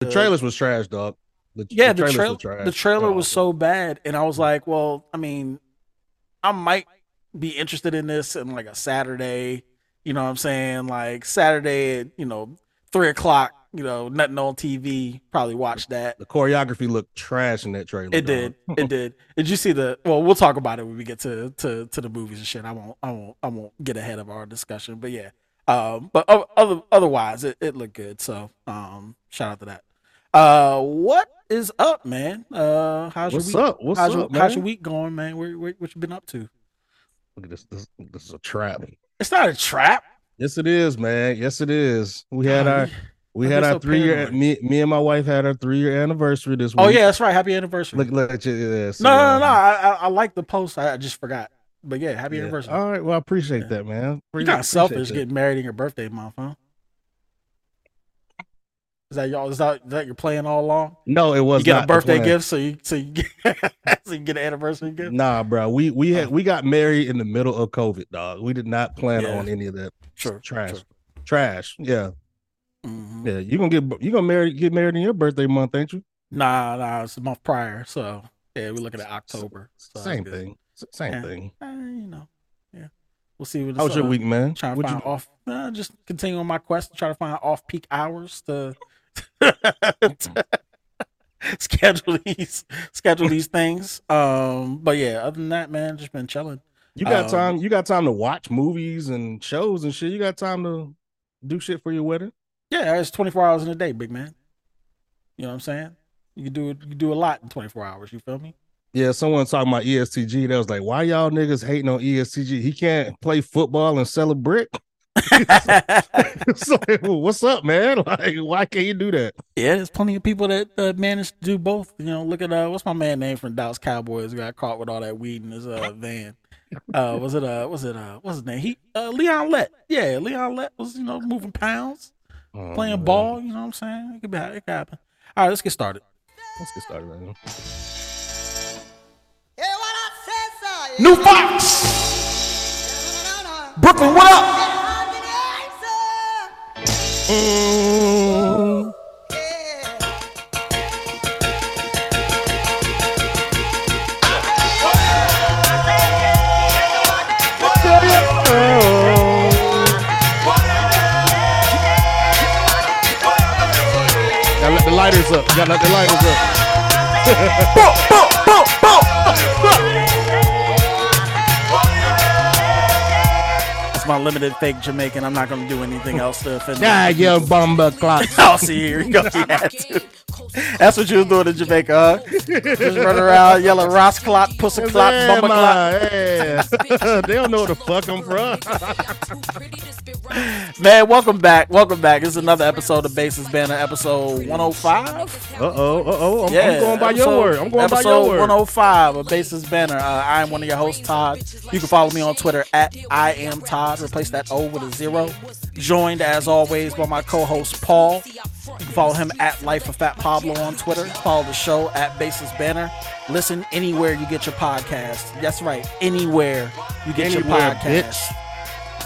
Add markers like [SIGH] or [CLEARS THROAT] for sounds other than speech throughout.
The trailers was trash, dog. The, yeah, the, trail, the trailer Oh, was so bad, and I was like, well, I mean, I might be interested in this in like a Saturday. You know what I'm saying? Like Saturday, at, you know, three o'clock. You know, nothing on TV. Probably watch that. The choreography looked trash in that trailer. It dog. did. It [LAUGHS] did. Did you see the? Well, we'll talk about it when we get to to to the movies and shit. I won't. I won't. I won't get ahead of our discussion. But yeah. Um. But other otherwise, it, it looked good. So um. Shout out to that. Uh. What is up, man? Uh. How's What's your week? up? What's how's your up, How's your week going, man? Where, where what you been up to? Look at this. This, this is a trap. It's not a trap. Yes, it is, man. Yes, it is. We had our we had our so three year. Me, me and my wife had our three year anniversary this week. Oh yeah, that's right. Happy anniversary. Look, look at you. Yeah, so, no, no, no, uh, no. I, I, I like the post. I, just forgot. But yeah, happy yeah. anniversary. All right. Well, I appreciate Yeah. that, man. you Appre- kind selfish that. getting married in your birthday month, huh? Is that y'all? Is that, is that your plan all along? No, it was you get a birthday gift, so you so you get [LAUGHS] so you get an anniversary gift. Nah, bro. We we had Oh. we got married in the middle of COVID, dog. We did not plan Yeah. on any of that Sure, trash. sure. Trash. Yeah. Mhm. Yeah. You gonna get you gonna marry get married in your birthday month, ain't you? Nah, nah, it's a month prior. So yeah, we're looking at October. So Same thing. Same Yeah. thing. Eh, you know, yeah. We'll see what. How was your uh, week, man? Trying to What'd find you- off. Uh, just continue on my quest to try to find off peak hours to [LAUGHS] schedule these schedule these things. Um, but yeah, other than that, man, just been chilling. You got Um, time. You got time to watch movies and shows and shit. You got time to do shit for your wedding. Yeah, it's twenty four hours in a day, big man. You know what I'm saying? You can do it. You can do a lot in twenty four hours. You feel me? Yeah, someone talking about ESTG. That was like, why y'all niggas hating on ESTG? He can't play football and sell a brick. [LAUGHS] it's like, well, what's up, man? [LAUGHS] Like, why can't you do that? Yeah, there's plenty of people that uh, manage to do both. You know, look at uh, what's my man name from Dallas Cowboys who got caught with all that weed in his uh, van. Uh, was it uh, was it uh, what's his name? He uh, Leon Lett. Yeah, Leon Lett was you know moving pounds, Oh, playing man. ball. You know what I'm saying? It could be, it could happen. All right, let's get started. Let's get started, man. New Fox, Brooklyn, what up? Gotta let the lighters up. Gotta let the lighters up. My limited fake Jamaican. I'm not gonna do anything else to offend. Yeah, them. yeah, bomber clock. I'll [LAUGHS] oh, see here you go. You had to. That's what you was doing in Jamaica, huh? Just running around yelling Ross clock, pussy clock, Yeah, bumper clock. man, yeah. [LAUGHS] they don't know where the fuck I'm from. [LAUGHS] Man, welcome back. Welcome back. This is another episode of Baseless Banter, episode 105. Uh oh, uh oh. I'm, Yeah, I'm going by your episode- word. I'm going by episode your word. 105 of Baseless Banter. Uh, I am one of your hosts, Todd. You can follow me on Twitter at I am Todd. Replace that O with a zero. Joined as always by my co-host Paul. You can follow him at Life of Fat Pablo on Twitter. Follow the show at Baseless Banter. Listen anywhere you get your podcast. That's right, anywhere you get your podcast.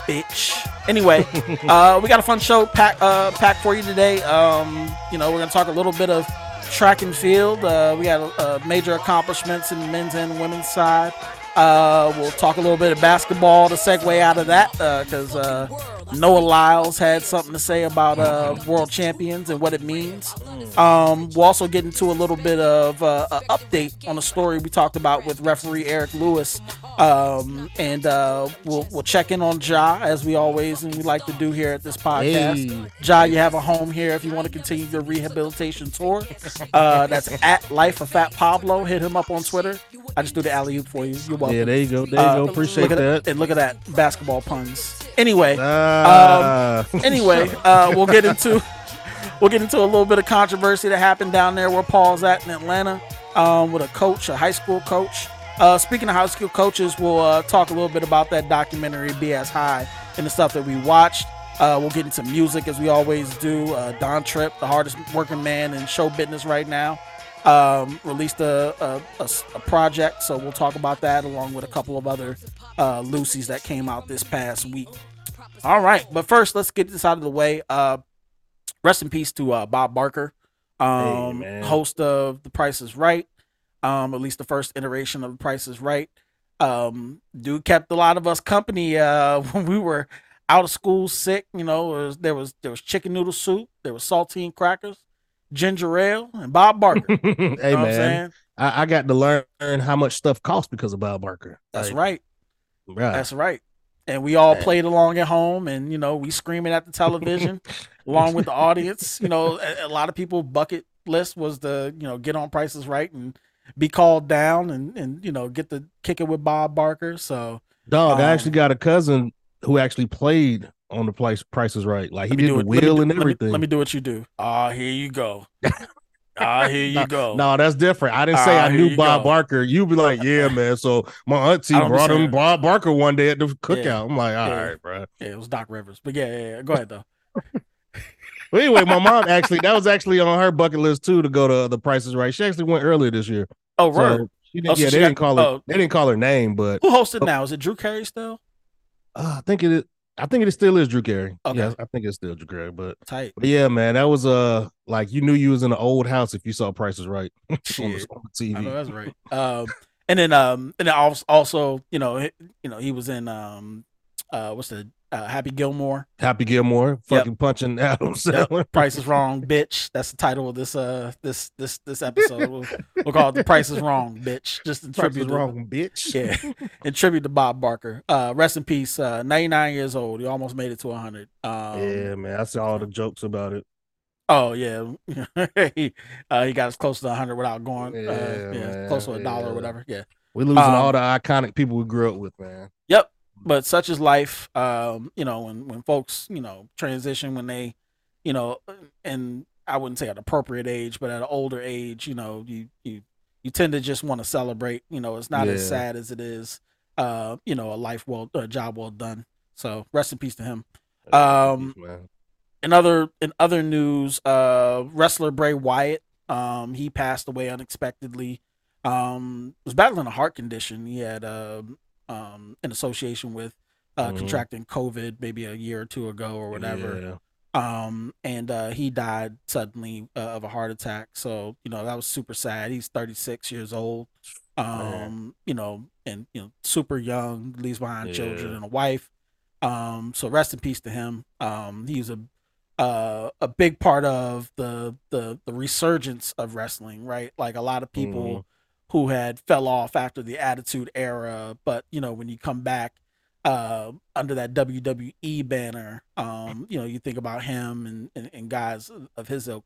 Bitch. Anyway, [LAUGHS] uh, we got a fun show pack uh, packed for you today. Um, you know, we're gonna talk a little bit of track and field. Uh, we got uh, major accomplishments in the men's and women's side. Uh, we'll talk a little bit of basketball to segue out of that because uh, Noah Lyles had something to say about uh, world champions and what it means. Um, we'll also get into a little bit of uh, an update on the story we talked about with referee Eric Lewis. Um, and uh, we'll, we'll check in on Ja as we always and we like to do here at this podcast. Hey. Ja, you have a home here if you want to continue your rehabilitation tour. Uh, that's at Life of Fat Pablo. Hit him up on Twitter. I just threw the alley oop for you. You're welcome. Yeah, there you go. There you Uh, go. Appreciate look at that. And look at that basketball puns. Anyway, Ah. anyway, uh, we'll get into [LAUGHS] we'll get into a little bit of controversy that happened down there where Paul's at in Atlanta um, with a coach, a high school coach. Uh, speaking of high school coaches, we'll uh, talk a little bit about that documentary BS High and the stuff that we watched. Uh, we'll get into music as we always do. Uh, Don Trip, the hardest working man in show business right now, um, released a project, so we'll talk about that along with a couple of other uh, Lucy's that came out this past week. All right, but first, let's get this out of the way. Uh, rest in peace to uh, Bob Barker. um, man. host of The Price is Right, um, at least the first iteration of The Price is Right. Um, dude kept a lot of us company uh, [LAUGHS] when we were out of school sick. You know, there was there was, there was chicken noodle soup, there was saltine crackers, ginger ale, and Bob Barker. hey [LAUGHS] You know what I'm man, saying? I, I got to learn how much stuff costs because of Bob Barker. That's Like, right. right. That's right. And we all played along at home, and you know, we screaming at the television along with the [LAUGHS] audience. You know, a, a lot of people bucket list was the you know get on prices right and be called down and and you know get the kick it with Bob Barker. So Dog, I Um, actually got a cousin who actually played on the price Prices Right. Like he did the. Wheel do- and let me- everything. Let me, do what you do. Ah, here you go. [LAUGHS] [LAUGHS] Ah, here you go. No, that's different. I didn't say Ah, I knew Bob go. Barker. You'd be like, yeah, [LAUGHS] man. So my auntie I don't be brought him Bob Barker one day at the cookout. I'm like, all Yeah. right, bro. Yeah, it was Doc Rivers. But yeah, yeah, yeah. go ahead though. [LAUGHS] But anyway, my mom actually that was actually on her bucket list too to go to the Prices Right. She actually went earlier this year. Oh, right. So she didn't, Oh, so yeah, they got- didn't call her. oh. They didn't call her name, but Who hosted now? Is it Drew Carey still? uh, I think it. is- I think it still is Drew Carey. Okay. Yeah, I think it's still Drew Carey. But, Tight. but yeah, man, that was uh like you knew you was in an old house if you saw Prices Right [LAUGHS] on the, on the I know that's right. Um, and then um, and then also, you know, you know, he was in um, uh, what's the uh, Happy Gilmore? Happy Gilmore, fucking punching [LAUGHS] Adam Sandler. Price is Wrong, [LAUGHS] bitch. That's the title of this uh this this this episode. We'll, we'll call it The Price is Wrong, bitch. Just in Price is tribute to, wrong, bitch. yeah, [LAUGHS] in tribute to Bob Barker. Uh, rest in peace. Uh, 99 years old. He almost made it to 100. Um, yeah, man. I saw all the jokes about it. Oh yeah, he uh, he got as close to 100 without going. Yeah, uh, yeah, man, close to a dollar or whatever. Yeah. We losing Um, all the iconic people we grew up with, man. Yep. But such is life. Um, you know, when when folks, you know, transition when they, you know, and I wouldn't say at an appropriate age, but at an older age, you know, you you you tend to just want to celebrate. You know, it's not as sad as it is. Uh, you know, a life well, a job well done. So rest in peace to him. Um, in other in other news, uh, wrestler Bray Wyatt, um, he passed away unexpectedly. Um, was battling a heart condition. He had um, um, in association with uh, Mhm. contracting COVID maybe a year or two ago or whatever. Yeah. Um, and uh, he died suddenly uh, of a heart attack. So you know that was super sad. He's 36 years old. Um, you know, and you know, super young, leaves behind children and a wife. Um, so rest in peace to him. Um, he was a uh, a big part of the the the resurgence of wrestling, right? Like a lot of people Mhm. Who had fell off after the Attitude Era, but you know when you come back uh, under that WWE banner, um, you know you think about him and and, and guys of his ilk,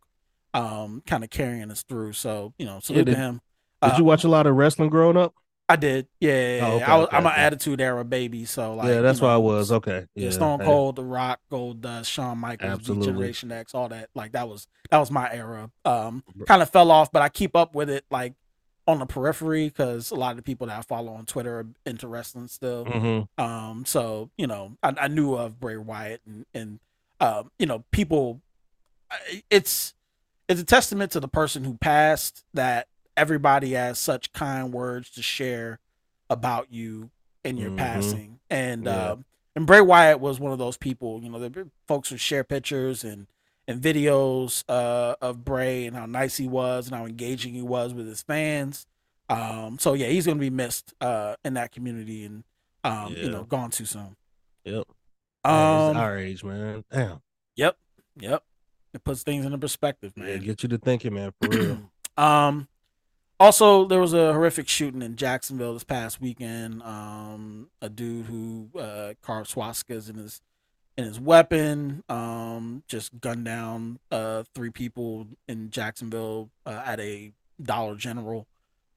um, kind of carrying us through. So you know, salute to did- him. Did Uh, you watch a lot of wrestling growing up? I did, yeah. yeah, yeah. Oh, okay, I was, okay, I'm an okay. Attitude Era baby, so like yeah, that's you why I was. Okay. yeah, Yeah. Stone Cold, The Rock, Goldust, Shawn Michaels, Absolutely. Generation X, all that. Like that was that was my era. Um, kind of fell off, but I keep up with it like on the periphery because a lot of the people that I follow on Twitter are into wrestling still. mhm. Um, so you know, I, I knew of Bray Wyatt, and and um, you know, people. It's it's a testament to the person who passed that everybody has such kind words to share about you in your Mhm. passing, and Yeah. um, and Bray Wyatt was one of those people. You know, the folks who share pictures and and videos uh, of Bray and how nice he was and how engaging he was with his fans. Um, so yeah, he's gonna be missed uh, in that community and um, you know, gone too soon. Yep. Um, our age, man. Damn. yep, yep. It puts things into perspective, Yeah, man. get you to thinking, man. For real. [CLEARS THROAT] Um, also, there was a horrific shooting in Jacksonville this past weekend. Um, a dude who uh, carved swastikas in his in his weapon, um, just gunned down uh, three people in Jacksonville uh, at a Dollar General.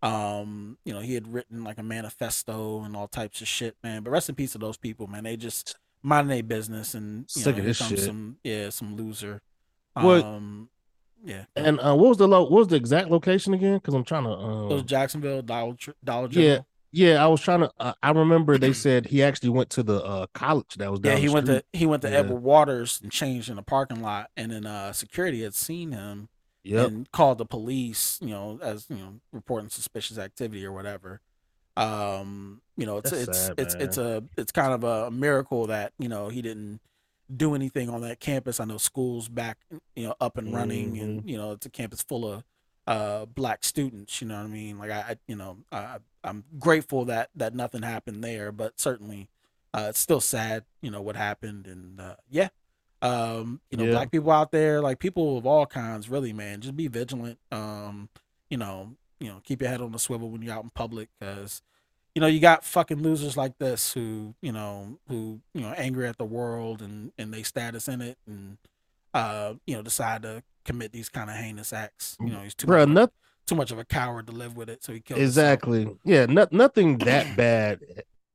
Um, you know, he had written like a manifesto and all types of shit, man. But rest in peace to those people, man. They just minding their business and you Sick know, of this shit. some yeah, some loser. What- Um, yeah. and uh, what was the lo- what was the exact location again? Because I'm trying to. It was Um, Jacksonville Dollar Dollar Yeah, General. Yeah, I was trying to. Uh, I remember they [CLEARS THROAT] said he actually went to the uh, college that was down. Yeah, he went to he went to Yeah. Edward Waters and changed in the parking lot, and then uh, security had seen him Yep. and called the police. You know, as you know, reporting suspicious activity or whatever. Um, you know, it's That's it's sad, it's it's a it's kind of a miracle that you know he didn't do anything on that campus. I know schools back, you know, up and running, Mhm. and you know, it's a campus full of uh black students. You know what I mean? Like I, I you know, I, I'm grateful that that nothing happened there, but certainly, uh, it's still sad. You know what happened, and uh, yeah. Um, you know, Yeah. black people out there, like people of all kinds, really, man, just be vigilant. Um, you know, you know, keep your head on the swivel when you're out in public, because you know you got fucking losers like this who you know who you know angry at the world and and they status in it and uh you know decide to commit these kind of heinous acts you know he's too Bro, much, not, too much of a coward to live with it so he killed himself. exactly. Yeah, not, nothing [CLEARS THROAT] that bad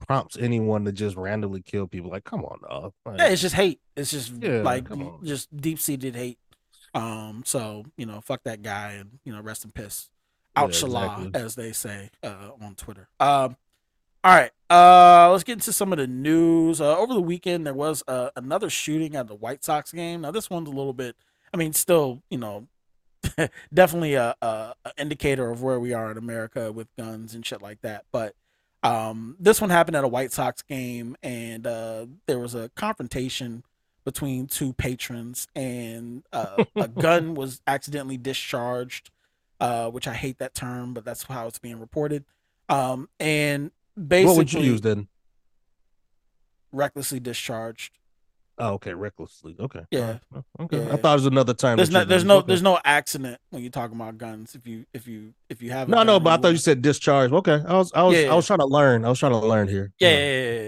prompts anyone to just randomly kill people. Like, come on, dog. Like, yeah it's just hate it's just Yeah, like just deep-seated hate um so you know fuck that guy and you know rest in piss Yeah, out Shala, exactly. as they say uh, on Twitter. Um, all right, uh, let's get into some of the news. Uh, over the weekend, there was uh, another shooting at the White Sox game. Now, this one's a little bit, I mean, still, you know, [LAUGHS] definitely a, a, a indicator of where we are in America with guns and shit like that. But um, this one happened at a White Sox game, and uh, there was a confrontation between two patrons, and uh, a gun [LAUGHS] was accidentally discharged uh, which I hate that term, but that's how it's being reported. Um, and basically, what would you use then? recklessly discharged. Oh, okay, recklessly. Okay. Yeah. Alright. Okay. Yeah. I thought it was another time. There's no, there's no, okay. there's no accident when you're talking about guns. If you, if you, if you have, No, no, but I thought you said discharge. Okay, I was, I was, Yeah. I was trying to learn. I was trying to learn here. Yeah,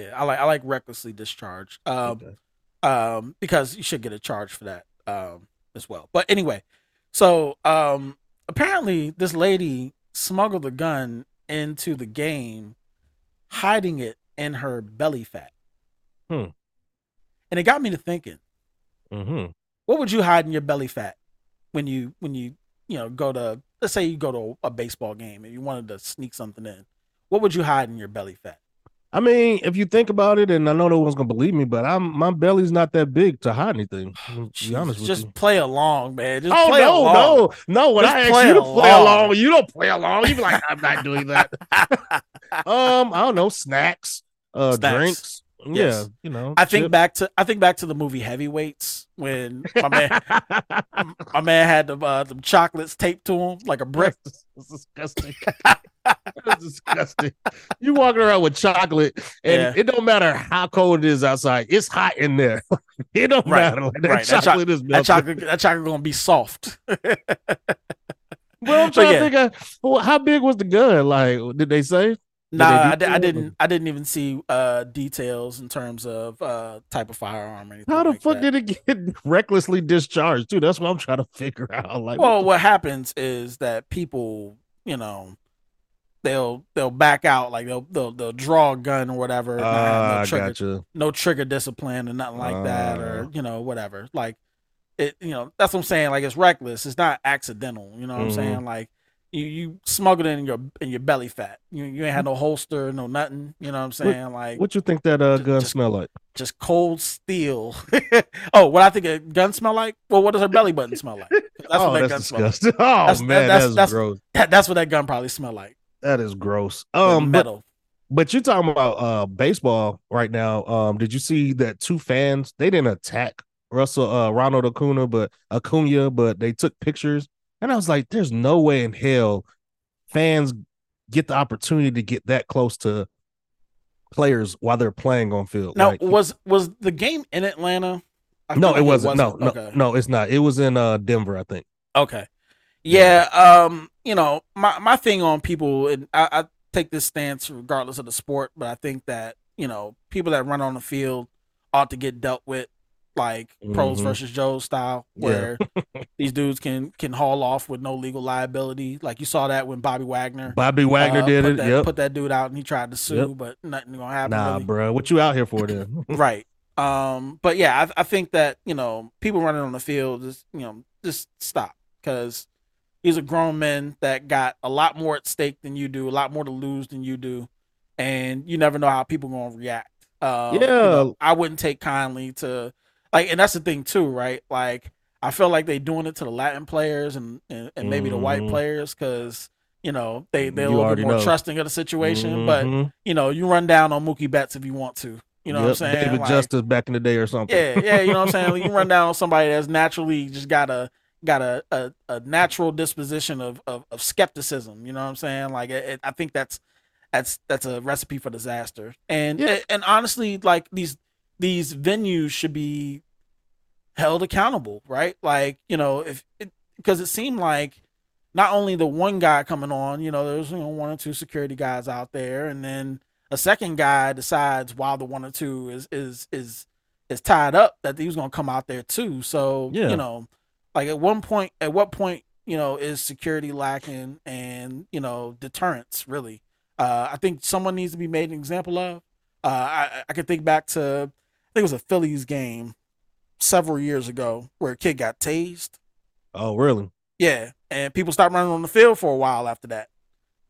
yeah. I like, I like recklessly discharged. Um, Okay. um, because you should get a charge for that um, as well. But anyway, so um, apparently this lady smuggled a gun into the game, hiding it in her belly fat. Hmm. And it got me to thinking, Mm-hmm. what would you hide in your belly fat when you when you you know go to let's say you go to a baseball game and you wanted to sneak something in? What would you hide in your belly fat? I mean, if you think about it, and I know no one's gonna believe me, but I'm my belly's not that big to hide anything. To [SIGHS] be honest with just you. play along, man. Just Oh play no, along. no, no! When Just I ask you to play along. along, you don't play along. You be like, I'm not doing that. [LAUGHS] um, I don't know, snacks, uh, Snacks. drinks. Yes. Yeah, you know. I think back to I think back to the movie Heavyweights when my man [LAUGHS] my man had the uh, the chocolates taped to him like a brick. That's disgusting. That's disgusting. You walking around with chocolate, and Yeah. it don't matter how cold it is outside. It's hot in there. [LAUGHS] it don't Right, matter. Like, that right. That chocolate is That chocolate that chocolate gonna be soft. [LAUGHS] Well, I'm trying yeah. to think of well, how big was the gun? Like, did they say? Nah, I, di- I didn't. I didn't even see uh, details in terms of uh, type of firearm or anything. How the like fuck that. did it get [LAUGHS] recklessly discharged? Too. That's what I'm trying to [LAUGHS] figure out. Like, Well, what happens is that people, you know, they'll they'll back out, like they'll they'll, they'll draw a gun or whatever, Ah, no I trigger, gotcha. no trigger discipline or nothing like that, or Ah. you know whatever. Like it, you know, that's what I'm saying. Like it's reckless. It's not accidental. You know what I'm Mhm. saying? Like you you smuggled it in your in your belly fat. You you ain't had no holster, no nothing. You know what I'm saying? Like What you think that uh, gun just- smell like? just cold steel. [LAUGHS] oh, what I think a gun smell like? Well, what does her belly button smell like? That's oh, what that gun that's like. disgusting. [LAUGHS] Oh That's- man, that's- that's, that's- gross. That, that's what that gun probably smell like. That is gross. Um, Um, but metal. But you're talking about uh baseball right now. Um, did you see that two fans they didn't attack Russell uh Ronald Acuna, but Acuna, but they took pictures, and I was like, there's no way in hell fans get the opportunity to get that close to players while they're playing on field. Now, Like, was was the game in Atlanta? I no, feel it wasn't. No, no, Okay. no, it's not. It was in uh Denver, I think. Okay. Yeah. Um. You know, my my thing on people, and I, I take this stance regardless of the sport, but I think that you know people that run on the field ought to get dealt with like pros Mhm. versus Joes style, Yeah. where [LAUGHS] these dudes can can haul off with no legal liability. Like you saw that when Bobby Wagner. Bobby Wagner uh, did it. That, yep. Put that dude out, and he tried to sue, Yep. but nothing gonna happen. Nah, really. bro, what you out here for then? [LAUGHS] right um but yeah I, I think that you know people running on the field just you know just stop because these are grown men that got a lot more at stake than you do a lot more to lose than you do and you never know how people gonna react um, you know, Yeah. i wouldn't take kindly to like and that's the thing too right like i feel like they're doing it to the latin players and and, and maybe the white Mhm. players because you know they they're a little bit more know. trusting of the situation but Mhm. you know, you run down on Mookie Betts if you want to. You know yep, what I'm saying? David like, Justice back in the day or something. Yeah, yeah. You know what I'm saying? you run [LAUGHS] down somebody that's naturally just got a got a, a, a natural disposition of, of, of skepticism. You know what I'm saying? Like it, it, I think that's that's that's a recipe for disaster. And yeah. and honestly, like these these venues should be held accountable, right? Like you know if because it, it seemed like not only the one guy coming on, you know, there's you know one or two security guys out there, and then a second guy decides while the one or two is is is is tied up that he was gonna come out there too. So yeah. you know, like at one point, at what point, you know, is security lacking and you know deterrence really? Uh, I think someone needs to be made an example of. Uh, I I can think back to think it was a Phillies game several years ago where a kid got tased. Oh, really? Yeah, and people stopped running on the field for a while after that.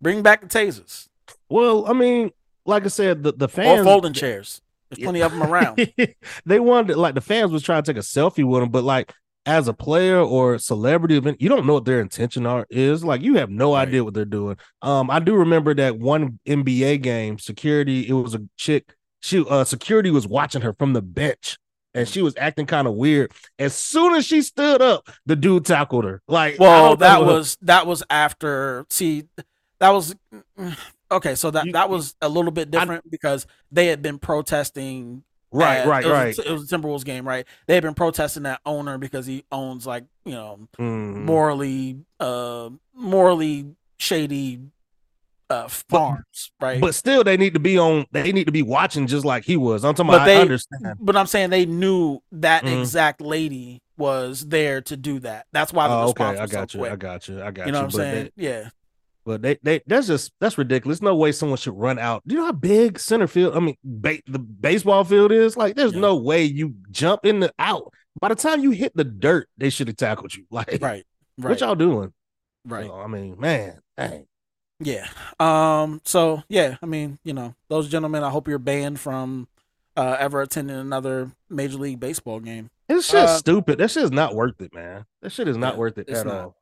Bring back the tasers. Well, I mean, like I said, the the fans or folding chairs. There's plenty of them around. [LAUGHS] they wanted like the fans was trying to take a selfie with them, but like as a player or celebrity event, you don't know what their intention are is. Like you have no right. idea what they're doing. Um, I do remember that one NBA game, security, it was a chick. She uh security was watching her from the bench and she was acting kind of weird. As soon as she stood up, the dude tackled her. Like, well, that was that was after. See, that was okay. So that you, that was a little bit different I, because they had been protesting. Right, at, right, it right. A, it was a Timberwolves game, right? They had been protesting that owner because he owns like you know mm. morally, uh, morally shady uh, farms, but, right? But still, they need to be on. They need to be watching just like he was. I'm talking but about. They, I understand, but I'm saying they knew that mm-hmm. exact lady was there to do that. That's why the oh, okay. I got so you. Quick. I got you. I got you. You know what I'm saying? They, yeah. But they, they, that's just that's ridiculous. No way someone should run out. Do you know how big center field? I mean, ba- the baseball field is. Like, there's yeah. no way you jump in the out. By the time you hit the dirt, they should have tackled you. [LAUGHS] Like, right, right. What y'all doing? Right. So, I mean, man, dang. Yeah. Um. So yeah, I mean, you know, those gentlemen. I hope you're banned from uh, ever attending another Major League Baseball game. It's just uh, stupid. That shit is not worth it, man. That shit is not yeah, worth it at not. all.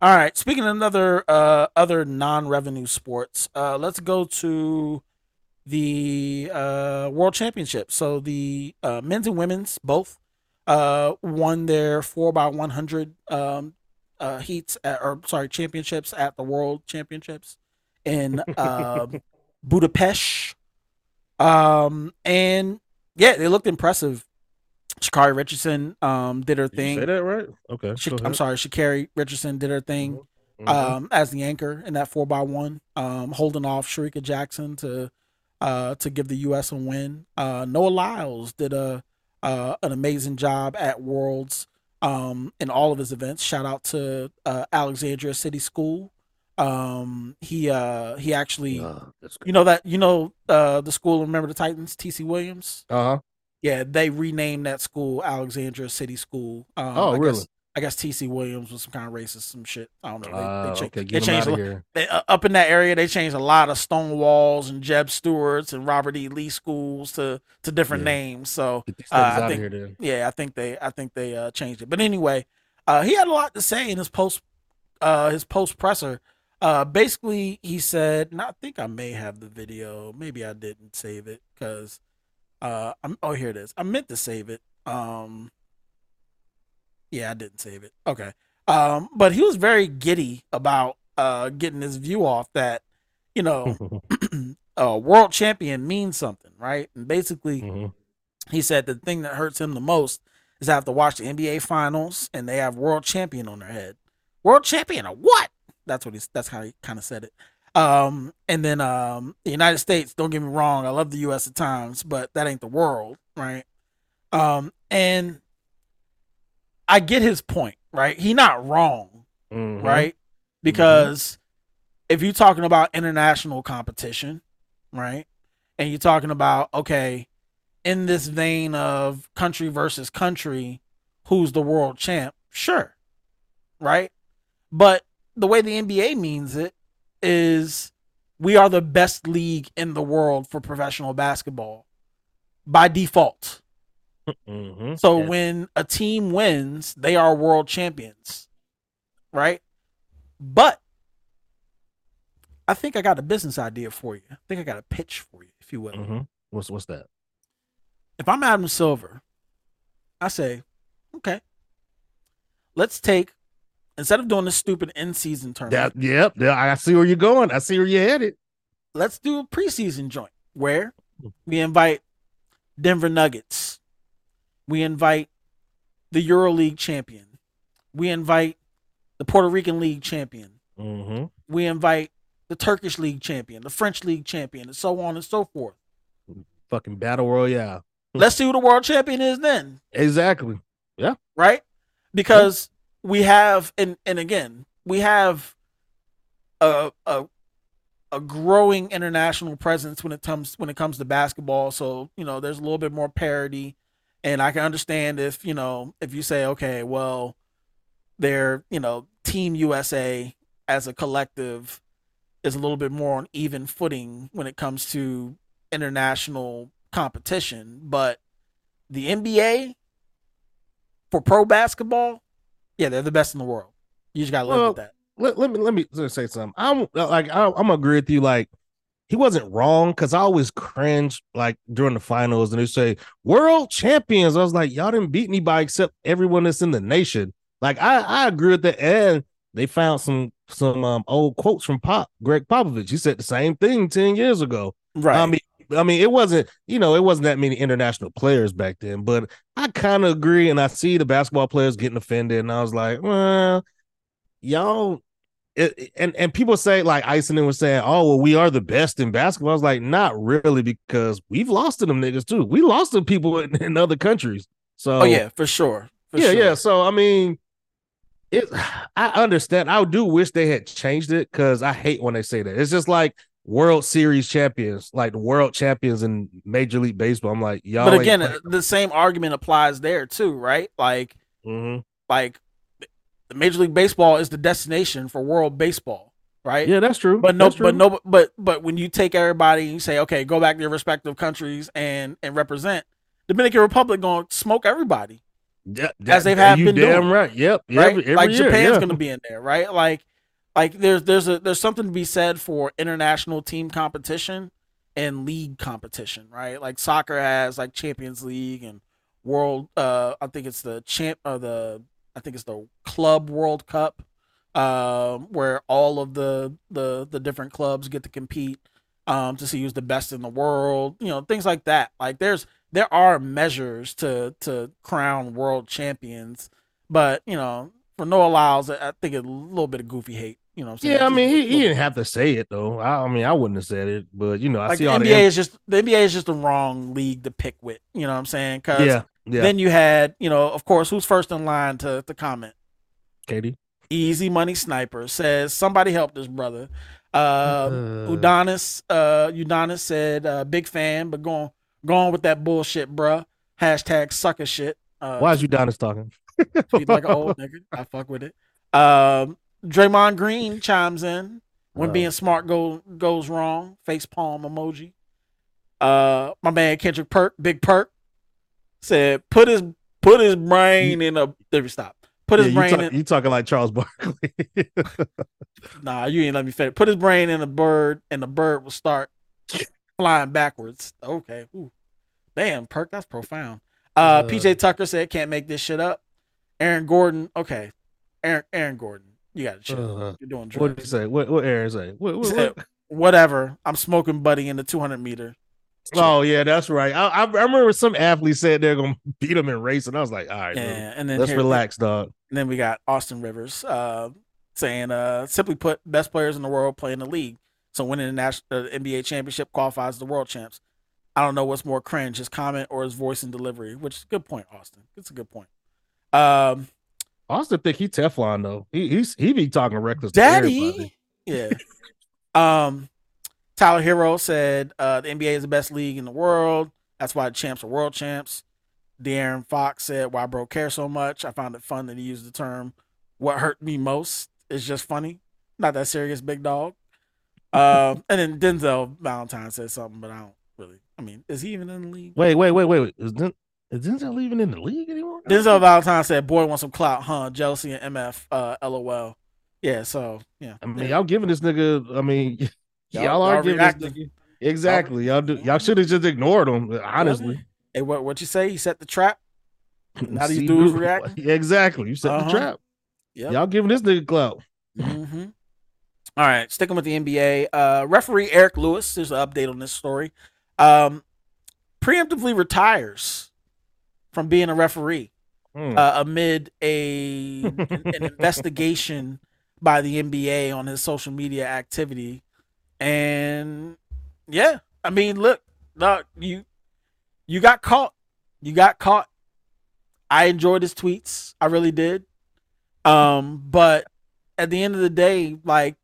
All right. Speaking of another uh, other non-revenue sports, uh, let's go to the uh, World Championship. So the uh, men's and women's both uh, won their four by one hundred um, uh, heats at, or sorry championships at the World Championships in uh, [LAUGHS] Budapest. Um, and yeah, they looked impressive. Sha'Carri Richardson um, did her thing. say that right? Okay. She, I'm sorry, Sha'Carri Richardson did her thing mm-hmm. mm-hmm. um, as the anchor in that four by one, um, holding off Shericka Jackson to uh, to give the U.S. a win. Uh, Noah Lyles did a uh, an amazing job at Worlds um, in all of his events. Shout out to uh, Alexandria City School. Um, he uh, he actually, uh, you know that you know uh, the school. Remember the Titans, TC Williams. Uh huh. Yeah, they renamed that school Alexandria City School. Um, oh, I really? Guess, I guess TC Williams was some kind of racist, some shit. I don't know. They, uh, they, cha- okay, they changed a, they, uh, up in that area. They changed a lot of stone walls and Jeb Stuart's and Robert E. Lee schools to to different yeah. names. So uh, I think, here, yeah, I think they I think they uh, changed it. But anyway, uh, he had a lot to say in his post uh, his post presser. Uh, basically, he said, and I think I may have the video. Maybe I didn't save it because uh, I'm. Oh, here it is. I meant to save it. Um, yeah, I didn't save it. Okay. Um, but he was very giddy about uh getting his view off that, you know, [LAUGHS] [CLEARS THROAT] a world champion means something, right? And basically, mm-hmm. he said the thing that hurts him the most is I have to watch the NBA finals and they have world champion on their head. World champion of what? That's what he's that's how he kind of said it. Um, and then um the United States, don't get me wrong, I love the US at times, but that ain't the world, right? Um, and I get his point, right? He not wrong, mm-hmm. right? Because mm-hmm. if you're talking about international competition, right? And you're talking about okay, in this vein of country versus country, who's the world champ? Sure. Right? But the way the NBA means it is we are the best league in the world for professional basketball by default. Mm-hmm. So yeah. when a team wins, they are world champions, right? But I think I got a business idea for you. I think I got a pitch for you, if you will. Mm-hmm. What's what's that? if I'm Adam Silver, I say, okay, let's take instead of doing this stupid end season tournament. That, yep. Yeah, I see where you're going. I see where you're headed. Let's do a preseason joint where we invite Denver Nuggets. We invite the EuroLeague champion. We invite the Puerto Rican League champion. Mm-hmm. We invite the Turkish League champion, the French League champion, and so on and so forth. Fucking battle royale. [LAUGHS] Let's see who the world champion is then. Exactly. Yeah. Right? Because yeah. we have and and again, we have a a a growing international presence when it comes when it comes to basketball. So, you know, there's a little bit more parity. And I can understand if, you know, if you say, okay, well, they're, you know, Team USA as a collective is a little bit more on even footing when it comes to international competition. But the NBA for pro basketball, yeah, they're the best in the world. You just gotta live well, with that. Let, let me let me say something. I'm like I, I'm gonna agree with you. Like he wasn't wrong because I always cringe like during the finals and they say world champions. I was like, y'all didn't beat anybody except everyone that's in the nation. Like I, I agree with that. And they found some some um, old quotes from Pop Gregg Popovich. He said the same thing 10 years ago. Right. I mean, I mean, it wasn't, you know, it wasn't that many international players back then, but I kind of agree. And I see the basketball players getting offended. And I was like, well, y'all, it, and, and people say, like Ison was saying, oh, well, we are the best in basketball. I was like, not really, because we've lost to them niggas too. We lost to people in, in other countries. So, oh, yeah, for sure. For yeah, sure. yeah. So, I mean, it [SIGHS] I understand. I do wish they had changed it because I hate when they say that. It's just like World Series champions, like the world champions in Major League Baseball. I'm like, y'all. But again, the same argument applies there too, right? Like, mm-hmm. like the Major League Baseball is the destination for world baseball, right? Yeah, that's true. But no, true. but no, but but when you take everybody and you say, okay, go back to your respective countries and and represent, Dominican Republic gonna smoke everybody. Yeah, as they've have been damn doing. right. Yep. Right. Every, every like year, Japan's yeah. going to be in there, right? Like, like there's there's a there's something to be said for international team competition and league competition, right? Like soccer has like Champions League and World. Uh, I think it's the champ. Uh, the I think it's the Club World Cup, um, where all of the the the different clubs get to compete um, to see who's the best in the world. You know, things like that. Like there's there are measures to to crown world champions, but you know, for Noah Lyles, I think a little bit of goofy hate. You know, yeah, I mean, he, he didn't have to say it though. I, I, mean, I wouldn't have said it, but you know, I like see all NBA the is just the NBA is just the wrong league to pick with. You know what I'm saying? Because yeah, yeah. then you had, you know, of course, who's first in line to to comment? KD. Easy Money Sniper says somebody help this brother. Uh, uh Udonis, uh, Udonis said, uh, big fan, but going going with that bullshit, bruh. Hashtag sucker shit. Uh, Why is Udonis talking? [LAUGHS] He's like an old nigga. I fuck with it. Um, Draymond Green chimes in when Uh. being smart go, goes wrong. Face palm emoji. Uh, my man Kendrick Perk, Big Perk, said put his put his brain in a. There we stop. Put his Yeah, you, brain talk- in. you talking like Charles Barkley? [LAUGHS] Nah, you ain't let me finish. Put his brain in a bird, and the bird will start flying backwards. Okay. Ooh. Damn, perk, that's profound. Uh, Uh. PJ Tucker said can't make this shit up. Aaron Gordon, okay. Aaron Aaron Gordon, you gotta chill. Uh, You're doing drugs. what did he say? What what Aaron say? What, what, Said. Whatever. I'm smoking buddy in the 200 meter. Oh yeah, that's right. I, I I remember some athletes said they're gonna [LAUGHS] beat him in race, and I was like, all right, dude, Yeah, and then let's here- relax, dog. And then we got Austin Rivers uh, saying, uh, simply put, best players in the world play in the league. So winning the national uh, NBA championship qualifies the world champs. I don't know what's more cringe, his comment or his voice and delivery, which is a good point, Austin. It's a good point. Um, Austin think he Teflon though. He he's he be talking reckless. Daddy. Yeah. [LAUGHS] um, Tyler Herro said uh, the NBA is the best league in the world. That's why the champs are world champs. De'Aaron Fox said, "Why bro care so much?" I found it fun that he used the term "What hurt me most." It's just funny, not that serious, big dog. [LAUGHS] Um, and then Denzel Valentine said something, but I don't really. I mean, is he even in the league? Wait, wait, wait, wait, wait. Is, Den- is Denzel even in the league anymore? Denzel Valentine said, "Boy wants some clout, huh? Jealousy and MF, uh, LOL." Yeah, so yeah. I mean, y'all giving this nigga. I mean, [LAUGHS] y'all, Y'all- are giving reacting. Exactly. Y'all do. Y'all should have just ignored him. Honestly. Hey, what what you say? He set the trap. Now these dudes dude, reacting? Yeah, exactly. You set Uh-huh. the trap. Yep. Y'all giving this nigga clout. hmm All right, sticking with the NBA. Uh, referee Eric Lewis. There's an update on this story. Um, preemptively retires from being a referee Hmm. uh, amid a an investigation by the NBA on his social media activity. And yeah, I mean, look, look, you you got caught. You got caught. I enjoyed his tweets. I really did. Um, but at the end of the day, like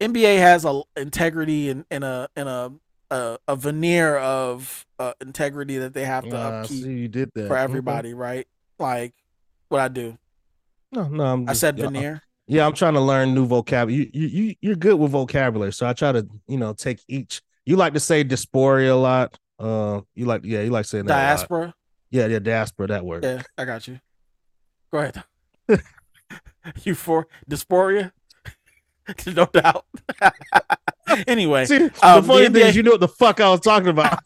NBA has a integrity and, and a and a, a a veneer of uh, integrity that they have to I upkeep see you did that for everybody, right? Like what I do. No, no, I'm I just- said yeah, veneer. Yeah, I'm trying to learn new vocabulary. You, you, you, you're good with vocabulary, so I try to, you know, take each. You like to say dysphoria a lot. Uh, you like, yeah, you like saying that. Diaspora. Yeah, yeah, diaspora. That word. Yeah, I got you. Go ahead. [LAUGHS] you for dysphoria? [LAUGHS] no doubt. [LAUGHS] anyway, See, the Um, funny the thing NBA is, you know what the fuck I was talking about.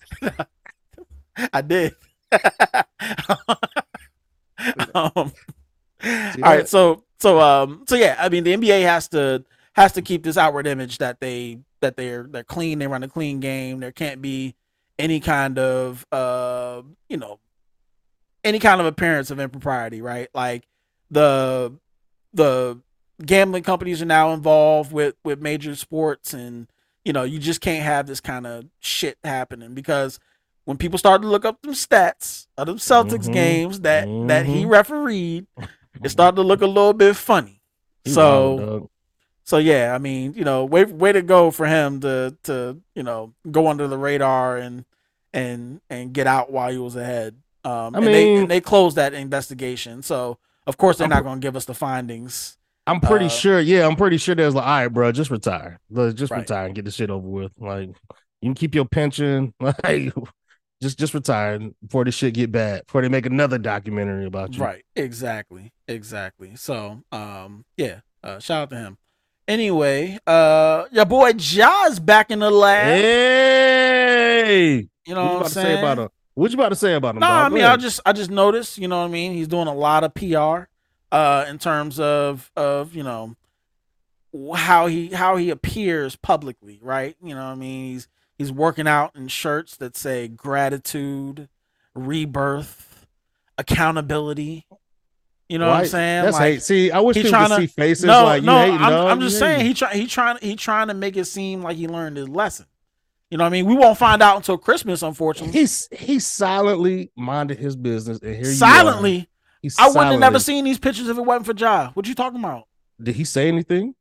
I did. um, all See right, so so um so yeah, I mean the NBA has to has to keep this outward image that they that they're they're clean, they run a clean game. There can't be any kind of uh you know any kind of appearance of impropriety, right? Like the the gambling companies are now involved with with major sports and you know, you just can't have this kind of shit happening because when people start to look up them stats of them Celtics Mhm. games that that he Mhm. refereed, it started to look a little bit funny. He so so yeah, I mean, you know, way way to go for him to to you know go under the radar and and and get out while he was ahead. Um, I and they mean- and they closed that investigation, so of course they're I'm not going to give us the findings. I'm pretty uh, sure. Yeah, I'm pretty sure there's like, all right, bro, just retire. Just Right. retire and get the shit over with. Like, you can keep your pension. [LAUGHS] Like, just just retire before this shit get bad. Before they make another documentary about you. Right, exactly, exactly. So, um, yeah, uh, shout out to him. Anyway, uh, your boy Ja's back in the lab. Hey, You know what you what, about I'm to saying? say about him? What you about to say about him? No, dog? I mean, I just I just noticed, you know what I mean. He's doing a lot of PR, uh, in terms of of you know how he how he appears publicly, right? You know, what I mean, he's he's working out in shirts that say gratitude, rebirth, accountability. You know what I'm saying? That's Like, hate. See, I wish he people could tryna- see faces no, like you no, hating, I'm. I'm just saying hating. he try he trying he trying to make it seem like he learned his lesson. You know what I mean? We won't find out until Christmas, unfortunately. He's he silently minded his business, and here. Silently, I wouldn't have never seen these pictures if it wasn't for Ja. What you talking about? Did he say anything?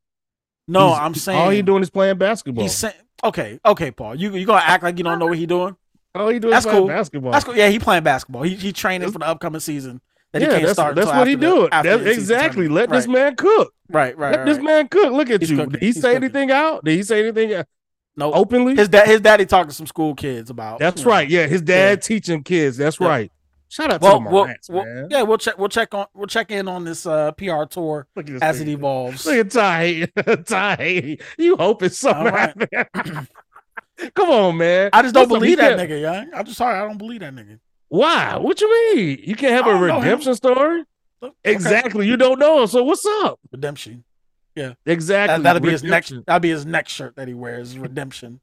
No, He's- I'm saying all he doing is playing basketball. He's saying okay, okay, Paul. You you gonna act like you don't know what he doing? all he doing That's cool. basketball. That's cool. Yeah, he playing basketball. He he training for the upcoming season that he can't that's, start. that's what he doing. exactly. Let this right. man cook. Right, right, Let right. this man cook. Look at He's you. cooking. Did he He's say cooking. anything out? Did he say anything No, openly? his dad his daddy talking to some school kids about. That's you know. right. Yeah, his dad teaching kids. That's Yeah. right. Shout out Well, to the Morants, well, man. yeah, we'll check. We'll check on. We'll check in on this uh, PR tour this as it evolves. Look at Ty. [LAUGHS] Ty. You hope it's something right. [LAUGHS] Come on, man. I just don't believe that can't- nigga, young. I'm just sorry. I don't believe that nigga. Why? What you mean? You can't have a him. redemption story? Okay. Exactly. You don't know. So what's up? Redemption. Yeah. Exactly. That, that'll be his next. That'll be his next shirt that he wears. Redemption.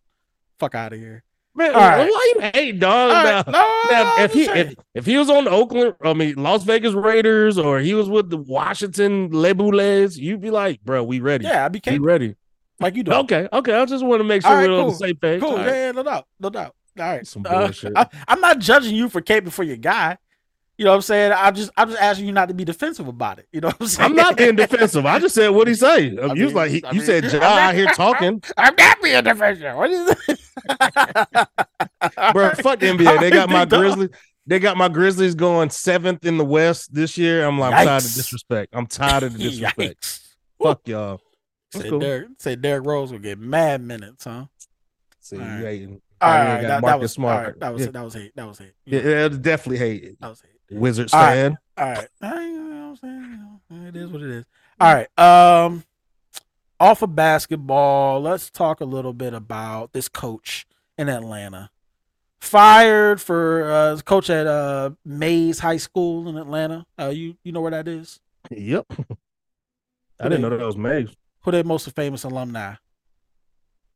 Fuck out of here. Man, All right. why you hate dog? All Now- No, Now, if he if, if he was on the Oakland, I mean Las Vegas Raiders, or he was with the Washington Lebules, you'd be like, bro, we ready. yeah, I we became ready. like you do. Okay, okay. I just want to make sure right, we're on the same page. Cool. Yeah, right. yeah, no doubt. No doubt. All right. Some Uh, bullshit. [LAUGHS] I, I'm not judging you for caping for your guy. You know what I'm saying? I'm just I'm just asking you not to be defensive about it. You know what I'm saying? I'm not being defensive. I just said what he say. you was like, he, I you mean, said I'm out here talking, [LAUGHS] I'm not being defensive. What is it? bro. Fuck the NBA. They got my Grizzlies. They got my Grizzlies going seventh in the West this year. I'm like, I'm tired of Yikes. disrespect. I'm tired of the [LAUGHS] disrespect. Yikes. Fuck y'all. Say cool. Derek, say Derrick Rose will get mad minutes, huh? See, All you right. hating. All Now right, that, that was Smart. all right, that was yeah. that was hate. That was hate. Yeah, yeah, definitely hate. That was hate. Wizard stand. All right. I- you know what I'm saying? It is what it is. All right. Um off of basketball, let's talk a little bit about this coach in Atlanta. fired for uh, coach at uh, Mays High School in Atlanta. Uh, you you know where that is? Yep. [LAUGHS] I didn't know that was Mays. Who their most famous alumni?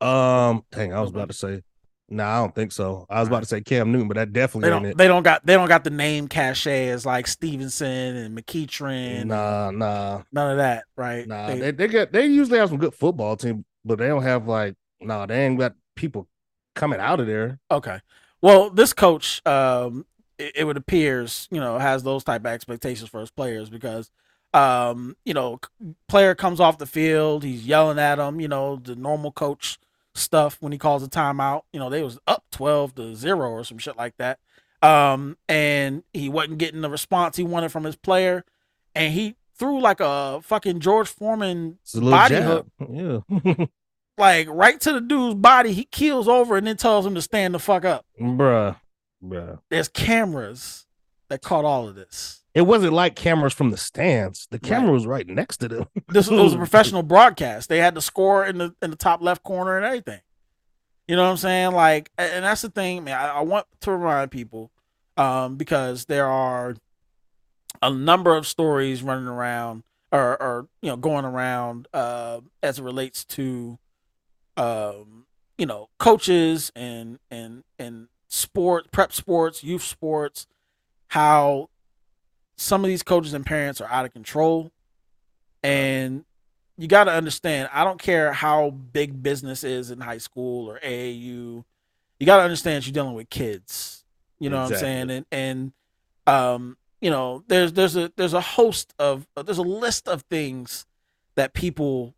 Um, dang, I was about to say. No, nah, I don't think so. I was about to say Cam Newton, but that definitely they don't. It. They don't got. They don't got the name cachet as like Stevenson and McEachern. Nah, nah, none of that. Right? Nah, they, they, they get. They usually have some good football team, but they don't have like. Nah, they ain't got people coming out of there. Okay. Well, this coach, um, it, it would appears, you know, has those type of expectations for his players because um, you know, player comes off the field, he's yelling at him, you know, the normal coach stuff when he calls a timeout. You know, they was up 12 to 0 or some shit like that. Um, and he wasn't getting the response he wanted from his player. And he threw like a fucking George Foreman body jab. hook. Yeah. [LAUGHS] like right to the dude's body. He keels over and then tells him to stand the fuck up. Bruh. Bruh. There's cameras that caught all of this. It wasn't like cameras from the stands. The camera right. was right next to them. this was a [LAUGHS] professional broadcast. They had the score in the in the top left corner and everything. You know what I'm saying? Like, and that's the thing, man. I, I want to remind people, um, because there are a number of stories running around or, or you know going around uh, as it relates to um, you know coaches and and and sport prep sports youth sports how some of these coaches and parents are out of control. And you got to understand, I don't care how big business is in high school or AAU. You got to understand you're dealing with kids. You know exactly. what I'm saying? And and um, you know, there's there's a there's a host of there's a list of things that people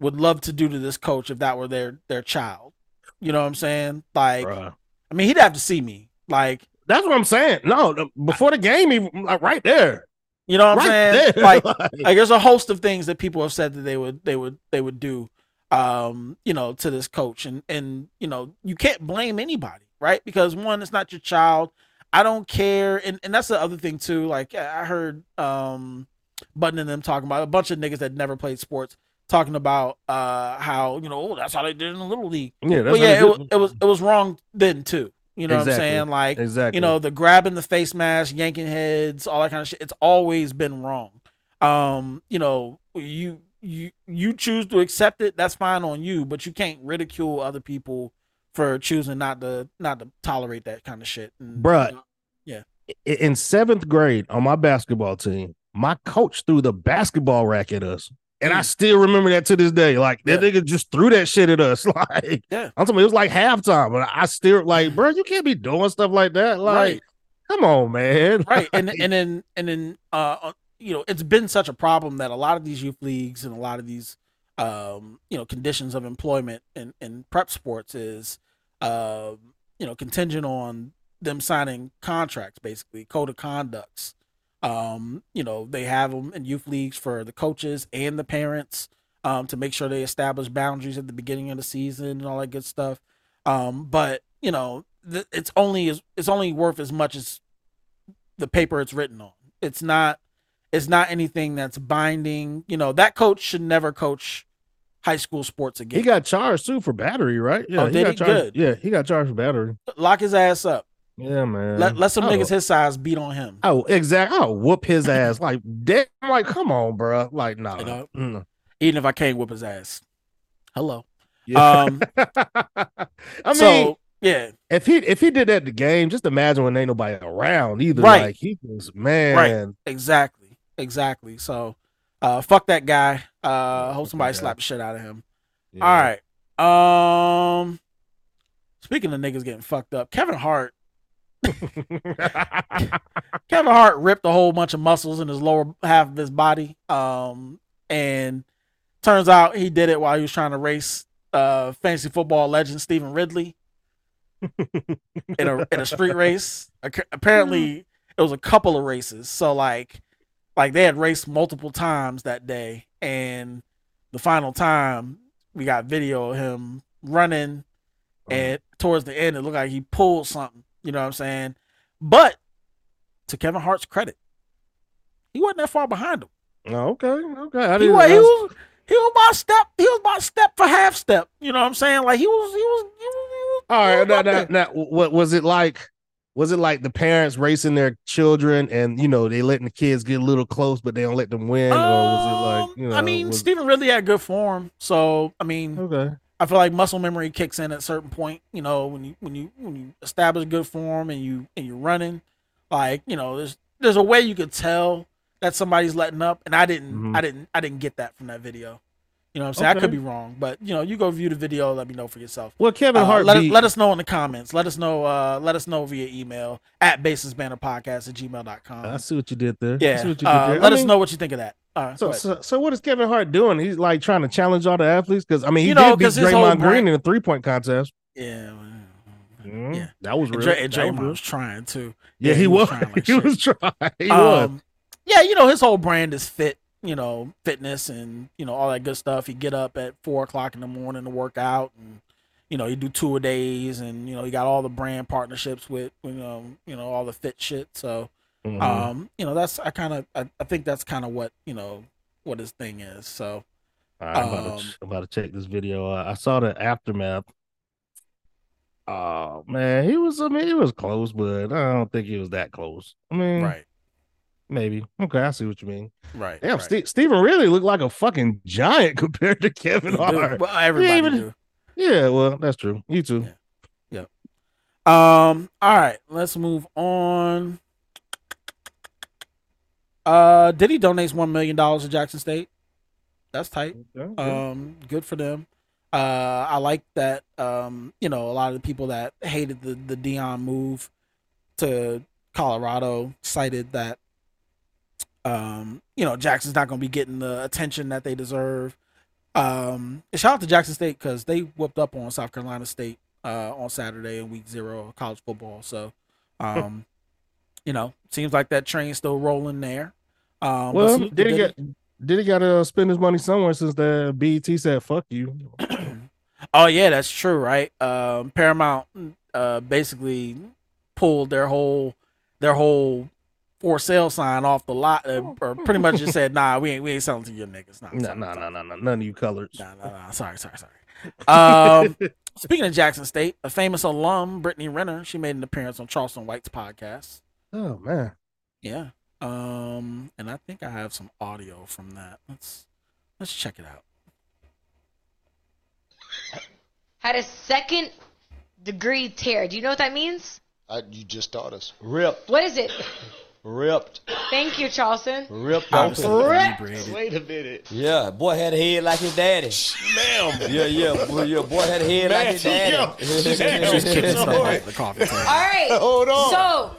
would love to do to this coach if that were their their child. You know what I'm saying? Like Bruh. I mean, he'd have to see me. Like that's what I'm saying. No, before the game, even like right there. You know what I'm saying? Like, [LAUGHS] like, there's a host of things that people have said that they would they would they would do um, you know, to this coach. And and you know, you can't blame anybody, right? Because one, it's not your child. I don't care. And and that's the other thing too. Like I heard um Button and them talking about a bunch of niggas that never played sports talking about uh how, you know, oh, that's how they did in the little league. Yeah, that's yeah, it, was, it was it was wrong then too. You know exactly. what I'm saying? Like, exactly. you know, the grabbing the face mask, yanking heads, all that kind of shit. It's always been wrong. Um, you know, you you you choose to accept it. That's fine on you, but you can't ridicule other people for choosing not to not to tolerate that kind of shit. And, Bruh, you know, yeah. In seventh grade on my basketball team, my coach threw the basketball rack at us. And I mm. still remember that to this day. Like that yeah. nigga just threw that shit at us. [LAUGHS] Like, yeah, I'm talking. It was like halftime, but I still like, bro, you can't be doing stuff like that. Like, right. come on, man. Right, and [LAUGHS] and then and then uh, uh, you know, it's been such a problem that a lot of these youth leagues and a lot of these um, you know, conditions of employment in in prep sports is uh, you know, contingent on them signing contracts, basically code of conducts um, you know, they have them in youth leagues for the coaches and the parents um, to make sure they establish boundaries at the beginning of the season and all that good stuff. Um, but you know, th- it's only it's only worth as much as the paper it's written on. It's not it's not anything that's binding. You know, that coach should never coach high school sports again. He got charged too for battery, right? Yeah, oh, he did got he? Charged, Good. Yeah, he got charged for battery. Lock his ass up. Yeah, man. Let, let some oh. niggas his size beat on him. Oh, exactly. I'll whoop his ass. like, damn, like, come on, bro. Like, nah. You know, mm. Even if I can't whoop his ass. Hello. Yeah. Um, [LAUGHS] I mean, so, yeah. If he if he did that the game, just imagine when ain't nobody around either. Right. Like he was man. Right. Exactly. Exactly. So uh fuck that guy. Uh hope somebody slap the shit out of him. Yeah. All right. Um speaking of niggas getting fucked up, Kevin Hart [LAUGHS] Kevin Hart ripped a whole bunch of muscles in his lower half of his body. Um, and turns out he did it while he was trying to race uh fantasy football legend Stevan Ridley in a in a street [LAUGHS] race. Apparently, it was a couple of races. So like, like they had raced multiple times that day, and the final time we got video of him running, and towards the end it looked like he pulled something you know what I'm saying? But to Kevin Hart's credit, he wasn't that far behind him. Oh, okay, okay. He was, he was he was about step. He was about step for half step. You know what I'm saying? Like he was he was he was, he was All right, now, now, now, what was it like? Was it like the parents racing their children, and you know they letting the kids get a little close, but they don't let them win, or was it like Um, you know? I mean, was- Stevan really had good form. So I mean, okay, I feel like muscle memory kicks in at a certain point. You know, when you when you when you establish good form and you and you're running, like you know, there's there's a way you could tell that somebody's letting up, and I didn't Mhm. I didn't I didn't get that from that video. You know what I'm saying? I could be wrong, but you know, you go view the video, let me know for yourself. well, Kevin Uh, Hart let, beat, let us know in the comments. Let us know. Uh, let us know via email at baselessbanterpodcast at gmail.com. I see what you did there. I Yeah. see what you did Uh, there. let I us know what you think of that. Right. So, so, so what is Kevin Hart doing? He's like trying to challenge all the athletes because I mean he You know, did beat 'cause his whole Draymond Green in a three point contest. yeah. Mhm. Yeah. that was real. Dray, and That was Draymond real. was trying to. Yeah, he, was. trying like [LAUGHS] he shit. was trying. He was. Um, yeah, you know, his whole brand is fit, you know, fitness and, you know, all that good stuff. He get up at four o'clock in the morning to work out and, you know, he do two a days and, you know, he got all the brand partnerships with, you know, you know, all the fit shit. So, Mhm. um, you know, that's, I kind of, I, I think that's kind of what, you know, what his thing is. So, right, I'm, about um, to, I'm about to check this video. Uh, I saw the aftermath. Oh man, he was. I mean, he was close, but I don't think he was that close. I mean, right, maybe. Okay, I see what you mean. right. Damn, right. Ste- Stevan really looked like a fucking giant [LAUGHS] compared to Kevin Hart. Well, everybody even- do. Yeah, well, that's true. You too. Yeah. Um. All right. Let's move on. Uh, Diddy donates one million dollars to Jackson State. That's tight. Okay. Um, good for them. Uh, I like that. Um, you know, a lot of the people that hated the the Deion move to Colorado cited that. Um, you know, Jackson's not going to be getting the attention that they deserve. Um, and shout out to Jackson State because they whooped up on South Carolina State uh, on Saturday in Week Zero of college football. So, um, you know, seems like that train's still rolling there. Um, well, did he get? Did he got to spend his money somewhere since the BET said "fuck you"? [CLEARS THROAT] oh yeah, that's true, right? Um, Paramount uh, basically pulled their whole their whole for sale sign off the lot, uh, or pretty much just said, "Nah, we ain't we ain't selling to your niggas." Nah, no, sorry. no, no, no, none of you colors. Nah, nah, nah. Sorry, sorry, sorry. Um, [LAUGHS] speaking of Jackson State, a famous alum, Brittany Renner, she made an appearance on Charleston White's podcast. Oh man, Yeah. Um, and I think I have some audio from that. Let's let's check it out. had a second degree tear. Do you know what that means? I, you just taught us. Ripped, What is it? ripped, Thank you, Charleston. ripped Obviously open. inebriated. Wait a minute. Yeah, boy had a head like his daddy. Ma'am. Yeah, yeah, boy, yeah, boy had a head like his Ma'am, daddy. She's kicking stuff off the coffee table. All right. Hold on. So,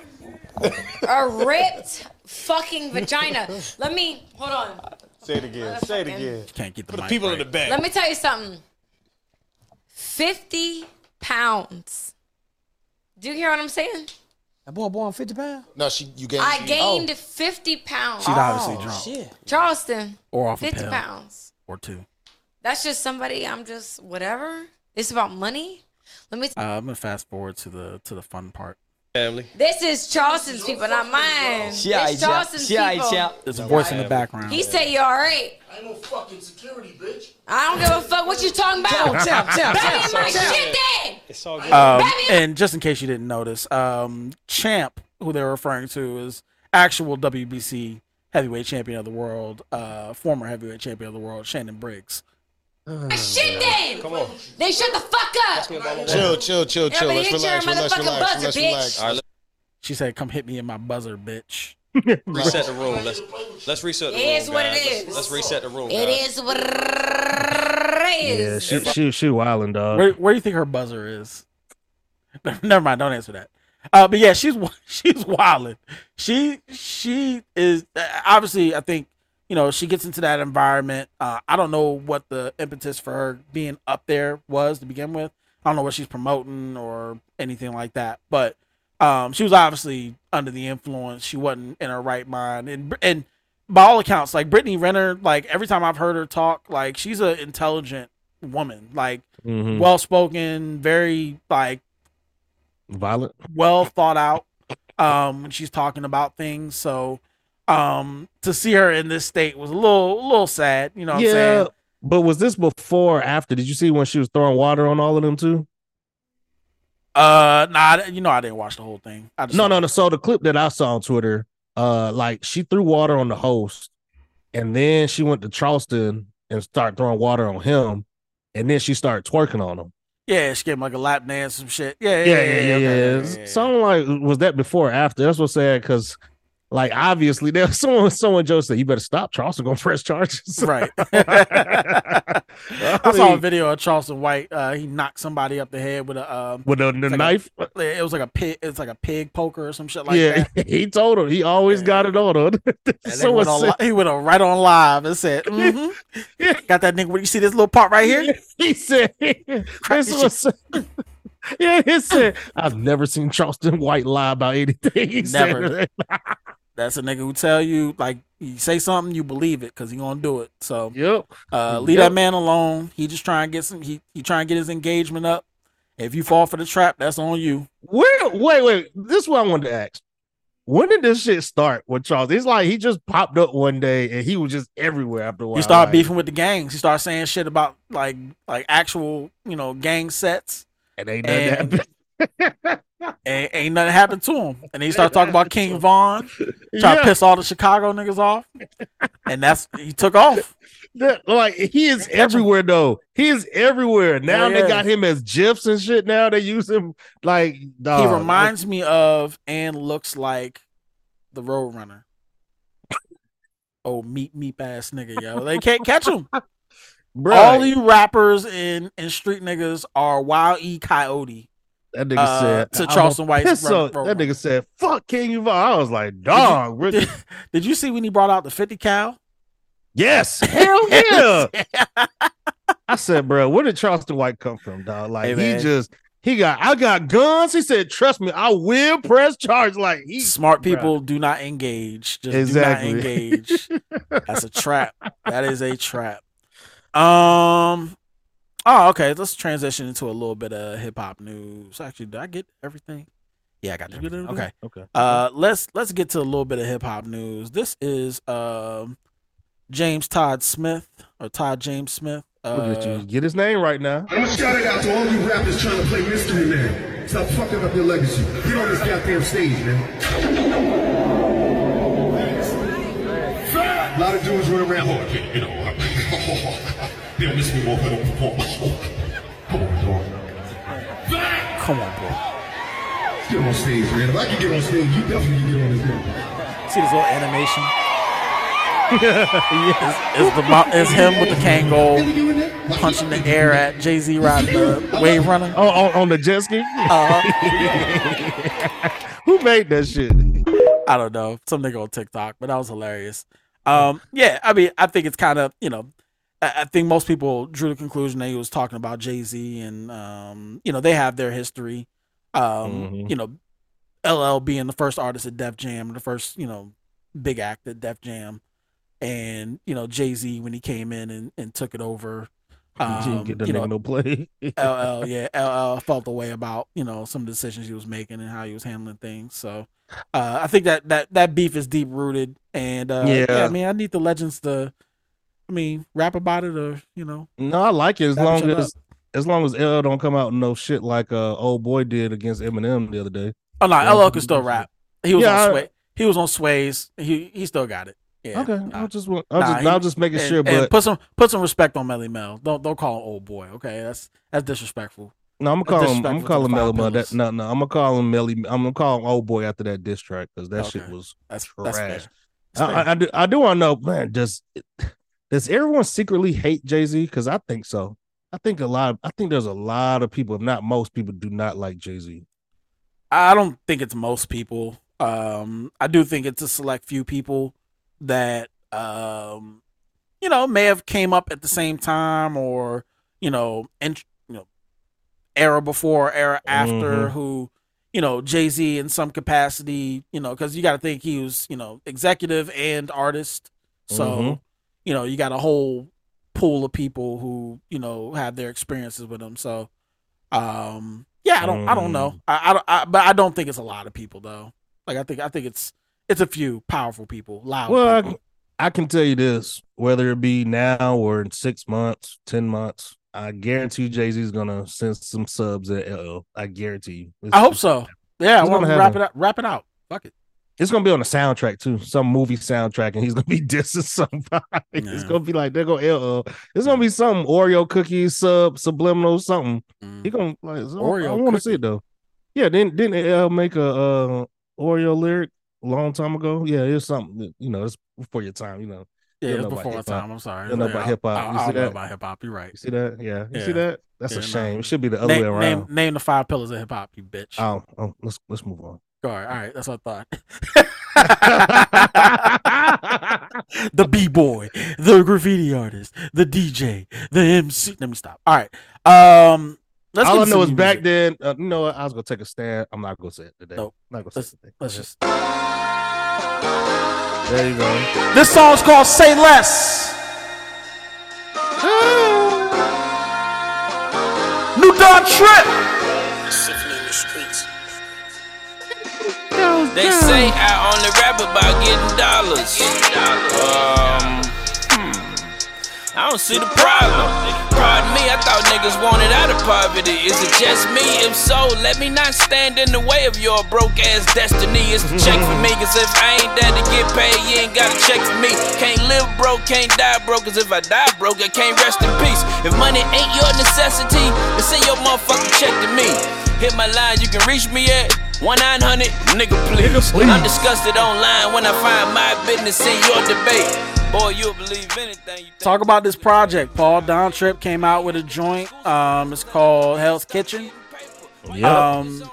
a ripped fucking vagina. Let me hold on. Say it again. Say it again. Can't get the, For the people right. in the back. Let me tell you something. Fifty pounds. Do you hear what I'm saying? That boy born 50 pounds? no, she. You gained. I she- gained 50 pounds. She's obviously Oh, drunk shit. Charleston, or off 50 pill pounds. or two. That's just somebody I'm just whatever. It's about money. Let me. Uh, I'm gonna fast forward to the to the fun part. Family. this is Charleston's people, not mine. She alright, It's. Charleston's She people. champ. There's a voice in the background. He said you all right. I ain't no fucking security, bitch. I don't give a fuck what you talking about. Champ, champ, Baby, champ, my champ. shit then. It's all good. Um, and just in case you didn't notice, um, Champ, who they're referring to, is actual WBC heavyweight champion of the world, uh, former heavyweight champion of the world, Shannon Briggs. My shit then. Come on. Then shut the fuck up. Chill, chill, chill, chill. but Let's hit your relax. Motherfucking relax. buzzer, Let's bitch. relax. She said, "Come hit me in my buzzer, bitch." [LAUGHS] reset the room. Let's let's reset the It room. is what it is. Let's, let's reset the room. It guys. is what it yeah, she she she wilding dog. Where where do you think her buzzer is? [LAUGHS] Never mind. Don't answer that. Uh, but yeah, she's [LAUGHS] she's wilding. She she is obviously. I think you know she gets into that environment. Uh, I don't know what the impetus for her being up there was to begin with. I don't know what she's promoting or anything like that. But um, she was obviously under the influence. She wasn't in her right mind, and and by all accounts, like Brittany Renner, like every time I've heard her talk, like she's an intelligent woman, like Mhm. well spoken, very like Violent. well thought out um when she's talking about things. So um to see her in this state was a little a little sad, you know what I'm yeah, saying? but was this before or after? Did you see when she was throwing water on all of them too? Uh, nah, you know I didn't watch the whole thing. I just No, no, no. So the clip that I saw on Twitter, uh, like she threw water on the host, and then she went to Charleston and started throwing water on him, and then she started twerking on him. Yeah, she gave him like a lap dance, some shit. Yeah, Yeah, yeah, yeah, yeah. okay, yeah. Something like was that before or after? That's what's sad because, like, obviously there [LAUGHS] someone someone Joe said you better stop. Charleston gonna press charges. Right. I [LAUGHS] [LAUGHS] I saw a video of Charleston White. Uh, he knocked somebody up the head with a um, with the like a- knife. it was like a pig. It's like a pig poker or some shit like yeah, that. he told him he always got it on him. Someone went on, said, he went on right on live and said, mhm. "Got that nigga? What you see this little part right here? he said, this was, yeah, he said, I've never seen Charleston White lie about anything. He Never. that. That's a nigga who tell you like you say something, you believe it because he gonna do it. So Yep. uh, leave Yep. that man alone. He just trying to get some. He he trying to get his engagement up. If you fall for the trap, that's on you. Where? Wait, wait. This is what I wanted to ask. When did this shit start with Charles? It's like he just popped up one day and he was just everywhere after a while. He started like, beefing with the gangs. He started saying shit about like like actual you know gang sets. and ain't nothing and- happened. [LAUGHS] And ain't nothing happened to him. And he started talking about King Von, trying to piss all the Chicago niggas off. And that's he took off. That- like he is everywhere though. He is everywhere. Now Yeah, they yeah. got him as gifs and shit. Now they use him like he reminds me of and looks like the Roadrunner. Oh, meat meat ass nigga, yo. They can't catch him. [LAUGHS] Bruh, All you rappers and, and street niggas are Wile E Coyote. That nigga uh, said to "I'm Charleston a White's piss Ro- on-" Ro- That nigga said, "Fuck King Von." I was like, "Dog, really? Did, [LAUGHS] did you see when he brought out the 50 cal? yes, [LAUGHS] hell yeah." [LAUGHS] I said, "Bro, where did Charleston White come from, dog? Like Hey, he just he got I got guns." He said, "Trust me, I will press charge." Like he Smart bruh. people do not engage. Just Exactly. do not engage. That's a trap. That is a trap. Um. Oh, okay. Let's transition into a little bit of hip hop news. Actually, did I get everything? Yeah, I got You everything. everything? Okay. okay. Uh, let's let's get to a little bit of hip hop news. This is um James Todd Smith or Todd James Smith. Look at Uh, you. Get his name right now. I'm gonna shout it out to all you rappers trying to play mystery man. Stop fucking up your legacy. Get on this goddamn stage, man. A lot of dudes run around, oh, you you know, they don't miss me more if I don't perform. Come on, dog. come on, bro. Get on stage, man. If I can get on stage, you definitely can get on this thing. See this little animation? [LAUGHS] Is the mo- is him with the Kangol Really punching the air at Jay Z riding the wave runner? Oh, on, on the jet ski. Uh-huh. [LAUGHS] Who made that shit? I don't know, some nigga on TikTok, but that was hilarious. Um, yeah, I mean, I think it's kind of you know, I, think most people drew the conclusion that he was talking about Jay Z, and um, you know, they have their history. Um, Mhm. you know, LL being the first artist at Def Jam, the first you know, big act at Def Jam, and you know, Jay Z when he came in and, and took it over. [LAUGHS] He Um, didn't get the you know, no play. [LAUGHS] LL, yeah, LL felt the way about you know some decisions he was making and how he was handling things. So uh, I think that that that beef is deep rooted, and uh, yeah. Yeah. I mean, I need the legends to, I mean, rap about it or you know, No, I like it as long as as long as L don't come out and no shit like uh old boy did against Eminem the other day. oh no, Yeah, LL can still rap. He was Yeah, on sway. He was on sways. He he still got it. Yeah. okay, nah. I just want I Nah, just he- I was just making And- sure, but put some put some respect on Melle Mel. Don't don't call him old boy. Okay, that's that's disrespectful. no, I'm gonna call him I'm gonna call him Melle Mel. That no no, I'm gonna call him Melly. I'm gonna call him old boy after that diss track because that shit was That's that's fair. trash. That's I. I, I do I do want to know, man. Does does everyone secretly hate Jay Z? Because I think so. I think a lot. Of, I think there's a lot of people, if not most people, do not like Jay Z. I don't think it's most people. Um, I do think it's a select few people that um, you know, may have came up at the same time or you know, and you know, era before, era after, Mhm. who you know, Jay Z in some capacity, you know, because you got to think he was you know executive and artist, so Mhm. You know you got a whole pool of people who you know have their experiences with him. So, um, yeah, I don't, I don't know, I, I, don't- I, but I don't think it's a lot of people though. Like I think, I think it's it's a few powerful people, loud. Well, people. I, I can tell you this: whether it be now or in six months, ten months, I guarantee Jay Z is gonna send some subs at LL. I guarantee you. It's- I hope so. Yeah, I want gonna wrap it up. Wrap it out. Fuck it. It's gonna be on the soundtrack too, some movie soundtrack, and he's gonna be [LAUGHS] dissing somebody. It's gonna be like they're gonna. It's gonna be some Oreo cookies, sub, subliminal, something. Mm. He gonna like. Oreo I want to see it though. Yeah, didn't didn't LL make a uh, Oreo lyric a long time ago? Yeah, it's something. that, You know, it's before your time. You know, Yeah, it's before my time. I'm sorry. You know Yeah, about hip-hop. You I see know that? about hip hop. You're right. you see that? Yeah, you see that? That's Yeah, a no. shame. It should be the other Name, way name, around. name the five pillars of hip hop, you bitch. Oh, oh, let's let's move on. All right, all right, that's what I thought. [LAUGHS] the b boy, the graffiti artist, the DJ, the MC. Let me stop. All right. Um, let's All I know is new back music. then. Uh, you know what? I was gonna take a stand. I'm not gonna say it today. Nope. Not gonna Let's say it today. let's just. There you go. This song's called "Say Less." [GASPS] New Don Trip. They say I only rap about getting dollars. Um, hmm. I don't see the problem. Pardon me, I thought niggas wanted out of poverty. Is it just me? If so, let me not stand in the way of your broke ass destiny. It's the check for me, cause if I ain't there to get paid, you ain't got a check for me. Can't live broke, can't die broke, cause if I die broke, I can't rest in peace. If money ain't your necessity, then send your motherfucking check to me. Hit my line, you can reach me at 1 900, nigga, please. I'm disgusted online when I find my business in your debate. Boy, you'll believe anything you think. Talk about this project. Paul Don Trip came out with a joint. Um, it's called Hell's Kitchen. Yeah. Um,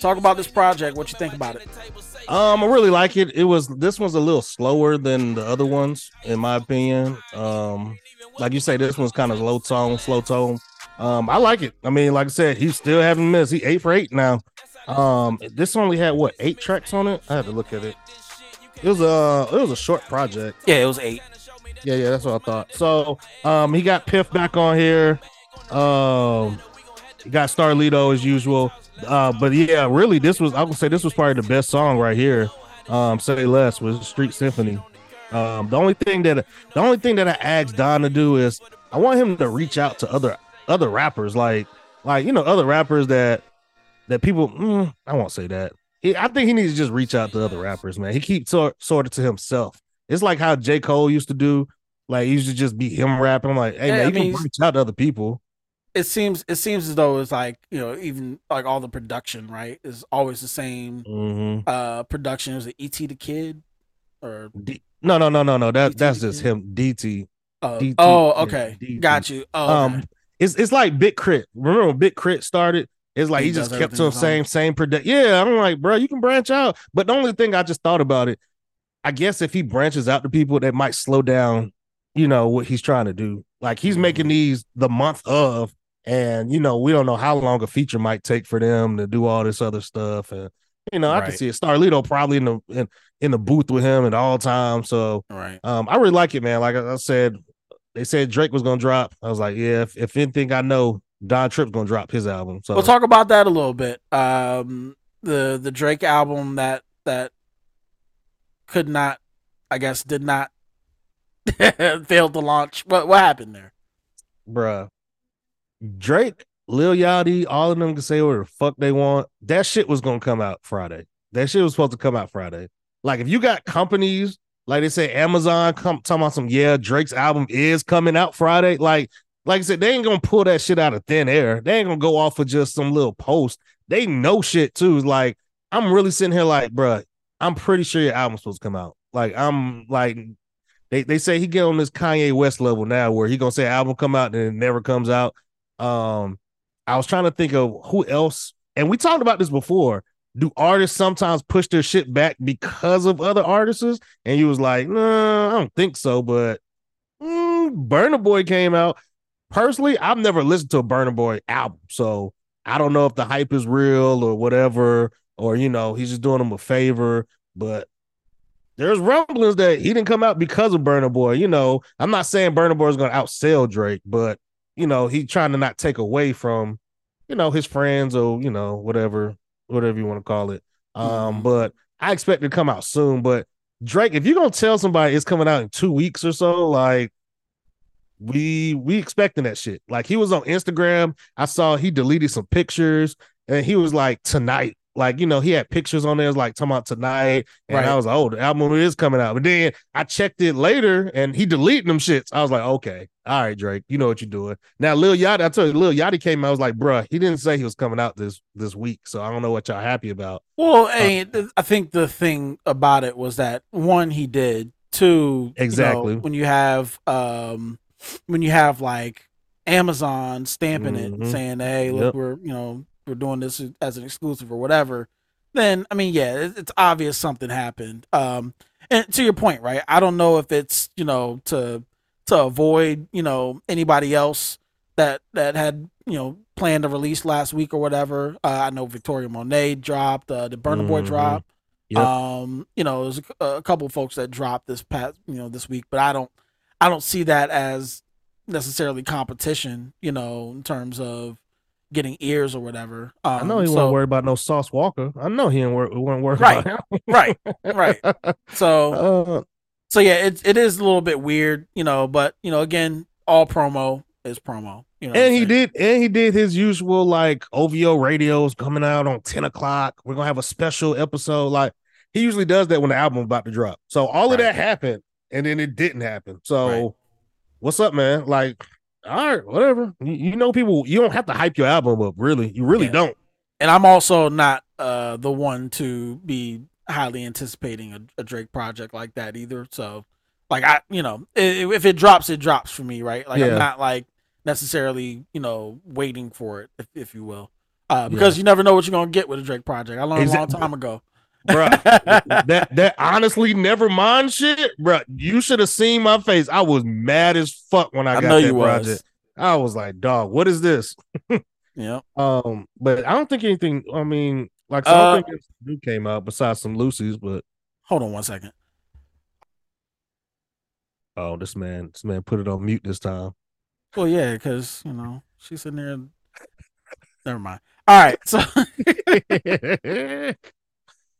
talk about this project. What you think about it? Um, I really like it. It was this one's a little slower than the other ones, in my opinion. Um, like you say, this one's kind of low tone, slow tone. Um, I like it. I mean, like I said, he still haven't missed. He eight for eight now. Um, this only had what eight tracks on it. I had to look at it. It was a it was a short project. Yeah, it was eight. Yeah, yeah, that's what I thought. So, um, he got Piff back on here. Um, he got Starlito as usual. Uh, but yeah, really, this was I would say this was probably the best song right here. Um, say less was Street Symphony. Um, the only thing that the only thing that I asked Don to do is I want him to reach out to other other rappers, like like you know other rappers that that people. mm, I won't say that. He, I think he needs to just reach out to other rappers, man. He keeps sort sorted to himself. It's like how J Cole used to do. Like he used to just be him rapping. I'm like, hey Yeah, man, I you mean, can reach out to other people. It seems it seems as though it's like you know even like all the production right is always the same hmm uh production. Is it ET the Kid or D- no, no, no, no, no. That DT, that's just him. DT. uh, DT, oh okay DT. got you. Oh, Um, okay. it's it's like Big KRIT. Remember when Big Crit started? It's like He he, just kept to the same same product. Yeah, I'm like, bro, you can branch out. But the only thing I just thought about it, I guess if he branches out to people, that might slow down, you know, what he's trying to do. Like he's Mm-hmm. making these the month of, and you know, we don't know how long a feature might take for them to do all this other stuff. And you know, I can see it. Starlito probably in the in, in the booth with him at all times. So right. um, I really like it, man. Like I I said, they said Drake was gonna drop. I was like, yeah, if, if anything I know, Don Trip's gonna drop his album. So We'll talk about that a little bit. Um, the the Drake album that that could not, I guess, did not [LAUGHS] failed to launch. What what happened there? bruh, Drake, Lil Yachty, all of them can say whatever the fuck they want. That shit was gonna come out Friday. That shit was supposed to come out Friday. Like if you got companies like they say Amazon come talking about some yeah Drake's album is coming out Friday. Like like I said, they ain't gonna pull that shit out of thin air. They ain't gonna go off of just some little post. They know shit too. Like I'm really sitting here like, bruh, I'm pretty sure your album's supposed to come out. Like I'm like they, they say he get on this Kanye West level now where he gonna say album come out and it never comes out. Um I was trying to think of who else, and we talked about this before. Do artists sometimes push their shit back because of other artists? And you was like, no, I don't think so. But mm, Burna Boy came out. Personally, I've never listened to a Burna Boy album, so I don't know if the hype is real or whatever, or you know, he's just doing him a favor. But there's rumblings that he didn't come out because of Burna Boy. You know, I'm not saying Burna Boy is going to outsell Drake, but you know, he's trying to not take away from, you know, his friends or you know whatever, whatever you want to call it. Um, Mhm. but I expect it to come out soon. But Drake, if you're gonna tell somebody it's coming out in two weeks or so, like we we expecting that shit. Like he was on Instagram. I saw he deleted some pictures and he was like tonight. Like, you know, he had pictures on there like talking about tonight. And Right. I was like, oh, the album is coming out. But then I checked it later and he deleted them shits. I was like, okay, all right, Drake, you know what you're doing. Now Lil Yachty, I told you, Lil Yachty came out, I was like, bruh, he didn't say he was coming out this this week. So I don't know what y'all happy about. Well, I, I think the thing about it was that one, he did. Two, you know, Exactly. when you have um, when you have like Amazon stamping it, and saying, "Hey, look, Yep. we're you know we're doing this as an exclusive or whatever," then I mean, yeah, it- it's obvious something happened. Um, and to your point, right? I don't know if it's you know to to avoid you know anybody else that that had you know planned to release last week or whatever. Uh, I know Victoria Monet dropped, uh, the Burna Boy Mhm. dropped. Yep. Um, you know, there's a, a couple folks that dropped this past you know this week, but I don't I don't see that as necessarily competition. You know, in terms of getting ears or whatever. Um, I know he so, wasn't worried about no Sauce Walka. I know he didn't wor- wasn't worried Right. right, right. [LAUGHS] So Uh, so yeah, it it is a little bit weird, you know, but you know, again, all promo is promo. You know, and he did and he did his usual like OVO radios coming out on 10 o'clock. We're gonna have a special episode. Like he usually does that when the album about to drop. So all of that happened and then it didn't happen. So Right. what's up, man? Like, all right, whatever. You, you know, people you don't have to hype your album up, really. You really Yeah. don't. and I'm also not uh the one to be highly anticipating a, a Drake project like that either. So, like I, you know, if it drops, it drops for me, right? Like Yeah. I'm not like necessarily, you know, waiting for it, if, if you will, uh, because you never know what you're gonna get with a Drake project. I learned a long time ago. Bruh, that that honestly never mind shit, bruh. You should have seen my face. I was mad as fuck when I, I got that you was. project. I was like, dog, what is this? Yeah. [LAUGHS] Um, but I don't think anything. I mean, like, so Uh, I don't think it's new came out besides some loosies. But Hold on one second. oh, this man, this man put it on mute this time. Well, yeah, because you know she's sitting there. Never mind. All right, so [LAUGHS] [LAUGHS]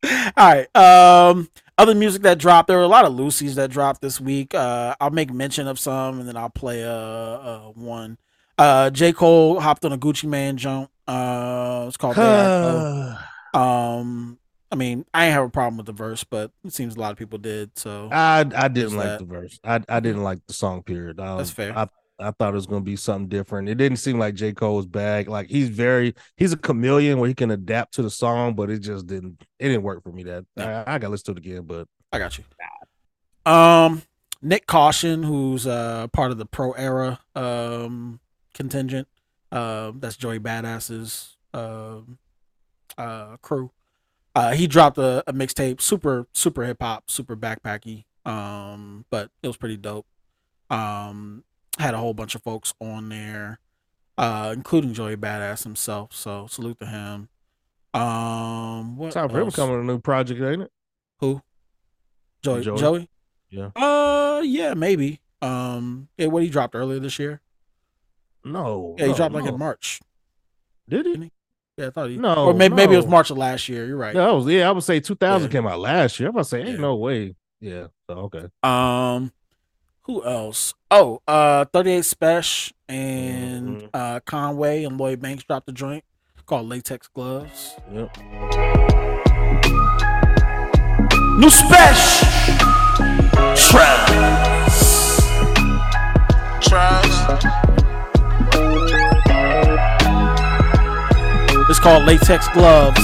[LAUGHS] all right. Um, other music that dropped. There were a lot of loosies that dropped this week. Uh, I'll make mention of some, and then I'll play a, uh one. Uh, J Cole hopped on a Gucci Mane jump. Uh, it's called. I Um, I mean, I ain't have a problem with the verse, but it seems a lot of people did. So I I didn't like that. the verse. I I didn't like the song. Period. Um, That's fair. I I thought it was gonna be something different. It didn't seem like J Cole's bag. Like he's very he's a chameleon where he can adapt to the song, but it just didn't it didn't work for me. That I, I got to listen to it again, but I got you. Um, Nyck Caution, who's uh part of the Pro Era um contingent. Uh, that's Joey Badass's um uh crew. Uh, he dropped a, a mixtape, super super hip hop, super backpacky. Um, but it was pretty dope. Um, had a whole bunch of folks on there, uh, including Joey Badass himself. So salute to him. Um, what time for him coming a new project, ain't it? Who? Joey. Joey. Joey. Yeah. Uh, yeah, maybe. Um, yeah, what he dropped earlier this year. No. Yeah, he no, dropped like no. in March. Did he? Didn't Yeah, I thought he. No, or maybe maybe it was. March of last year. You're right. Yeah, I was yeah, I would say 2000 Yeah. came out last year. I'm about to say ain't Yeah. no way. Yeah. So okay. Um, who else? Oh, uh, 38 Spesh and Mhm. uh Conway and Lloyd Banks dropped a joint called Latex Gloves. Yep. New Special. Trust. Trust. It's called Latex Gloves.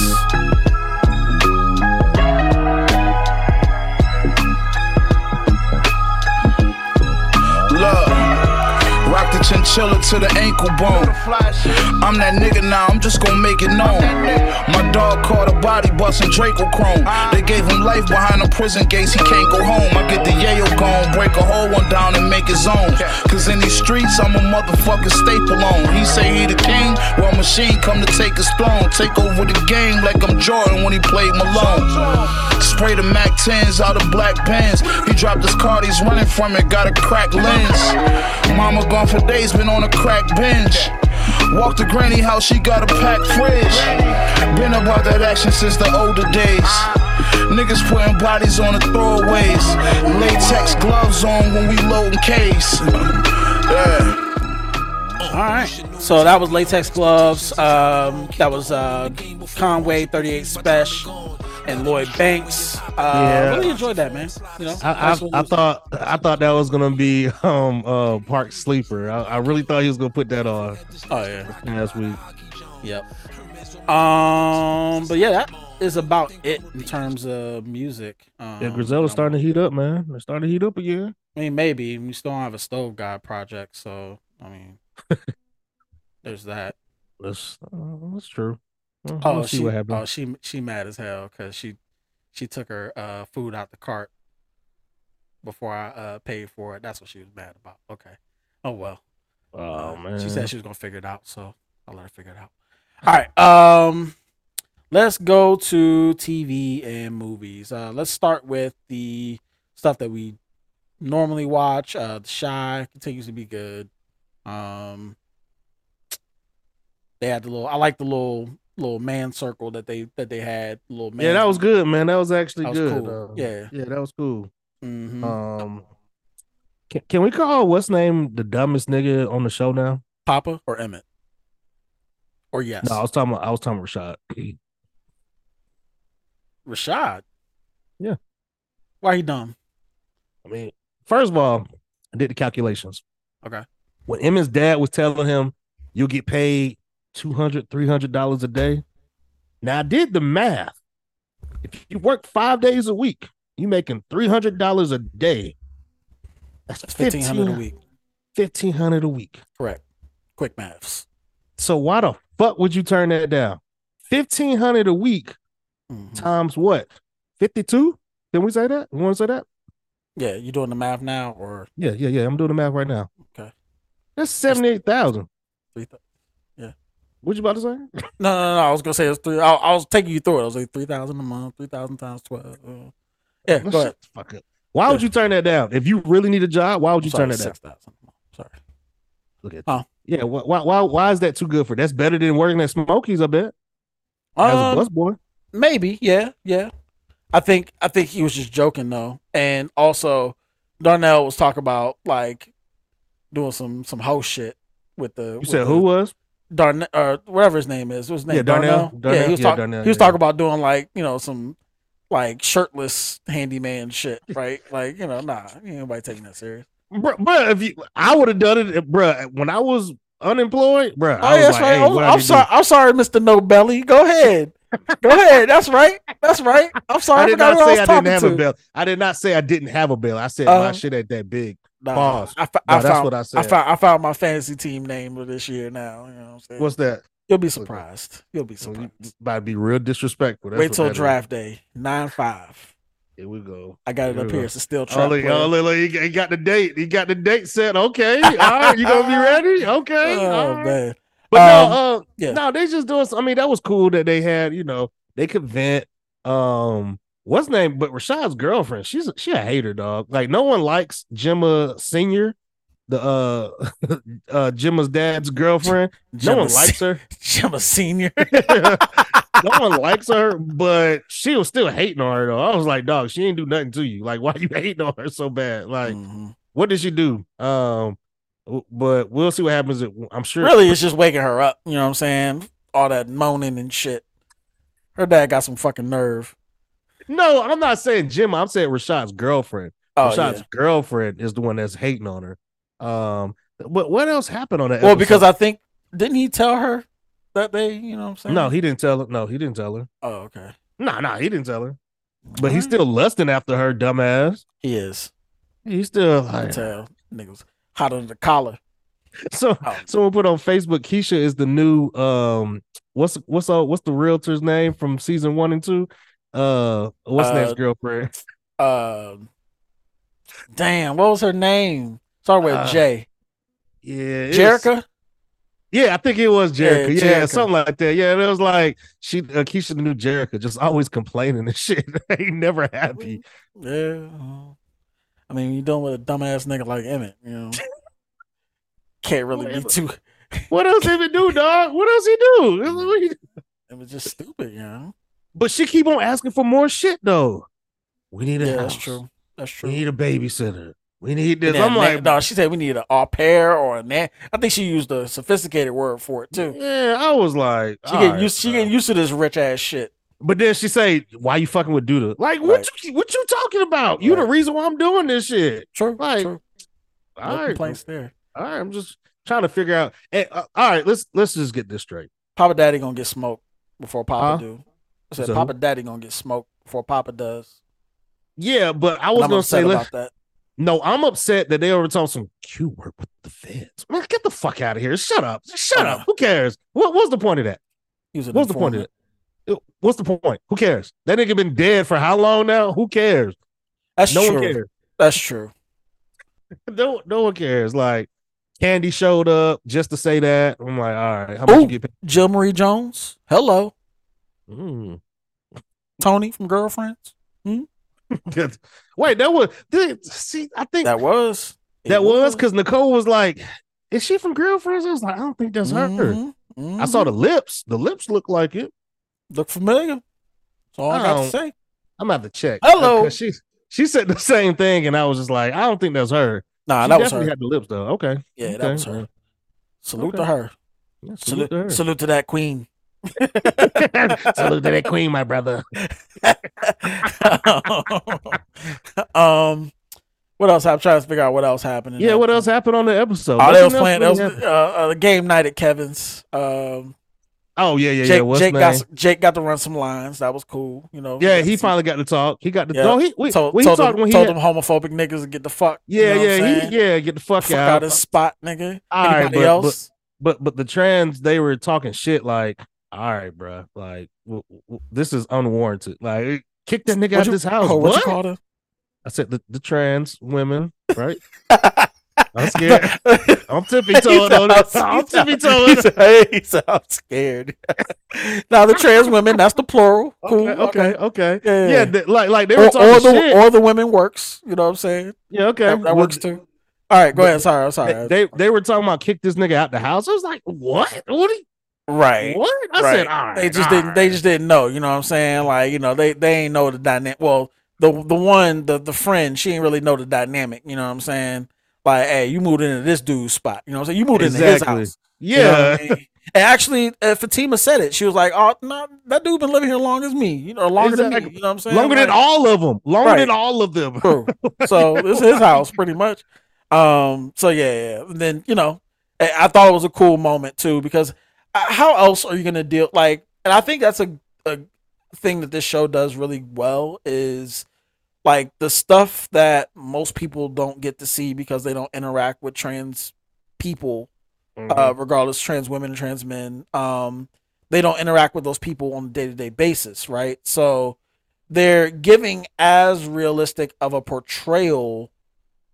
Chinchilla to the ankle bone. I'm that nigga now, I'm just gonna make it known. My dog caught a body busting Draco Chrome. They gave him life behind the prison gates, he can't go home. I get the yayo gone, break a whole one down and make his own. Cause in these streets, I'm a motherfucking staple on. He say he the king, well, machine come to take his throne. Take over the game like I'm Jordan when he played Malone. Spray the Mac 10s out of black pens. He dropped his card, he's running from it, got a cracked lens. Mama gone for days, been on a crack bench. Walk to granny house, she got a packed fridge. Been about that action since the older days. Niggas putting bodies on the throwaways. Latex gloves on when we loading case. Yeah. All right. So that was Latex Gloves. Um, that was uh, Conway 38 Spesh and Lloyd Banks. Uh, Yeah. Really enjoyed that, man. You know, I, I, I thought I thought that was gonna be um uh Park Sleeper. I, I really thought he was gonna put that on Oh yeah. last week. Yep. Um, but yeah, that is about it in terms of music. Um, Yeah, Griselda's starting to heat up, man. They're starting to heat up again. I mean, maybe we still don't have a Stove God project, so I mean, [LAUGHS] there's that. That's uh, that's true. Well, Oh, we'll she, what happens. oh, she she mad as hell because she she took her uh food out the cart before I uh paid for it. That's what she was mad about. Okay. Oh well. Oh, Uh, man. She said she was gonna figure it out, so I'll let her figure it out. All right. Um, let's go to TV and movies. Uh, let's start with the stuff that we normally watch. Uh, The Chi continues to be good. Um, they had the little. I like the little little man circle that they that they had. Little man. yeah, that was good, man. That was actually That was good. cool. Uh, Yeah. yeah, that was cool. Mhm. Um, can, can we call what's name the dumbest nigga on the show now? Papa or Emmett. Or yes, No, I was talking. About, I was talking about Rashad. [CLEARS THROAT] Rashad. Yeah. Why he dumb? I mean, first of all, I did the calculations. Okay. When Emmett's dad was telling him you'll get paid 200 $300 a day. Now I did the math. If you work five days a week, you're making $300 a day. That's, That's fifteen hundred a week. 1500 a week. Correct. Quick maths. So why the fuck would you turn that down? 1500 a week Mhm. times what? 52? Can we say that? You want to say that? Yeah, you doing the math now or Yeah, yeah, yeah. I'm doing the math right now. Okay. That's 78,000. What you about to say? No, no, no. I was gonna say it's three. I, I was taking you through it. I was like three thousand a month, three thousand times twelve. Uh, yeah, Well, go ahead. Fuck it. Why would you turn that down? If you really need a job, why would you Sorry, turn that down? six thousand. Sorry. Look at Huh. Yeah, why, why why why is that too good for? That's better than working at Smokies, I bet. As a Um, busboy. Maybe, yeah, yeah. I think I think he was just joking though, and also Darnell was talking about like doing some some host shit with the. You said the- who was? Darnell or whatever his name is. What's his name? Yeah, Darnell. yeah, Darnell. he was Yeah, talking. Darnell, He was yeah. talking about doing like you know some like shirtless handyman shit, right? [LAUGHS] like you know, nah, ain't nobody taking that serious. Bro, bro, if you I would have done it, bro. When I was unemployed, bro. Oh, I was yeah, that's like, right. hey, I'm, I I'm to sorry. I'm sorry, Mister No Belly. Go ahead. Go [LAUGHS] ahead. That's right. That's right. I'm sorry. I I, did not who I say I didn't have to. a bill. I did not say I didn't have a bill. I said Uh, my shit at that big. Nah, Pause. I, I that's found, what I I said. found. I found my fantasy team name for this year. Now, you know what I'm saying. What's that? You'll be surprised. You'll be Well, surprised. about to be real disrespectful. That's Wait till that is. draft day. Nine five. Here we go. I got it Here up here. It's a still Oh, trap. look, oh, look, look, he got- he got the date. He got the date set. Okay. All right. You gonna be [LAUGHS] ready? Okay. Oh right. man. But Um, no, uh, yeah. no, they just doing. I mean, that was cool that they had. You know, they could vent. Um, what's her name? But Rashad's girlfriend, she's a- she a hater, dog. Like no one likes Gemma Senior, the uh, [LAUGHS] uh Gemma's dad's girlfriend. no Gemma one likes her. [LAUGHS] Gemma Senior. [LAUGHS] no one likes her, but she was still hating on her though. I was like, dog, she ain't do nothing to you. Like, why you hating on her so bad? Like, Mhm. what did she do? Um, but we'll see what happens. I'm sure. Really, it's just waking her up. You know what I'm saying? All that moaning and shit. Her dad got some fucking nerve. No, I'm not saying Jim. I'm saying Rashad's girlfriend. Oh Rashad's yeah. girlfriend is the one that's hating on her. Um, but what else happened on that? Well, because? I think didn't he tell her that they? You know what I'm saying? no, he didn't tell her. No, he didn't tell her. Oh, okay. No, no, he didn't tell her. But he's still lusting after her, dumbass. He is. He's still like tell niggas hot under the collar. [LAUGHS] so. Oh. Someone put on Facebook, Keisha is the new um. What's what's all what's the realtor's name from season one and two? Uh, what's Uh, name's girlfriend? Um, damn, what was her name? Start with Uh, J. Yeah, Jerrika. Yeah, I think it was Jerrika. Yeah, Yeah, Jerrika. something like that. Yeah, it was like she uh, Keisha the new Jerrika, just always complaining and [LAUGHS] shit. Ain't never happy. Yeah. uh, I mean, you dealing with a dumbass nigga like Emmett, you know. [LAUGHS] Can't really be too. What else he even do, dog? What else he do? [LAUGHS] It was just stupid, you know. But she keep on asking for more shit though. We need a Yeah, house. that's true. That's We need a babysitter. We need this. I'm like, no, she said we need an au pair or a nan. I think she used a sophisticated word for it too. yeah. I was like, She get right, used. She getting used to this rich ass shit. But then she say, "Why you fucking with Duda? Like, what Right. you what you talking about? You the reason why I'm doing this shit. True. Like, true. No All right, complaints there. all right. I'm just trying to figure out. eh, uh, all right, let's let's just get this straight. Papa Daddy gonna get smoked before Papa Huh? do. I said So- Papa Daddy gonna get smoked before Papa does. Yeah, but I was I'm gonna upset say, let, about that. no, I'm upset that they were talking some Q work with the feds. Man, get the fuck out of here. Shut up. Shut Oh, up. Who cares? What was the point of that? He was What's the point of informant. it? Uh, What's the point? Who cares? That nigga been dead for how long now? Who cares? That's no true. one cares. That's true. [LAUGHS] No, no one cares. Like Candy showed up just to say that. I'm like, all right, how much Ooh. you get paid? Jill Marie Jones. Hello, Mm. Toni from Girlfriends. [LAUGHS] Wait, that was did, see. I think that, That was. that was because Nicole was like, "Is she from Girlfriends?" I was like, "I don't think that's her." Mhm, I saw the lips. The lips look like it. look familiar. That's all I got to Oh. say. I'm gonna have to check. Hello. she she said the same thing, and I was just like, "I don't think that's her." Nah, she that was her. had the lips though. Okay, Yeah, okay. that was her. Salute to her. Yeah, Salute, salute to her. salute to that queen. [LAUGHS] salute to that queen, my brother. [LAUGHS] um, what else? I'm trying to figure out what else happened. Yeah, what else happened on the episode? Oh, they was playing. That was uh, uh, game night at Kevin's. Um, Oh yeah, yeah, Jake, yeah. What's Jake name? got Jake got to run some lines. That was cool. You know. Yeah, he finally got to talk. He got to. Yeah. No, he wait, told, he told, talked them, when he told had- them homophobic niggas to get the fuck. you Yeah, know yeah, he, yeah. Get the fuck, Fuck out. out of spot, nigga. All right, Anybody but- else? But but the trans, they were talking shit like, all right, bro, like w- w- this is unwarranted. Like, kick that nigga What out of this house. oh, what what? you called her? I said the, the trans women, right? [LAUGHS] I'm scared. [LAUGHS] I'm tippy toeing on this. I'm tippy toeing. he said, I'm scared. [LAUGHS] now the trans women, that's the plural. Cool. Okay, okay, okay. Yeah. Yeah, like like they were Or, talking or the shit. or the women works. You know what I'm saying? yeah, okay. That, that Well, works too. All right, go ahead. Sorry, I'm sorry. They, they they were talking about kick this nigga out the house. I was like, what? What? Are you, right. what? I right. said, all right. they just didn't. They just didn't know. You know what I'm saying? Like you know, they they ain't know the dynamic. Well, the the one the the friend, she ain't really know the dynamic. You know what I'm saying? Like, hey, you moved into this dude's spot. You know what I'm saying? You moved into his Exactly. house. You know Yeah. I mean? And actually, uh, Fatima said it. She was like, "Oh, no, that dude been living here long as me. You know, longer than me. You know what I'm saying? Longer than all of them. Longer Right. than all of them. True. [LAUGHS] So this is his house, pretty much. Um. So yeah, yeah. And then you know, I, I thought it was a cool moment too because how else are you gonna deal like? And I think that's a a thing that this show does really well is like the stuff that most people don't get to see because they don't interact with trans people Mm-hmm. uh, regardless trans women and trans men um they don't interact with those people on a day-to-day basis right so they're giving as realistic of a portrayal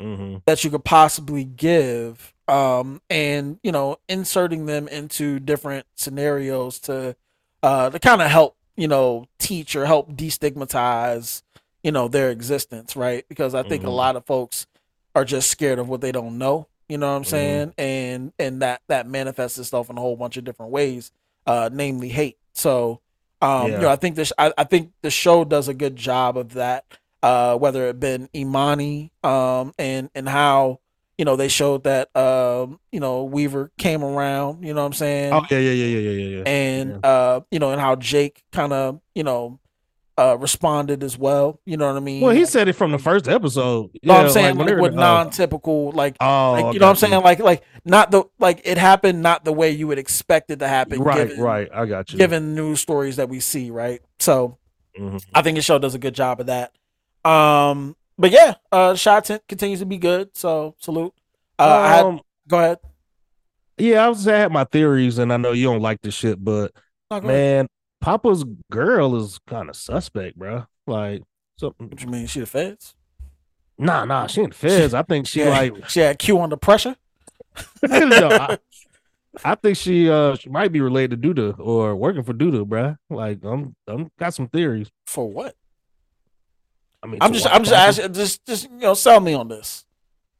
Mhm. that you could possibly give um and you know inserting them into different scenarios to uh to kind of help you know teach or help destigmatize you know their existence right because i think a Mhm. lot of folks are just scared of what they don't know you know what i'm Mhm. saying and and that that manifests itself in a whole bunch of different ways uh namely hate so um you Yeah. know i think this I, I think the show does a good job of that uh whether it been imani um and and how you know they showed that um you know weaver came around you know what i'm saying Oh yeah, yeah, yeah, yeah, yeah, yeah, yeah. and uh you know and how jake kind of you know uh responded as well you know what i mean Well, he said it from the first episode. no, Yeah, i'm saying when like, with oh. non-typical like Oh, like you know what i'm you. saying like like not the like it happened not the way you would expect it to happen Right, given, right. I got you. given news stories that we see right so Mhm. I think the show does a good job of that. Um, but yeah, uh, shot t- continues to be good. So salute. Uh, I had, Um, go ahead. yeah, I was I had my theories, and I know you don't like this shit, but ahead. man, Papa's girl is kind of suspect, bro. Like, something. What you mean? She the feds? Nah, nah, she ain't Fez. I think she [LAUGHS] Yeah. like. She had Q under pressure. [LAUGHS] no, I, [LAUGHS] I think she uh she might be related to Douda or working for Douda, bruh. Like, I'm I'm got some theories. For what? I mean, I'm just, I'm just asking, just, just you know, sell me on this.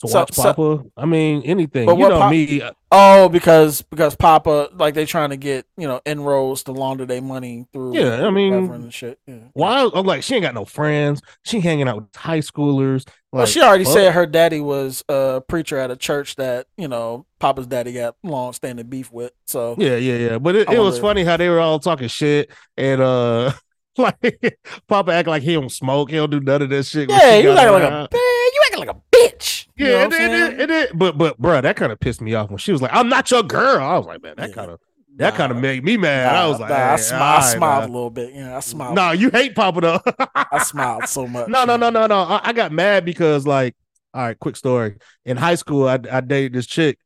to So- watch so- Papa. I mean, anything. But You what know Pop- me. uh, Oh, because because Papa like they trying to get you know inroads to launder their money through Yeah, I mean, Reverend and shit. Yeah. Why? I'm like, she ain't got no friends. She hanging out with high schoolers. Well, she already fuck. said her daddy was a preacher at a church that you know Papa's daddy got long standing beef with. So Yeah, yeah, yeah. But it, it was funny how they were all talking shit and uh [LAUGHS] like Papa act like he don't smoke, he don't do none of that shit. yeah, you acting like a man, you acting like a bitch. You know Yeah, it, it, it, it, but but bruh, that kind of pissed me off when she was like, "I'm not your girl." I was like, man, that kind of that kind of made me mad. I was like, Nah, I, hey, smi- I smiled a little bit. Yeah, I smiled. No, you hate Papa though. [LAUGHS] I smiled so [LAUGHS] much. no, no, no, no, no. I, I got mad because like, all right, quick story. In high school, I, I dated this chick.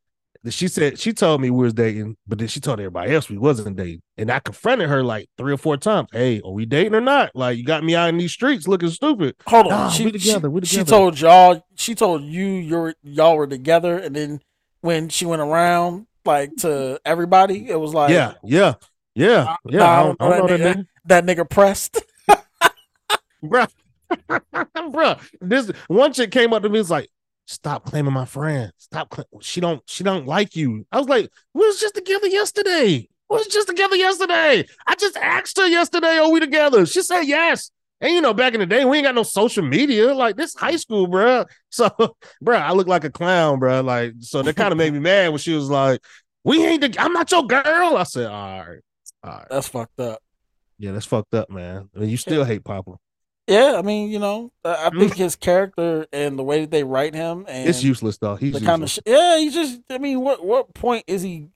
She said she told me we was dating, but then she told everybody else we wasn't dating. And I confronted her like three or four times. Hey, are we dating or not? Like, you got me out in these streets looking stupid. Hold on. Nah, she, we together. she, we she told y'all. She told you you're y'all were together, and then when she went around like to everybody, it was like yeah, yeah, yeah, yeah. nah, I don't, I don't know that, that nigga, nigga. that nigga pressed. [LAUGHS] Bruh. [LAUGHS] Bruh, this one chick came up to me was like, stop claiming my friend. Stop cla- she don't she don't like you. I was like, we was just together yesterday. We was just together yesterday. I just asked her yesterday, are we together? She said yes. And you know, back in the day, we ain't got no social media. Like this high school, bruh. [LAUGHS] So, bruh, I look like a clown, bruh. Like, so that kind of made me mad when she was like, We ain't the I'm not your girl. I said, All right, all right. That's fucked up. Yeah, that's fucked up, man. I mean, you still hate Papa. Yeah, I mean, you know, I I think his character and the way that they write him and Mm. It's useless though. He's the kind of sh- yeah, he's just. I mean, what what point is he?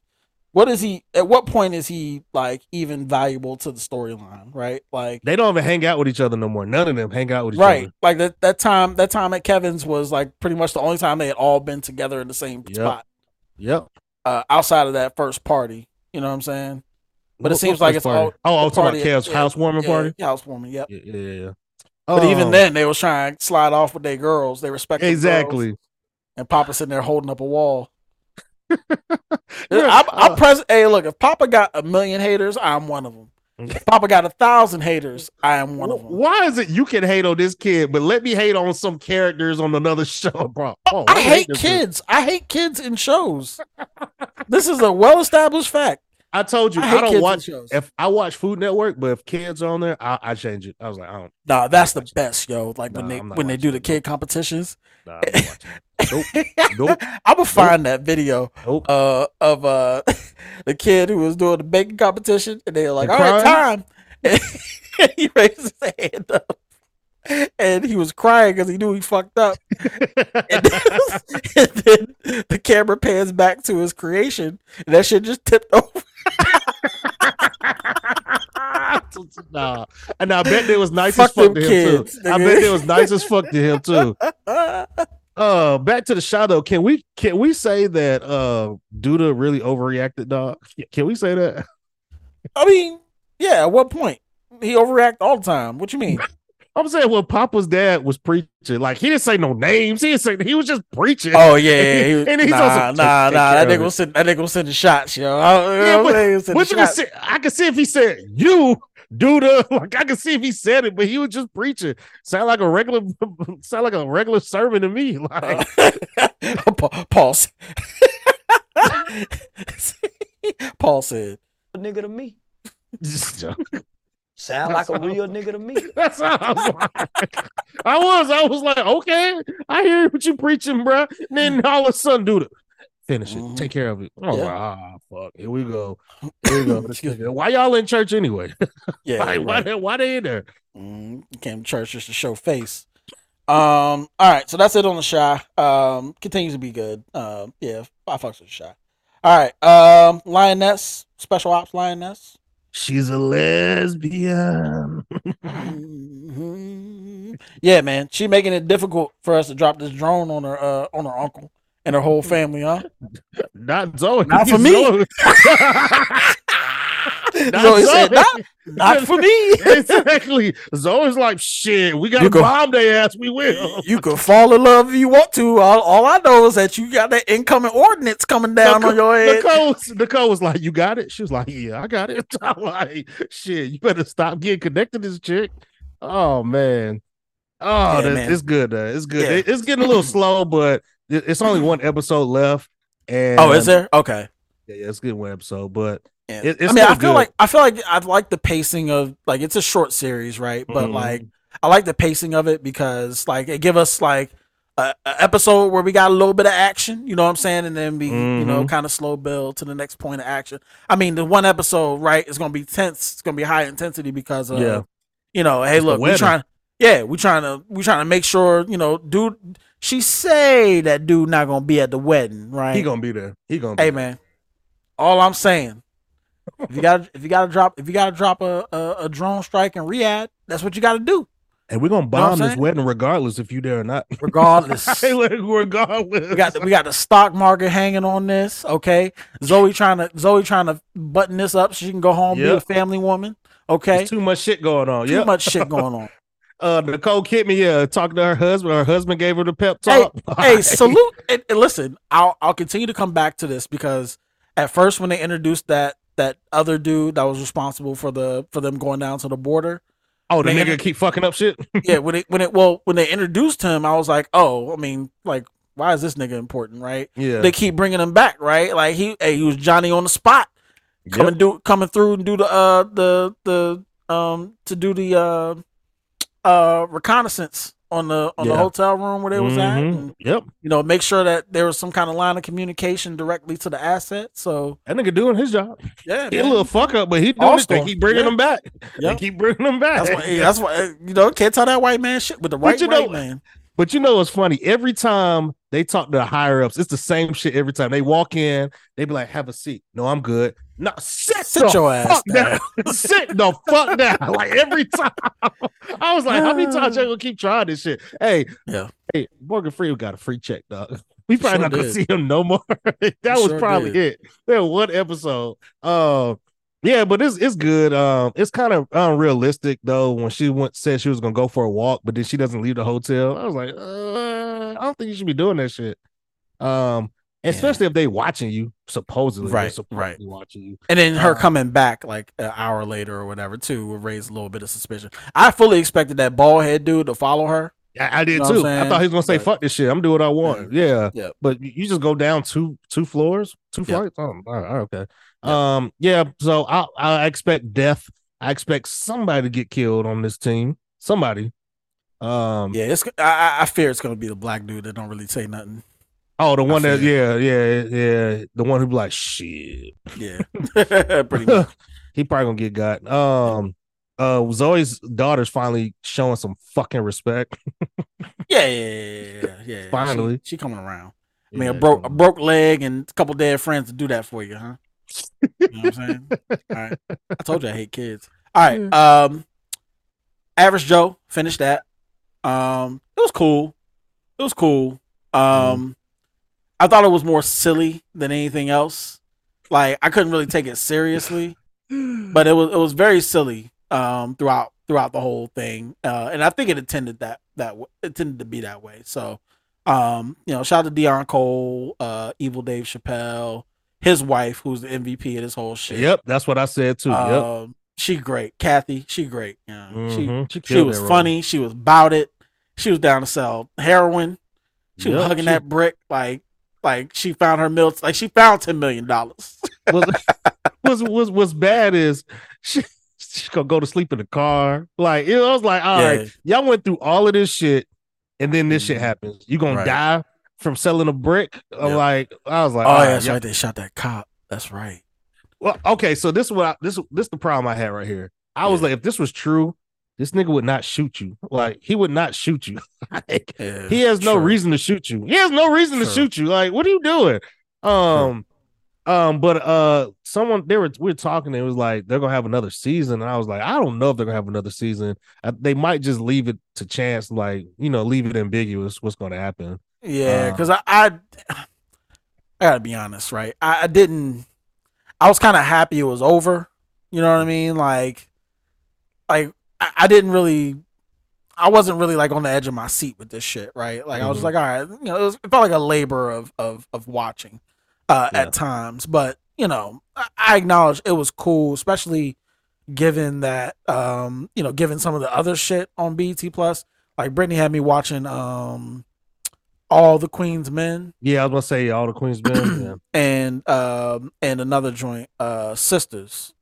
What is he? At what point is he like even valuable to the storyline? Right, like They don't even hang out with each other no more. None of them hang out with each right, other. like that that time that time at Kevin's was like pretty much the only time they had all been together in the same Yep. spot. Yep. Uh, outside of that first party, you know what I'm saying? But it seems like it's party? all Oh, oh, the talking about party- Kev's housewarming yeah, party? yeah, housewarming. Yep. Yeah, yeah, yeah. But even Um, then, they was trying to slide off with their girls. They respect exactly. girls. and Papa sitting there holding up a wall. [LAUGHS] Yeah, I'm, I'm uh, pres- Hey, look, if Papa got a million haters, I'm one of them. If Papa got a thousand haters, I am one of them. Why is it you can hate on this kid, but let me hate on some characters on another [LAUGHS] show, bro? Oh, I hate kid. kids. I hate kids in shows. this is a well-established fact. I told you I I, don't watch. shows. If I watch Food Network, but if kids are on there, I, I change it. I was like, I don't. Nah, that's the best, yo. Like when they when they do the kid competitions. Nah, I'm. [LAUGHS] Nope. Nope. I'm gonna find that video Nope. uh, of uh, [LAUGHS] the kid who was doing the baking competition, and they were like, And "All right, crying? time." [LAUGHS] And he raised his hand up, and he was crying because he knew he fucked up. and, then, and then the camera pans back to his creation, and that shit just tipped over. [LAUGHS] nah, and I bet they was nice Fuck as fuck to him kids, too. I bet they was nice as fuck to him too. [LAUGHS] Uh, back to the shadow. Can we can we say that uh Douda really overreacted, dog? Can we say that? I mean, yeah. At what point he overreact all the time? What you mean? [LAUGHS] I'm saying when Papa's dad was preaching, like he didn't say no names. He didn't say he was just preaching. Oh yeah, yeah. [LAUGHS] He, was- And he's nah, also- nah, nah. That nigga was sending, that nigga was sending shots, yo. I, Yeah, I, but- I, was sending Which you can shots. see, I can see if he said you, Douda. [LAUGHS] Like I can see if he said it, but he was just preaching. Sound like a regular, [LAUGHS] sound like a regular sermon to me. Like uh, Pa- Paul. said- Paul said, nigga to me. Sound like a real nigga to me. [LAUGHS] that's how I was like. I was, I was like, okay, I hear what you preaching, bro. And then all of a sudden, Douda, finish it, Mhm. take care of it. Oh, Yeah. ah, fuck, here we go, [CLEARS THROAT] here we go. Why y'all in church anyway? [LAUGHS] "Yeah, like, why, right. they, why they in there? Mm, you came to church just to show face." Um. All right, so that's it on the Chi. Um. Continues to be good. Um. Yeah, I fucks with the Chi. All right. Um. Lioness, special ops lioness. She's a lesbian. Mhm. Yeah, man, she making it difficult for us to drop this drone on her, uh, on her uncle and her whole family, huh? Not Zoe. Not for [LAUGHS] me. [LAUGHS] Zoe. Not Zoe said, "Not- not for me." It's [LAUGHS] exactly. Zoe's like, shit, we got to bomb their ass. We will. You can fall in love if you want to. All, all I know is that you got that incoming ordnance coming down on your head. Nicole, was- Nicole was like, you got it? She was like, yeah, I got it. [LAUGHS] I'm like, shit, you better stop getting connected to this chick. Oh, man. Oh, Yeah, man. it's good. Uh, it's good. Yeah. It- it's getting a little [CLEARS THROAT] slow, but it- it's only one episode left. And Oh, is there? Okay. Yeah, yeah, it's a good one episode, but Yeah. it, it's I mean, I feel good. like I feel like I like the pacing of like it's a short series, right? But Mhm. like I like the pacing of it because like it give us like a, a episode where we got a little bit of action, you know what I'm saying, and then we you know Mhm. kind of slow build to the next point of action. I mean, the one episode right is gonna be tense. It's gonna be high intensity because of Yeah. you know, hey, It's look, we wedding. trying, yeah, we're trying to we're trying to make sure you know, dude. She say that dude not gonna be at the wedding, right? he gonna be there. He gonna. Be Hey there. man, all I'm saying, if you got if you got to drop if you got to drop a, a a drone strike in Riyadh, that's what you got to do, and we're gonna know what I'm bomb this wedding regardless if you there or not. regardless. [LAUGHS] Hey, regardless. we got the, we got the stock market hanging on this. Okay, Zoe trying to Zoe trying to button this up so she can go home be a family woman. Okay, There's too much shit going on. too Yep. much shit going on. [LAUGHS] Uh, Nicole Kidman, yeah, talking to her husband. Her husband gave her the pep hey, talk. [LAUGHS] hey, salute. And, and listen, I'll I'll continue to come back to this because at first when they introduced that that other dude that was responsible for the for them going down to the border, Oh, the nigga inter- keep fucking up shit. [LAUGHS] yeah, when it when it well when they introduced him, I was like, oh, I mean, like, why is this nigga important, right? Yeah. They keep bringing him back, right? Like he, hey, he was Johnny on the spot, coming do coming through and do the uh the the um to do the uh uh reconnaissance on the on the hotel room where they was at. Mhm. And, Yep. you know, make sure that there was some kind of line of communication directly to the asset. So That nigga doing his job. yeah, He a little fuck up, but he doing it. They keep bringing Yeah. him back. They keep bringing them back. That's why. That's why. You know, can't tell that white man shit with the right you know- white man. But you know it's funny? Every time they talk to the higher ups, it's the same shit every time. They walk in, they be like, have a seat. No, I'm good. No, sit, Sit the your ass down. [LAUGHS] sit the fuck down. [LAUGHS] Like every time. I was like, how many times y'all gonna keep trying this shit? Hey, Yeah. hey, Morgan Freeman got a free check, dog. [LAUGHS] We probably Sure not gonna did. see him no more. that was Sure probably did. it. There one episode. Um, yeah, but it's it's good. Um, it's kind of unrealistic though when she went said she was gonna go for a walk, but then she doesn't leave the hotel. I was like, uh, I don't think you should be doing that shit. Um, especially if they watching you, supposedly, Right, supposedly right. watching you. And then her Uh, coming back like an hour later or whatever too would raise a little bit of suspicion. I fully expected that bald head dude to follow her. I, I did Know too. I thought he was gonna say, But- "Fuck this shit. I'm doing what I want." Yeah, Yeah. But you you just go down two two floors, two Yeah. flights. Oh, all right, all right, okay. Um, yeah. So I I expect death. I expect somebody to get killed on this team. Somebody. Um. Yeah, it's. I, I- I fear it's gonna be the black dude that don't really say nothing. Oh, the one that. Yeah, yeah, yeah. The one who be like, shit. Yeah, [LAUGHS] [LAUGHS] pretty much. he probably gonna get got. Um. Uh, Zoe's daughter's finally showing some fucking respect. [LAUGHS] Yeah, yeah, yeah, yeah, yeah. She- Finally. she, coming around. I mean, Yeah, a broke a broke leg and a couple dead friends to do that for you, huh? You know what I'm saying? All right. I told you I hate kids. All right. Um, Average Joe finished that. Um, it was cool. It was cool. Um, I thought it was more silly than anything else. Like I couldn't really take it seriously, but it was it was very silly. Um, throughout throughout the whole thing, uh, and I think it intended that that it tended to be that way. So, um, you know, shout out to Deon Cole, uh, Evil Dave Chappelle, his wife, who's the MVP of this whole shit. Yep, that's what I said too. yep. Um, she great. Kathy, she great. Yeah. Mhm. She She she was that role. funny. She was about it. She was down to sell heroin. She was hugging she- that brick like like she found her milk like she found ten million dollars. was [LAUGHS] was was was bad is she she gonna go to sleep in the car. Like it I was like, all right, Yeah. y'all went through all of this shit, and then this shit mm-hmm. happens. You gonna Right. die from selling a brick? I'm like, I was like, oh yeah, right, that's right. They shot that cop. That's right. Well, okay, so this is what I, this this the problem I had right here. I was like, if this was true, this nigga would not shoot you. Like he would not shoot you. [LAUGHS] like, Yeah, he has no true. reason to shoot you. He has no reason to shoot you. Like, what are you doing? Um, um, but uh, someone they were we were talking. It was like they're gonna have another season, and I was like, I don't know if they're gonna have another season. Uh, they might just leave it to chance, like you know, leave it ambiguous what's gonna happen. Yeah, Uh, because I, I I gotta be honest, right? I, I didn't. I was kind of happy it was over. You know what I mean? Like, like I, I didn't really. I wasn't really like on the edge of my seat with this shit, right? Like I was Mhm. like, all right, you know, it, was, it felt like a labor of of of watching uh, Yeah. at times, but you know, I, I acknowledge it was cool, especially given that um, you know, given some of the other shit on BET Plus. Like Brittany had me watching um All the Queen's Men, Yeah, I was gonna say all the Queen's Men. yeah. [CLEARS THROAT] and um and another joint, uh, Sistas.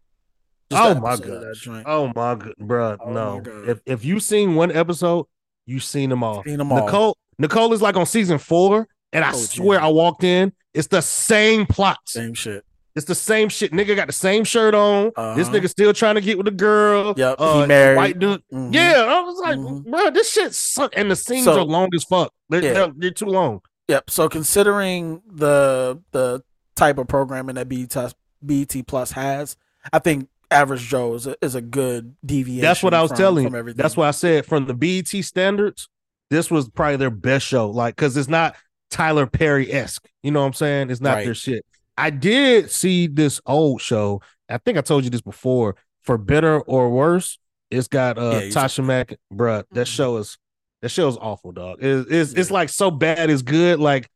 Oh my god! Oh my god, bro. Oh no. If if you seen one episode, you seen them all. Seen 'em all. Nicole Nicole is like on season four, and I Oh, swear Jesus. I walked in. It's the same plot. Same shit. It's the same shit. Nigga got the same shirt on. This Uh-huh. nigga still trying to get with the girl. Yep, he Uh, married. White dude. Mhm. Yeah, I was like, Mhm. bro, this shit suck. And the scenes So- are long as fuck. They're, Yeah. they're, they're too long. Yep. So considering the the type of programming that BT BET Plus has, I think Average Joe is a, is a good deviation. That's what I was from- telling from you. everything. That's why I said from the BET standards, this was probably their best show. Like, cause it's not Tyler Perry esque. You know what I'm saying? It's not Right. their shit. I did see this old show. I think I told you this before. For better or worse, it's got uh Yeah, you said Tasha Mack. Bruh, that show is that show is awful, dog. It- it's it's like so bad it's good. Like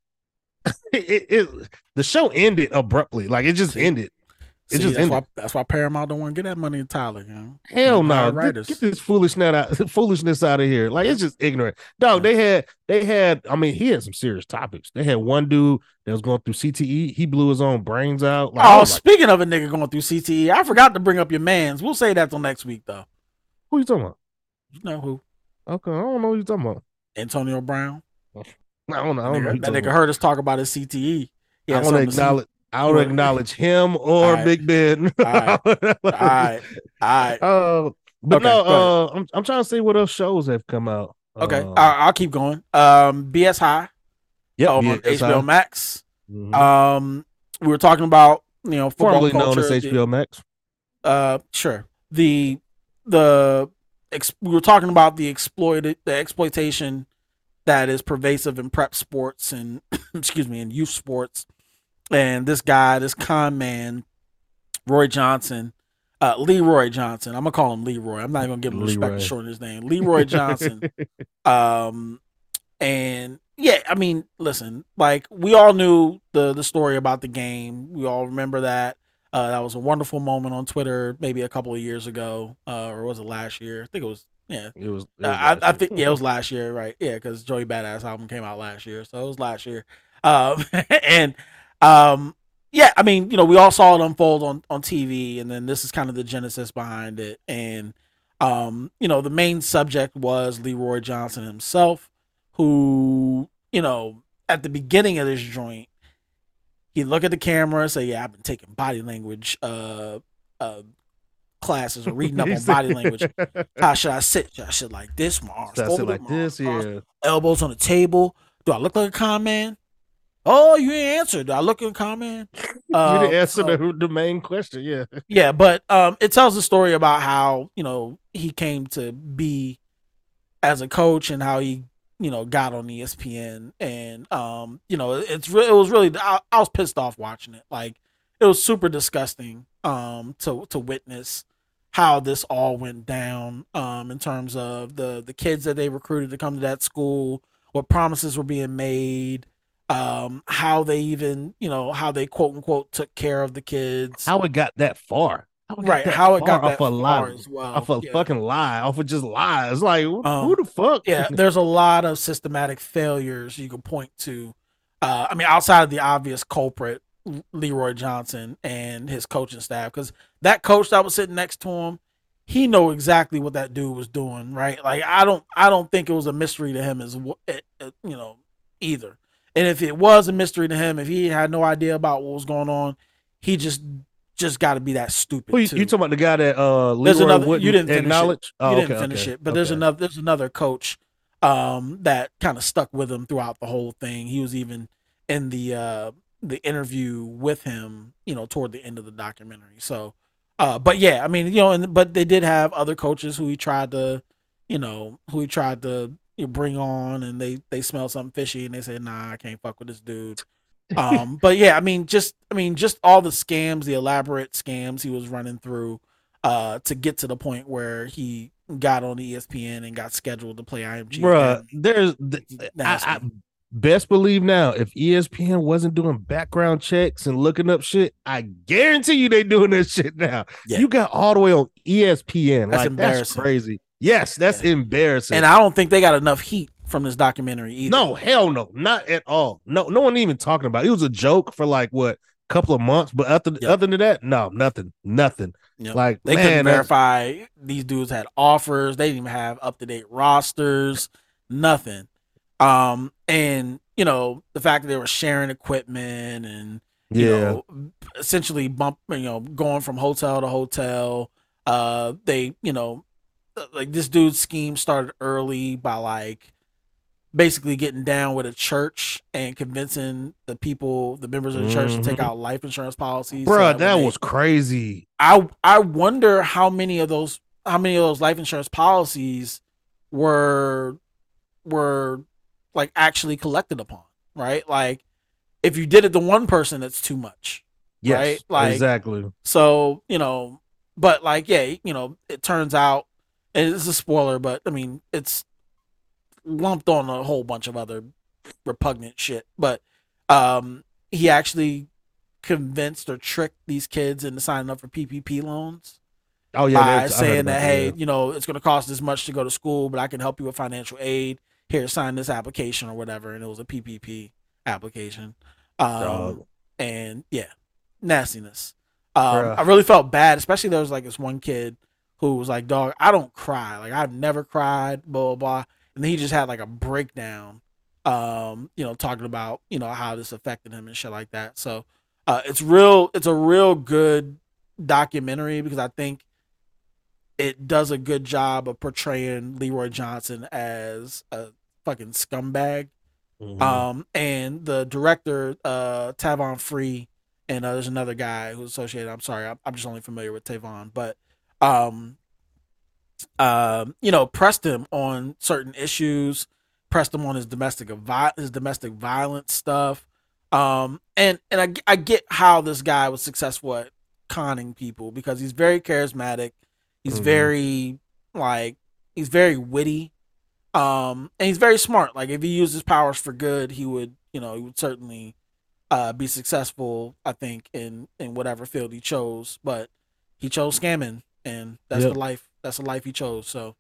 [LAUGHS] it, it, the show ended abruptly. Like it just ended. It See, just that's ended. why that's why Paramount don't want to get that money to Tyler. You know? Hell no! higher Get, writers. get this foolishness out, [LAUGHS] foolishness out of here. Like it's just ignorant. Dog, they had, they had. I mean, he had some serious topics. They had one dude that was going through CTE. He blew his own brains out. Like, I Oh, was like, speaking of a nigga going through CTE, I forgot to bring up your man's. We'll say that till next week though. who you talking about? You know who? Okay, I don't know who you talking about. Antonio Brown. [LAUGHS] I don't know. I don't know. Nigga, you that nigga about. heard us talk about his CTE. I want to acknowledge. I to acknowledge him or Alright. Big Ben. Alright. [LAUGHS] All right, all right. Uh, but Okay, no, uh, I'm I'm trying to see what else shows have come out. Okay, Uh, I- I'll keep going. Um, BS High. yeah, on HBO Max. Mhm. Um, we were talking about you know football formerly known culture, as the- HBO Max. Uh, sure. The the ex- we were talking about the exploited the exploitation that is pervasive in prep sports and [COUGHS] excuse me in youth sports, and this guy, this con man, Roy Johnson. Uh, Leroy Johnson. I'm gonna call him Leroy. I'm not even gonna give him respect to shorten his name. Leroy Johnson. [LAUGHS] um and yeah i mean listen like we all knew the the story about the game we all remember that uh that was a wonderful moment on twitter maybe a couple of years ago uh or was it last year i think it was yeah It was. it uh, was I, I think yeah, it was last year, right? Yeah, because Joey Badass album came out last year, so it was last year. Um, [LAUGHS] and um, yeah, I mean, you know, we all saw it unfold on on TV, and then this is kind of the genesis behind it. And um, you know, the main subject was Leroy Johnson himself, who you know, at the beginning of this joint, he look at the camera and say, "Yeah, I've been taking body language uh uh classes or reading up [LAUGHS] on body language." [LAUGHS] How should I sit? Should I sit like this? My arms Should I sit folded, like this, arms yeah. elbows on the table. Do I look like a con man? Oh, you answered. I look in comment. man? [LAUGHS] you didn't answer so- the, the main question. Yeah. yeah, but um, it tells a story about how you know he came to be as a coach and how he you know got on ESPN and um you know it's re- it was really I, I was pissed off watching it like it was super disgusting um to to witness how this all went down um in terms of the the kids that they recruited to come to that school what promises were being made um how they even you know how they quote unquote took care of the kids How it got that far? How it got right that how it far got off that a lie, as well off a Yeah. fucking lie, off of just lies. Like who, Um, who the fuck? yeah [LAUGHS] there's a lot of systematic failures you can point to uh i mean outside of the obvious culprit leroy johnson and his coaching staff because that coach that was sitting next to him he know exactly what that dude was doing right like i don't i don't think it was a mystery to him as eh, eh, you know either and if it was a mystery to him if he had no idea about what was going on he just just got to be that stupid Who you, you talking about the guy that uh There's another. wouldn't You didn't finish acknowledge? It. Oh, you didn't okay, finish okay, it, but there's another. There's another coach um, that kind of stuck with him throughout the whole thing. He was even in the uh, the interview with him, you know, toward the end of the documentary. So, uh, but yeah, I mean, you know, and but they did have other coaches who he tried to, you know, who he tried to you bring on, and they they smelled something fishy, and they say "Nah, I can't fuck with this dude." [LAUGHS] um but yeah i mean just i mean just all the scams the elaborate scams he was running through uh to get to the point where he got on espn and got scheduled to play img Bruh, there's th- I, I best believe now if ESPN wasn't doing background checks and looking up shit, I guarantee you they doing this [LAUGHS] shit now. Yeah. You got all the way on ESPN. That's like that's crazy. Yes, that's embarrassing. and i don't think they got enough heat from this documentary either. No, hell no, not at all. No, no one even talking about it. It was a joke for like what couple of months, but other other than that, no, nothing, nothing. Yep. Like they man, couldn't that's- verify these dudes had offers. They didn't even have up to date rosters. Nothing. Um, and you know the fact that they were sharing equipment and you Yeah. know essentially bump you know going from hotel to hotel. Uh, they you know like this dude's scheme started early by like basically getting down with a church and convincing the people, the members of the church, to take Mhm. out life insurance policies. Bruh, when that they- was crazy. I I wonder how many of those how many of those life insurance policies were were like actually collected upon, right? Like if you did it to one person, it's too much. Yes, right? Like exactly. so, you know, but like, yeah, you know, it turns out and it's a spoiler, but I mean, it's lumped on a whole bunch of other repugnant shit. But um he actually convinced or tricked these kids into signing up for PPP loans Oh yeah, by that's- I heard saying about that, hey, yeah. you know, it's going to cost this much to go to school, but I can help you with financial aid. Here, sign this application or whatever, and it was a PPP application. Um, and yeah, nastiness. Um, I really felt bad, especially there was like this one kid who was like, "Dog, I don't cry. Like I've never cried." Blah blah blah. And then he just had like a breakdown. Um, you know, talking about you know how this affected him and shit like that. So, uh, it's real. It's a real good documentary because I think it does a good job of portraying Leroy Johnson as a fucking scumbag. Mhm. Um, and the director, uh, Travon Free, and uh, there's another guy who's associated. I'm sorry, I'm, I'm just only familiar with Travon, but um, um, you know, pressed him on certain issues, pressed him on his domestic his domestic violence stuff. Um, and and I, I get how this guy was successful at conning people because he's very charismatic. He's Mhm. very like he's very witty. Um, and he's very smart. Like if he used his powers for good, he would, you know, he would certainly uh be successful, I think, in in whatever field he chose. But he chose scamming and that's Yep. the life that's the life he chose. So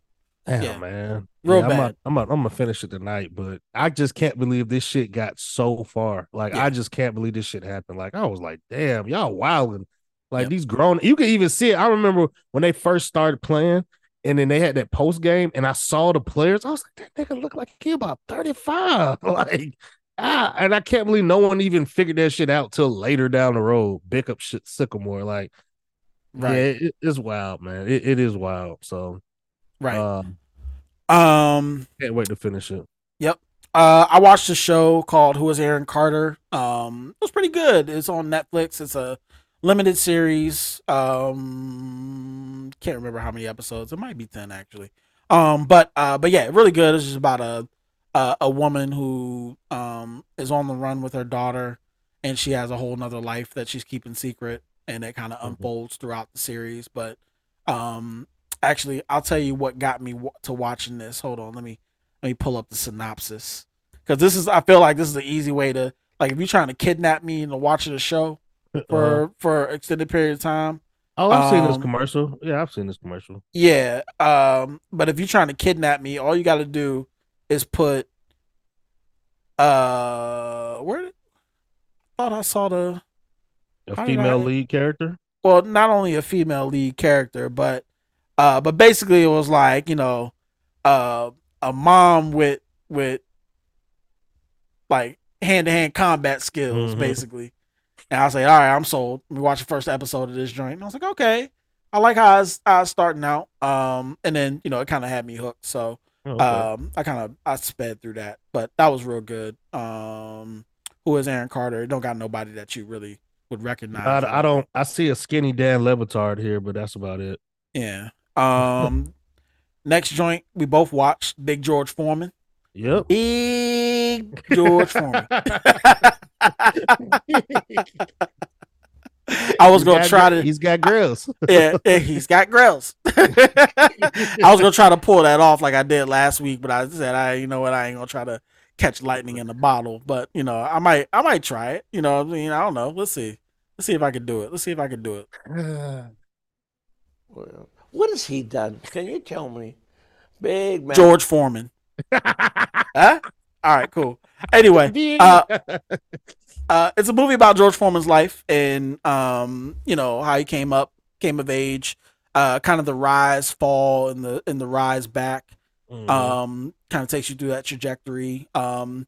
Damn, yeah. man. Real Yeah, I'm bad. I'm, gonna finish it tonight, but I just can't believe this shit got so far. Like, Yeah. I just can't believe this shit happened. Like, I was like, damn, y'all wilding. Like Yep. these grown, you can even see it. I remember when they first started playing, and then they had that post game, and I saw the players. I was like, that nigga look like he about 35. [LAUGHS] Like, ah, and I can't believe no one even figured that shit out till later down the road. Bishop shit Sycamore. Like, Right. yeah, it, it's wild, man. It, it is wild. So right. um, um can't wait to finish it. Yep. Uh, I watched a show called Who is Erin Carter. Um, it was pretty good. It's on Netflix. It's a limited series. Um, can't remember how many episodes. It might be ten actually. Um, but uh, but yeah, really good. It's just about a a, a woman who um is on the run with her daughter, and she has a whole nother life that she's keeping secret, and it kind of unfolds throughout the series. But um, actually, I'll tell you what got me w- to watching this. Hold on, let me let me pull up the synopsis because this is I feel like this is the easy way to like if you're trying to kidnap me into watching the show for Uh-huh. for extended period of time. Oh, I've seen this Um, commercial. Yeah, I've seen this commercial. Yeah, um, but if you're trying to kidnap me, all you got to do is put uh where did, thought I saw the A How female I- lead character. well, not only a female lead character, but uh, but basically it was like you know, uh, a mom with with like hand to hand combat skills, Mhm. basically. And I was like, all right, I'm sold. We watch the first episode of this joint. And I was like, okay, I like how it's, how it's starting out. Um, and then you know it kind of had me hooked. So Oh, Okay. um, I kind of I sped through that, but that was real good. Um, who is Erin Carter? It don't got nobody that you really would recognize. I, I don't. I see a skinny Dan Le Batard here, but that's about it. Yeah. Um [LAUGHS] next joint we both watched Big George Foreman. Yep. Big George Foreman. [LAUGHS] [LAUGHS] I was He's gonna try gr- to He's got grills. yeah, yeah, he's got grills. I was gonna try to pull that off like I did last week, but I said I you know what I ain't gonna try to catch lightning in a bottle. But you know, I might I might try it. You know, I mean I don't know. Let's see. Let's see if I can do it. Let's see if I can do it. [SIGHS] Well, what has he done? Can you tell me? Big man. George Foreman. [LAUGHS] Huh? All right, cool. Anyway, [LAUGHS] uh, uh, it's a movie about George Foreman's life and um, you know how he came up, came of age, uh, kind of the rise, fall, and the and the rise back. Mhm. Um, kind of takes you through that trajectory. Um,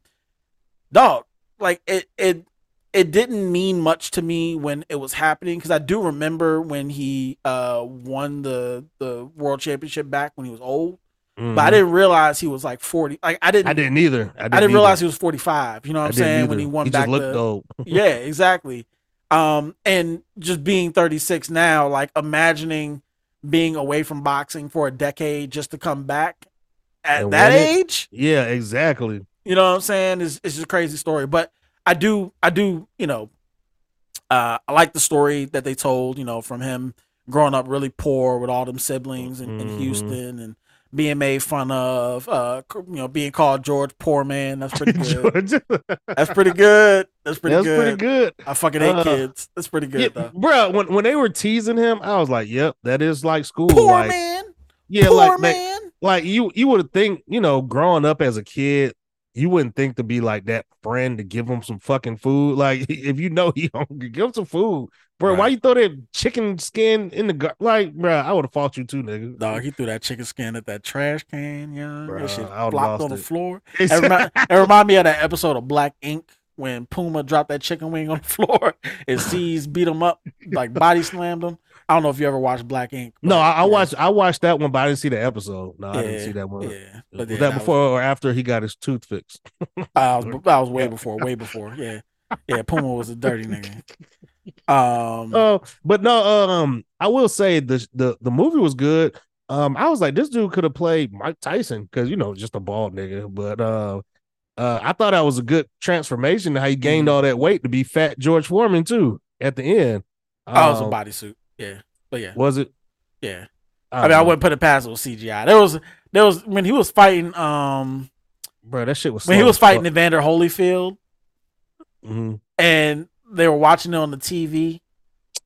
dog, like it it it didn't mean much to me when it was happening because I do remember when he uh won the the world championship back when he was old, but I Mhm. didn't realize he was like forty. Like I didn't I didn't either. I I didn't, didn't, either. realize he was 45. You know what I I'm didn't saying? When he won he back just looked the, old. [LAUGHS] yeah, exactly. Um, and just being 36 now, like imagining being away from boxing for a decade just to come back at And that win it? age, Yeah, exactly. you know what I'm saying? Is it's just a crazy story. But I do, I do, you know, uh, I like the story that they told, you know, from him growing up really poor with all them siblings in, in Mhm. Houston and being made fun of, uh, you know, being called George Poor Man. That's pretty [LAUGHS] good. That's pretty good. That's pretty That's good. pretty good. I fucking hate Uh, kids. That's pretty good Yeah, though. bro. When when they were teasing him, I was like, "Yep, that is like school." Poor like, man. yeah, Poor like man. Like you you would think you know growing up as a kid you wouldn't think to be like that friend to give him some fucking food like [LAUGHS] if you know he hungry give him some food bro why you throw that chicken skin in the gar- like bro i would have fought you too nigga Dog, he threw that chicken skin at that trash can, yeah. Bruh, that shit I would've flopped lost on the it. floor. [LAUGHS] It remind, it remind me of that episode of Black Ink when Puma dropped that chicken wing on the [LAUGHS] floor and C's beat him up, like body slammed him. I don't know if you ever watched Black Ink. no I, I yeah. watched i watched that one but i didn't see the episode no i didn't see that one Yeah, was yeah, that before or after he got his tooth fixed [LAUGHS] I was, I was way [LAUGHS] before, way before. Yeah, yeah. Puma was a dirty nigga. [LAUGHS] Um, Oh, but no, um, I will say the the the movie was good. Um, I was like, this dude could have played Mike Tyson because you know just a bald nigga. But uh, uh, I thought that was a good transformation. How he gained Mhm. all that weight to be fat George Foreman too at the end. oh, it was a Um, bodysuit. Yeah, but yeah, Was it? yeah. I, I mean, I wouldn't put it past it was CGI. There was, there was when he was fighting, um, bro. That shit was when he was as fuck. fighting Evander Holyfield, Mhm. and they were watching it on the TV.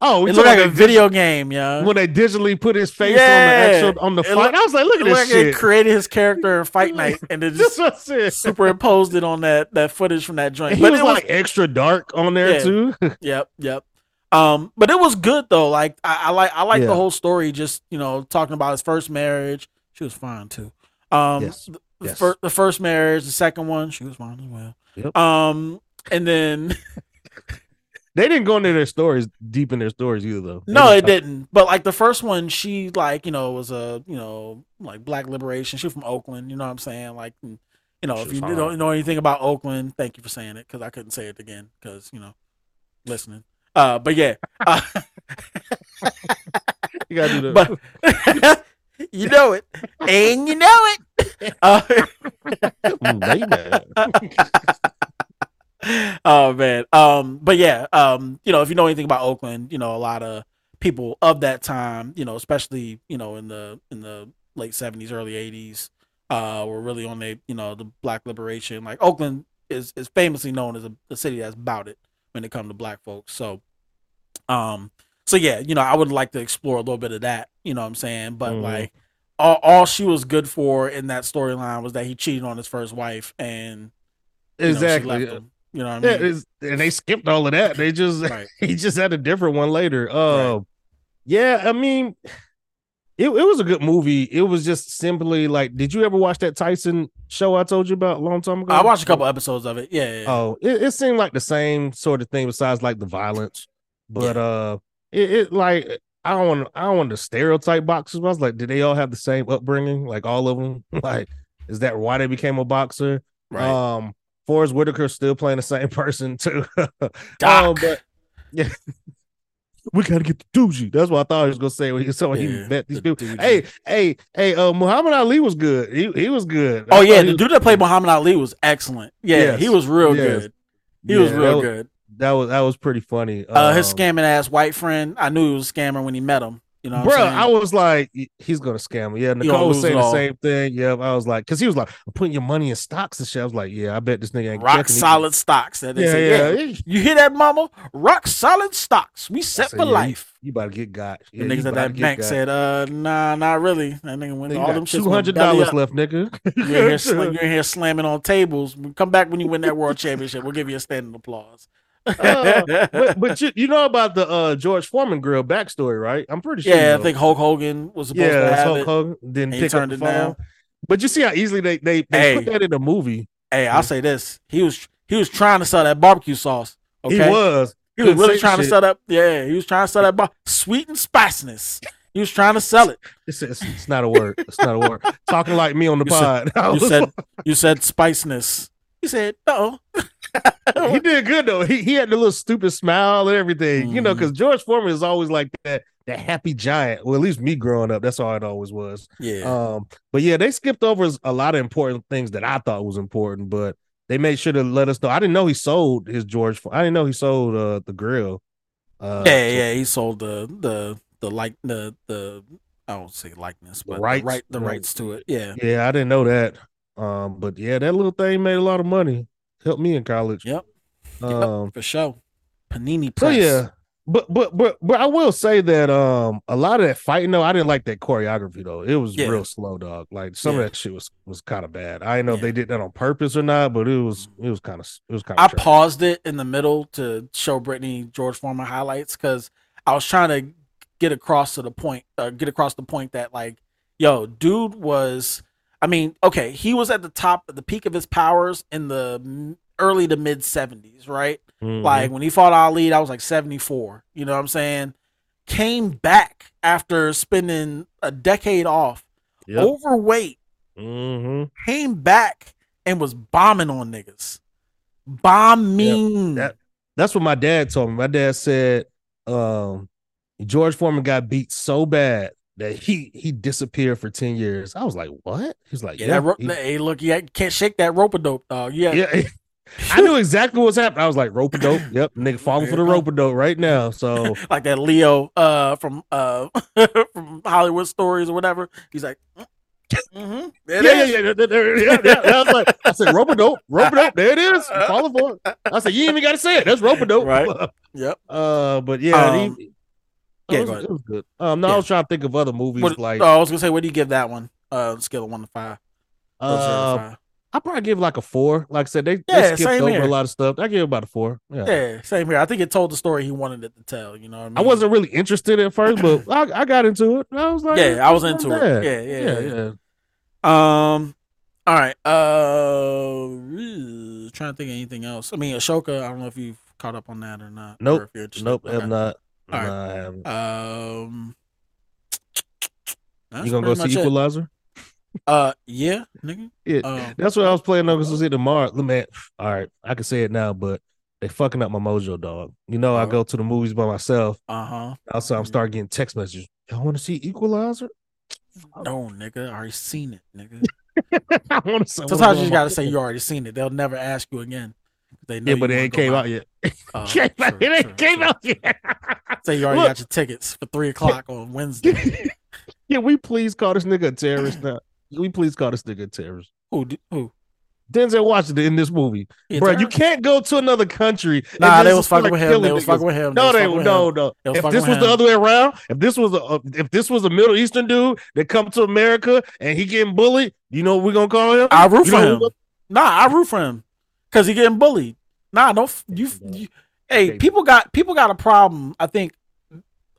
Oh, It looked like a video game, yo. when they digitally put his face Yeah. on the actual on the fight. look- I was like, look at looked this like they shit. created his character in Fight [LAUGHS] Night, and This just superimposed it on that that footage from that joint. He But was it was like extra dark on there Yeah. too. [LAUGHS] Yep, yep. Um, but it was good though. Like I, I like I like Yeah. the whole story. Just you know, talking about his first marriage. She was fine too. Um, Yes, the, yes. fir- the first marriage, the second one, she was fine as well. Yep. Um, and then [LAUGHS] They didn't go into their stories deep in their stories either, though. They no, it didn't. But like the first one, she like you know was a you know like black liberation. She was from Oakland. You know what I'm saying? Like you know She if you hard. don't know anything about Oakland, thank you for saying it because I couldn't say it again because you know listening. Uh, but yeah. Uh, [LAUGHS] You gotta do that. but [LAUGHS] you know it, and you know it. [LAUGHS] Uh, oh man, um, but yeah, um, you know, if you know anything about Oakland, you know, a lot of people of that time, you know, especially you know in the in the late seventies, early eighties, uh, were really on the you know the Black liberation. Like Oakland is is famously known as a, a city that's about it when it comes to Black folks. So, um, so yeah, you know, I would like to explore a little bit of that. You know what I'm saying? But Mhm. like. All, all she was good for in that storyline was that he cheated on his first wife and you know, exactly. You know what I mean? it's- and they skipped all of that. They just Right. [LAUGHS] he just had a different one later. Uh, yeah, I mean, it, it was a good movie. It was just simply like, did you ever watch that Tyson show I told you about a long time ago? I watched a couple episodes of it. Yeah. yeah, yeah. Oh, it, it seemed like the same sort of thing besides like the violence. But uh it, it like I don't want I don't want to stereotype boxers. But I was like, did they all have the same upbringing? Like all of them? [LAUGHS] like, is that why they became a boxer? Right. Um Forest Whitaker still playing the same [LAUGHS] person too. Doc. Um, but yeah. We gotta get the doozy. That's what I thought he was gonna say when he saw when he met these the people. doozy. Hey, hey, hey, uh Muhammad Ali was good. He he was good. oh I yeah, the was- dude that played Muhammad Ali was excellent. Yeah, Yes. he was real Yes. good. He was real that good. That was that was pretty funny. Uh, his Um, scamming ass white friend, I knew he was a scammer when he met him. You know, Bro? I was like, he's gonna scam me. Yeah, Nicole was saying the same thing. Yeah, I was like, because he was like, I'm putting your money in stocks and shit. I was like, yeah, I bet this nigga ain't rock solid stocks. That they Yeah, say, yeah. yeah. You hear that, mama? Rock solid stocks. We set said, for yeah, life. You, about to get got. The niggas at that bank got. said, uh, nah, not really. That nigga went Nigga all them two hundred dollars left, nigga. You in here, sl- [LAUGHS] you in here slamming on tables. Come back when you win that world championship. We'll give you a standing applause. Uh, but [LAUGHS] but you, you know about the uh, George Foreman grill backstory, right? I'm pretty sure. you yeah, I think Hulk Hogan was supposed yeah, to have Hulk it. Hogan didn't pick up the it phone. down. But you see how easily they they, they Hey. put that in a movie. Hey, I'll say this: he was he was trying to sell that barbecue sauce. Okay, He was. He was really trying to shit. sell that. Yeah, he was trying to sell that bar- sweet and spiciness. He was trying to sell it. It's, it's, it's not a word. It's not a word. Talking like me on the You pod. [LAUGHS] I You said you said spiciness. He said no. [LAUGHS] he did good though. He he had the little stupid smile and everything. You Mm-hmm. know, because George Foreman is always like that that happy giant. Well, at least me growing up, that's all it always was. Yeah. Um, but yeah, they skipped over a lot of important things that I thought was important, but they made sure to let us know. I didn't know he sold his George. I didn't know he sold uh, the grill. Uh, yeah, yeah. He sold the the the like the the I don't say likeness, but the rights? right the rights to it. Yeah. Yeah, I didn't know that. Um, but yeah, that little thing made a lot of money. Helped me in college. Yep. Um, for sure. Panini So press. yeah, but but but but I will say that um a lot of that fighting though, I didn't like that choreography though. It was Yeah. real slow, dog. Like some Yeah. of that shit was was kind of bad. I didn't know if they did that on purpose or not, but it was it was kind of it was kind of I of. paused it in the middle to show Brittany George Foreman highlights because I was trying to get across to the point, uh, get across the point that like, yo, dude was. I mean, okay, he was at the top, the peak of his powers in the early to mid seventies, right? Mhm. Like when he fought Ali, that was like seventy four. You know what I'm saying? Came back after spending a decade off, Yep. overweight, Mhm. came back and was bombing on niggas. Bombing. That, that's what my dad told me. My dad said um George Foreman got beat so bad that he he disappeared for 10 years. I was like, what? He's like, yeah, yeah. ro- he- hey, look, you can't shake that rope a dope, dog. Yeah, yeah. [LAUGHS] I knew exactly what was happening. I was like, rope a dope. [LAUGHS] Yep, nigga falling for the rope a dope right now. So [LAUGHS] like that Leo uh from uh from Hollywood Stories or whatever. He's like, mm-hmm. yeah, yeah, yeah, yeah, there- yeah, yeah. I was like, I said, rope a dope, rope a dope. There it is. Falling for it. I said, you ain't even got to say it. That's rope a dope. Right. Yep. Uh, but yeah, Um, he, yeah, it, was, it was good. Um, no, I was trying to think of other movies What, like. oh, I was gonna say, what do you give that one? Uh, scale of one to five. Or Uh, five. I probably give like a four. Like I said, they, Yeah, they skipped over here. a lot of stuff. I give about a four. Yeah. Yeah, same here. I think it told the story he wanted it to tell. You know what I mean? I wasn't really interested at first, but [LAUGHS] I, I got into it. I was like, Yeah, I was into it. Yeah, yeah, yeah, yeah. yeah. Um. All right. Uh, [SIGHS] trying to think of anything else. I mean, Ahsoka. I don't know if you've caught up on that or not. or Nope. if you're. Nope. Okay. Have not. All right. Nah, Um. you gonna go see it. Equalizer? Uh, yeah, nigga. Yeah, Um, that's what I was playing on because it was tomorrow. Look, man, all right, I can say it now, but they fucking up my mojo, dog. You know, I Oh. go to the movies by myself. Uh huh. Also, I'm starting getting text messages. Y'all want to see Equalizer? No, nigga. I already seen it, nigga. [LAUGHS] I want to. Sometimes you just gotta say you already seen it. They'll never ask you again. They know Yeah, but you it [LAUGHS] oh, ain't came out yet. Oh, Came out- it ain't came out yet. Say you already Look. got your tickets for three o'clock on Wednesday. [LAUGHS] Can we please call this nigga a terrorist now? Can we please call this nigga a terrorist? Who? Who? Denzel Washington in this movie, bro. You can't go to another country. Nah, they was fucking with him. They was fucking with him. No, They they, was fucking no, him. no. If this was the other way around, if this was a, uh, if this was a Middle Eastern dude that come to America and he getting bullied, you know what we're gonna call him? I root You for him. Nah, I root for him because he getting bullied. Nah, don't you, you. Hey, people got people got a problem. I think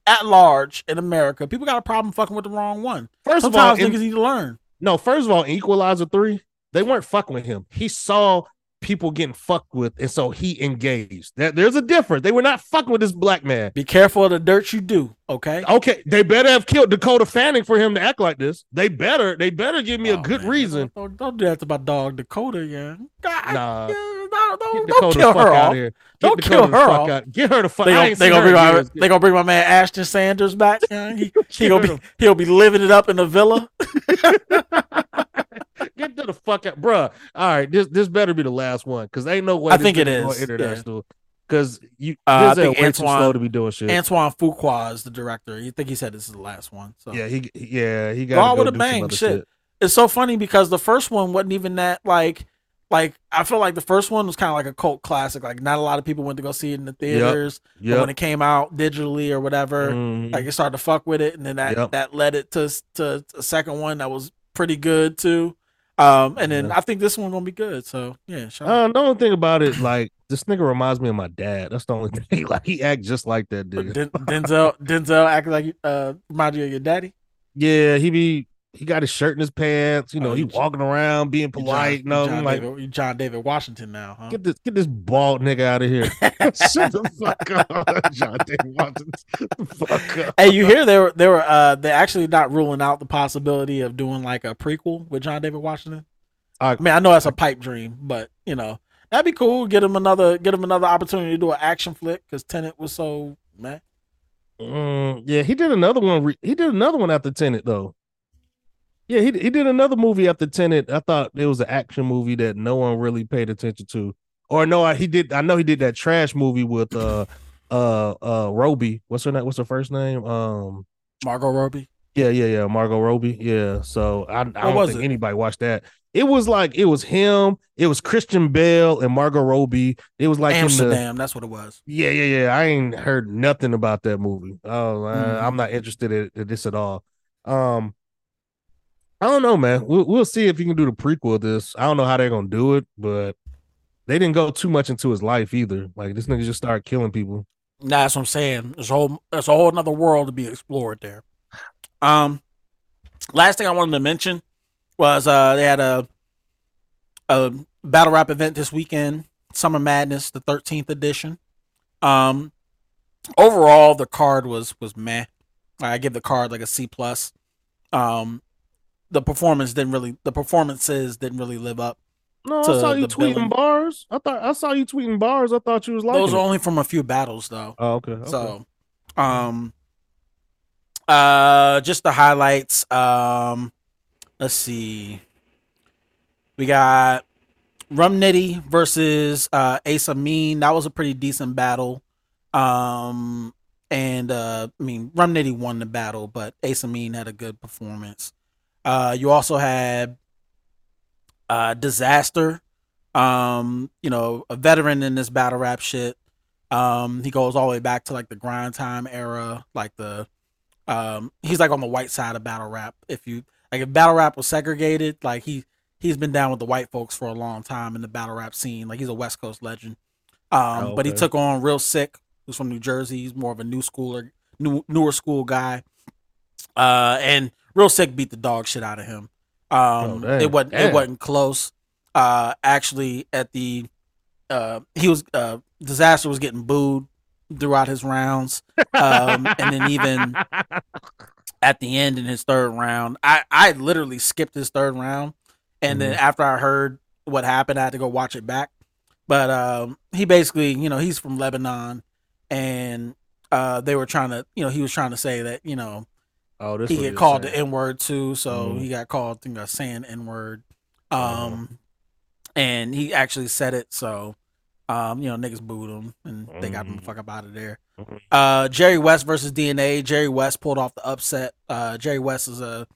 at large in America, people got a problem fucking with the wrong one. First of all, Sometimes in- need to learn. No, first of all, Equalizer three, they weren't fucking with him. He saw people getting fucked with, and so he engaged. There- There's a difference. They were not fucking with this black man. Be careful of the dirt you do. Okay. Okay, they better have killed Dakota Fanning for him to act like this. They better, they better give me a oh, good reason. Don't, don't do that to my dog Dakota. Yeah. God, Nah, yeah, no, don't, don't kill her off. here. Don't Dakota kill her off. out. Get her the fuck. They gonna, they gonna bring my, years. they gonna bring my man Ashton Sanders back. Yeah, he, [LAUGHS] he gonna be he'll be living it up in the villa. [LAUGHS] Get to the fuck out, bruh. All right, this this better be the last one because ain't no way. I think it is going yeah. International. Because you Uh, I think Antoine- slow to be doing shit. Antoine Fuqua is the director. You think he said this is the last one? So yeah, he yeah he got to with a bang. Shit. shit. It's so funny because the first one wasn't even that like like I feel like the first one was kind of like a cult classic. Like not a lot of people went to go see it in the theaters. But Yep. when it came out digitally or whatever, Mhm. like it started to fuck with it, and then that Yep. that led it to to a second one that was pretty good too. Um, and then Yeah. I think this one gonna be good. So yeah, shout out. Uh, the only thing about it, like this nigga reminds me of my dad. That's the only [LAUGHS] thing. Like he act just like that dude. Den- Denzel Denzel acting like uh remind you of your daddy. Yeah, he be he got his shirt in his pants. You know, Oh, he walking around being polite. John, no, John like David, John David Washington now, huh? get this get this bald nigga out of here. [LAUGHS] Shut the fuck up, John David Washington. fuck up. Hey, you hear they were they were uh they're actually not ruling out the possibility of doing like a prequel with John David Washington. I- I mean, I know that's a pipe dream, but you know that'd be cool. Get him another get him another opportunity to do an action flick because Tenet was so man. Mm, yeah, he did another one. Re- he did another one after Tenet though. Yeah, he he did another movie after Tenet. I thought it was an action movie that no one really paid attention to. Or no, I, he did. I know he did that trash movie with uh uh uh Robbie. What's her name? What's her first name? Um, Margot Robbie. yeah, yeah, yeah, Margot Robbie. Yeah. So I, I don't think it? anybody watched that. It was like it was him. It was Christian Bale and Margot Robbie. It was like in the, Amsterdam, that's what it was. yeah, yeah, yeah. I ain't heard nothing about that movie. Oh, uh, Mhm. I'm not interested in, in this at all. Um, I don't know, man. We'll we'll see if you can do the prequel of this. I don't know how they're gonna do it, but they didn't go too much into his life either. Like this nigga just started killing people. Nah, that's what I'm saying. There's a whole there's a whole another world to be explored there. Um, last thing I wanted to mention was uh they had a a battle rap event this weekend, Summer Madness, the 13th edition. Um, overall the card was was meh. I give the card like a C plus. Um, the performance didn't really the performances didn't really live up. No, I saw you tweeting billing. bars. I thought I saw you tweeting bars. I thought you was like Those are only from a few battles though. Oh, okay. okay. So, um, uh, just the highlights. Um, let's see. We got Rum Nitty versus uh Ace Amin. That was a pretty decent battle. Um, and uh, I mean, Rum Nitty won the battle, but Ace Amin had a good performance. Uh, you also had uh Dizaster. Um, you know, a veteran in this battle rap shit. Um, he goes all the way back to like the grind time era, like the um he's like on the white side of battle rap. If you like if battle rap was segregated, like he he's been down with the white folks for a long time in the battle rap scene. Like he's a West Coast legend. Um, Oh, but he took on Real Sikh, who's from New Jersey. He's more of a new schooler, new newer school guy. Uh, and Real Sikh beat the dog shit out of him. Um, damn, it wasn't damn. it wasn't close. Uh, actually, at the uh, he was uh, dizaster was getting booed throughout his rounds, um, [LAUGHS] and then even at the end in his third round, I I literally skipped his third round, and then after I heard what happened, I had to go watch it back. But um, he basically, you know, he's from Lebanon, and uh, they were trying to, you know, he was trying to say that, you know, oh, this he get called the. N word too, so Mhm. he got called, think, a saying N word. Uh-huh. Um, and he actually said it, so um, you know, niggas booed him and they got him the Mhm. fuck up out of there. Mhm. Uh, Jerry West versus DNA. Jerry West pulled off the upset. Uh, Jerry West is a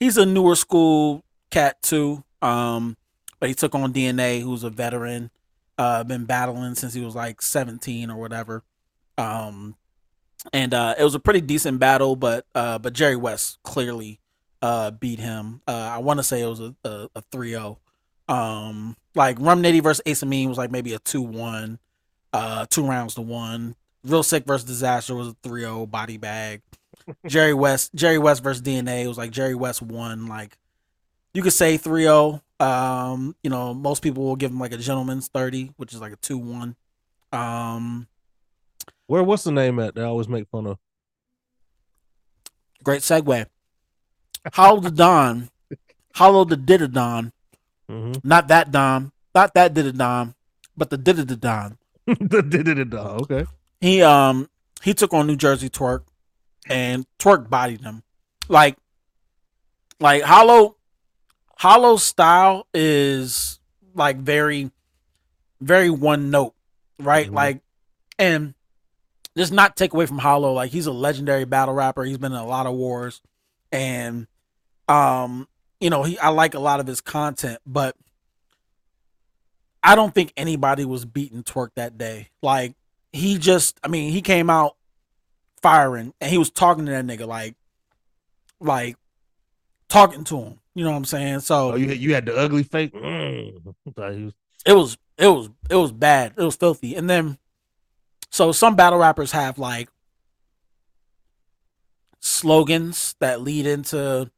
he's a newer school cat too. Um, but he took on DNA, who's a veteran. Uh, been battling since he was like 17 or whatever. Um, and uh, it was a pretty decent battle, but uh, but Jerry West clearly uh beat him. Uh, I want to say it was a a, a 3-0. Um, like Rum Nitty versus Ace Amin was like maybe a 2-1, uh, two rounds to one. Real Sikh versus Dizaster was a 3-0 body bag. [LAUGHS] Jerry West, Jerry West versus DNA was like Jerry West won. Like you could say 3-0. Um, you know, most people will give him like a gentleman's 30, which is like a 2-1. Um, Where what's the name at? They always make fun of. great segue. Hollow the Don, Hollow the Didadon, Mhm. not that Don, not that Didadon, but the Didadon. [LAUGHS] the did it dog. Okay. He um he took on New Jersey Twork, and Twork bodied him. Like, like Hollow, Hollow's style is like very, very one note, right? Mhm. Like and just not take away from Hollow. Like he's a legendary battle rapper. He's been in a lot of wars, and um, you know, he I like a lot of his content, but I don't think anybody was beating Twork that day. Like he just, I mean, he came out firing and he was talking to that nigga like, like talking to him. You know what I'm saying? So Oh, you you had the ugly fake. Mm. Thought [LAUGHS] he was- it was it was it was bad. It was filthy. And then so some battle rappers have like slogans that lead into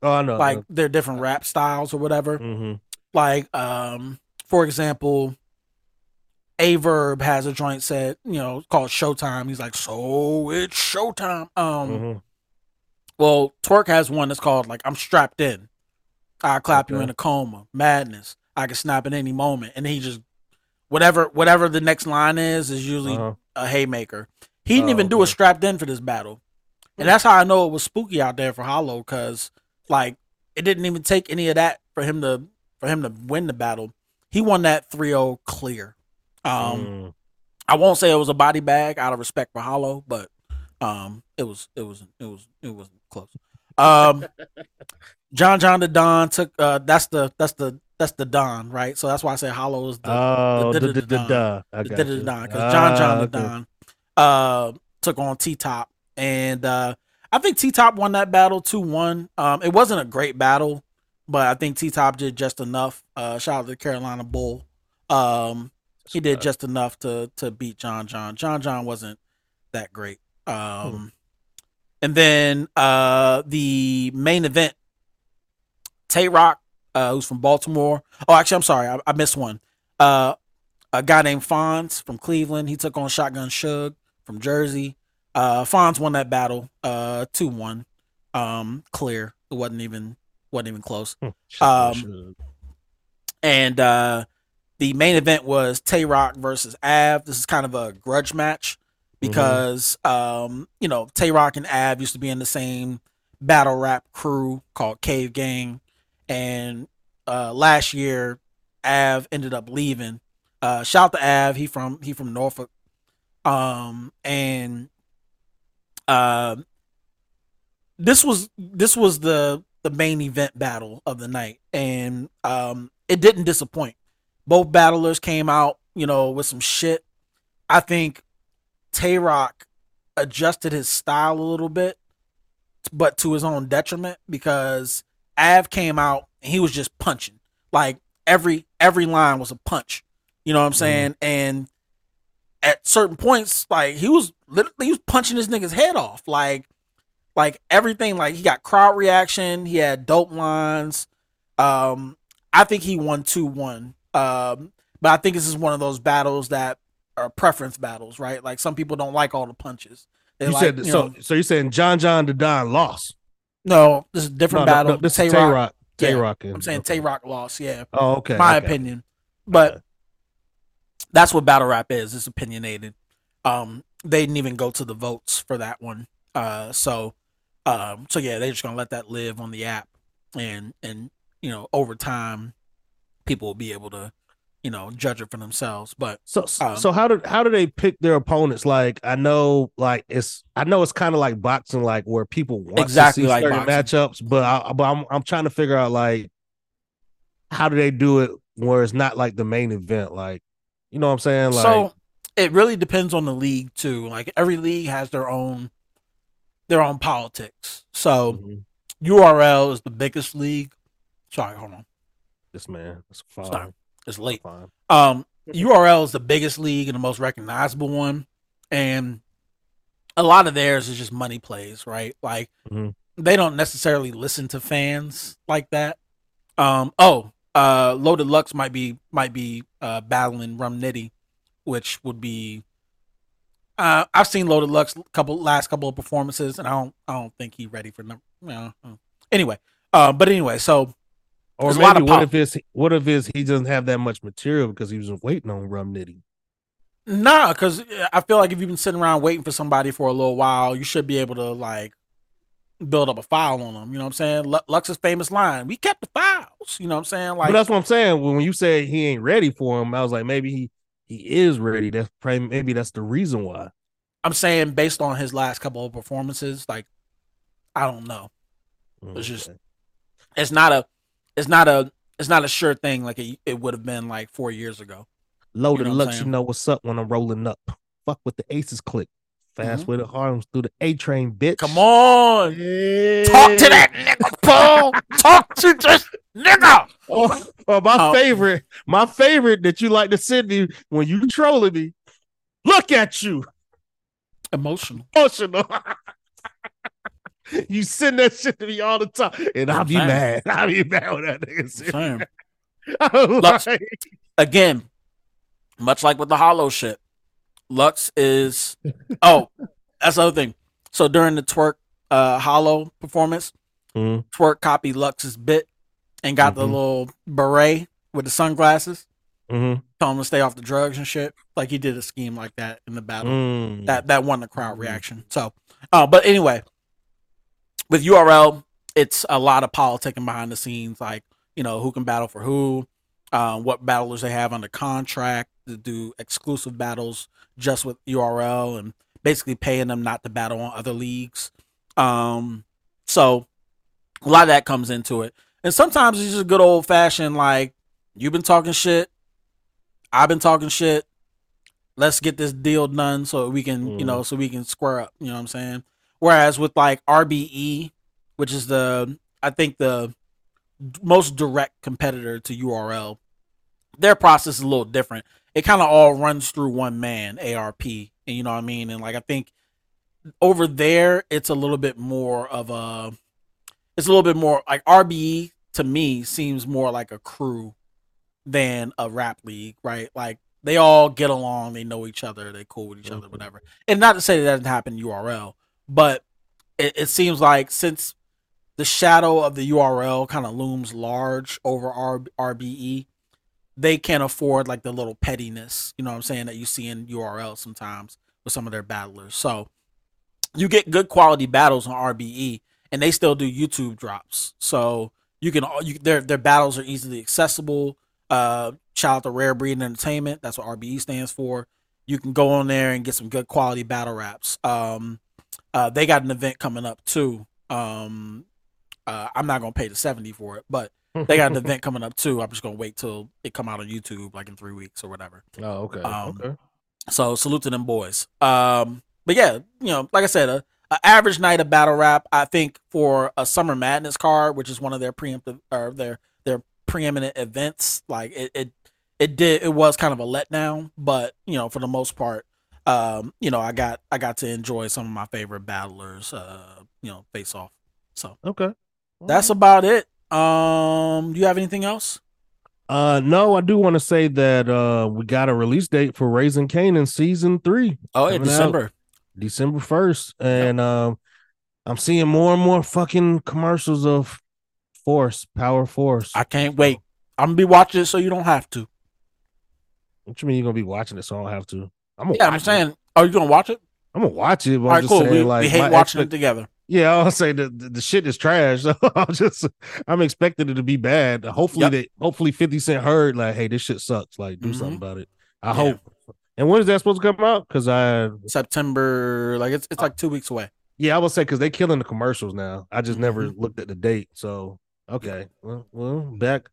Oh, I know. like their different rap styles or whatever. hmm Like um for example, Aye Verb has a joint set, you know, called Showtime. He's like, so it's Showtime. Um hmm well, Twork has one that's called like I'm strapped in. I clap you in a coma, madness. I can snap at any moment, and he just whatever whatever the next line is is usually Uh-huh. a haymaker. He didn't Oh, even do a okay. strapped in for this battle, and that's how I know it was spooky out there for Hollow because like it didn't even take any of that for him to for him to win the battle. He won that 3-0 clear. Um, Mm. I won't say it was a body bag out of respect for Hollow, but um, it was it was it was it was close. Um, [LAUGHS] John John the Don took uh, that's the that's the that's the Don right. So that's why I say Hollow is the Oh, the- the, the- Don. I got it because John John Ah, the okay. Don uh, took on T Top and uh, I think T Top won that battle two one. Um, it wasn't a great battle, but I think T Top did just enough. Uh, shout out to Carolina Bull. Um, he did just enough to to beat John John. John John wasn't that great. Um, and then uh, the main event, Tay Roc, uh, who's from Baltimore. Oh, actually, I'm sorry, I, I missed one. Uh, a guy named Fonz from Cleveland. He took on Shotgun Suge from Jersey. Uh, Fonz won that battle, uh, two one, um, clear. It wasn't even wasn't even close. Um, and uh, the main event was Tay Roc versus Av. This is kind of a grudge match because um, you know Tay Roc and Av used to be in the same battle rap crew called Cave Gang, and uh, last year Av ended up leaving. Uh, shout to Av, he from he from Norfolk, um, and uh, this was this was the the main event battle of the night, and um, it didn't disappoint. Both battlers came out, you know, with some shit. I think Tay Roc adjusted his style a little bit, but to his own detriment because Av came out and he was just punching. Like every every line was a punch. You know what I'm saying? And at certain points, like he was literally he was punching this nigga's head off. Like like everything, like he got crowd reaction, he had dope lines. Um, I think he won two one. Um, but I think this is one of those battles that are preference battles, right? Like some people don't like all the punches. They You like, said you so. know- So you're saying John John the Don lost? No, this is a different No, no, battle. no, this is Tay Roc-. Tay yeah, Rock and- I'm saying Tay Roc lost. Yeah. Oh, okay, My okay. opinion, but that's what battle rap is. It's opinionated. Um, they didn't even go to the votes for that one. Uh, so, um, so yeah, they're just gonna let that live on the app, and and you know over time, people will be able to, you know, judge it for themselves. But So um, so how do how do they pick their opponents? Like I know like it's I know it's kind of like boxing, like where people want Exactly to see like certain boxing. matchups, but I, but I'm I'm trying to figure out like how do they do it where it's not like the main event, like you know what I'm saying? Like so it really depends on the league too. Like every league has their own their own politics. So Mm-hmm. URL is the biggest league. Sorry, hold on. this man, it's fine. It's late. Fine. Um, URL is the biggest league and the most recognizable one, and a lot of theirs is just money plays, right? Like Mhm. they don't necessarily listen to fans like that. Um, oh, uh, Loaded Lux might be might be uh, battling Rum Nitty, which would be. Uh, I've seen Loaded Lux couple last couple of performances, and I don't I don't think he's ready for number. You know, anyway, uh, but anyway, so Or there's maybe what if it's what if it's he doesn't have that much material because he was waiting on Rum Nitty? Nah, because I feel like if you've been sitting around waiting for somebody for a little while, you should be able to like build up a file on them. You know what I'm saying? Lu- Lux's famous line: "We kept the files." You know what I'm saying? Like but that's what I'm saying. When you say he ain't ready for him, I was like maybe he he is ready. That's probably maybe that's the reason why. I'm saying based on his last couple of performances, like I don't know. It's just it's not a it's not a it's not a sure thing like it, it would have been like four years ago. loaded know what I'm looks. You know what's up when I'm rolling up. Fuck with the aces click. Fast Mhm. with the arms through the A train, bitch. Come on, Yeah. talk to that nigga, Paul. [LAUGHS] talk to this nigga. Oh, oh, my Oh. favorite, my favorite that you like to send me when you trolling me. Look at you, Emotional. emotional. [LAUGHS] [LAUGHS] you send that shit to me all the time, and I'll be Fine. mad. [LAUGHS] I'll be mad when that nigga send. Fam. [LAUGHS] Lux- like, Again, much like with the hollow shit, Lux is oh, that's the other thing. So during the twork uh hollow performance, Mhm. twork copied Lux's bit and got the Mhm. little beret with the sunglasses. mhm, Tell him to stay off the drugs and shit. Like he did a scheme like that in the battle. mm. That that won the crowd reaction. So, uh, but anyway, with URL, it's a lot of politicking behind the scenes, like you know who can battle for who, uh, what battlers they have under contract to do exclusive battles just with URL, and basically paying them not to battle on other leagues. Um, so a lot of that comes into it, and sometimes it's just good old fashioned like you've been talking shit, I've been talking shit. Let's get this deal done so we can, you know, so we can square up. You know what I'm saying? Whereas with like RBE, which is the I think the most direct competitor to URL, their process is a little different. It kind of all runs through one man, ARP, and you know what I mean. And like I think over there, it's a little bit more of a, it's a little bit more like RBE to me seems more like a crew than a rap league, right? Like they all get along, they know each other, they cool with each other, mm-hmm. whatever. And not to say that doesn't happen in URL, but it, it seems like since the shadow of the URL kind of looms large over R- RBE, they can't afford like the little pettiness, you know what I'm saying, that you see in URL sometimes with some of their battlers. So you get good quality battles on RBE, and they still do YouTube drops. So you can you, their their battles are easily accessible. Uh, shout out to Rare Breed Entertainment. That's what RBE stands for. You can go on there and get some good quality battle raps. Um, uh, they got an event coming up too. Um, uh, I'm not gonna pay the seventy for it, but they got an [LAUGHS] event coming up too. I'm just gonna wait till it come out on YouTube like in three weeks or whatever. Oh, okay. Um, okay. So salute to them boys. Um, but yeah, you know, like I said, a, a average night of battle rap. I think for a Summer Madness card, which is one of their preemptive or their their preeminent events, like it it it did it was kind of a letdown, but you know, for the most part, um, you know, I got I got to enjoy some of my favorite battlers, uh, you know, face off. So Okay. that's about it. Um, do you have anything else? Uh, no, I do want to say that uh we got a release date for Raising Kanan season three. Oh, yeah, coming out December. December first, and um, I'm seeing more and more fucking commercials of Force, Power Force. I can't wait. I'm gonna be watching it so you don't have to. what you mean you're gonna be watching it? So I don't have to. I'm Yeah, I'm it. saying, are you gonna watch it? I'm gonna watch it. But All I'm just cool. saying, We, like, we hate watching it together. Yeah, I'll say the, the the shit is trash. [LAUGHS] So I'm just I'm expecting it to be bad. Hopefully Yep. that hopefully 50 Cent heard like, hey, this shit sucks. Like, do Mhm. something about it. I Yeah. hope. And when is that supposed to come out? Because I September, like it's it's like two weeks away. yeah, I would say because they killing the commercials now. I just never Mm-hmm. looked at the date. So okay, well, well back.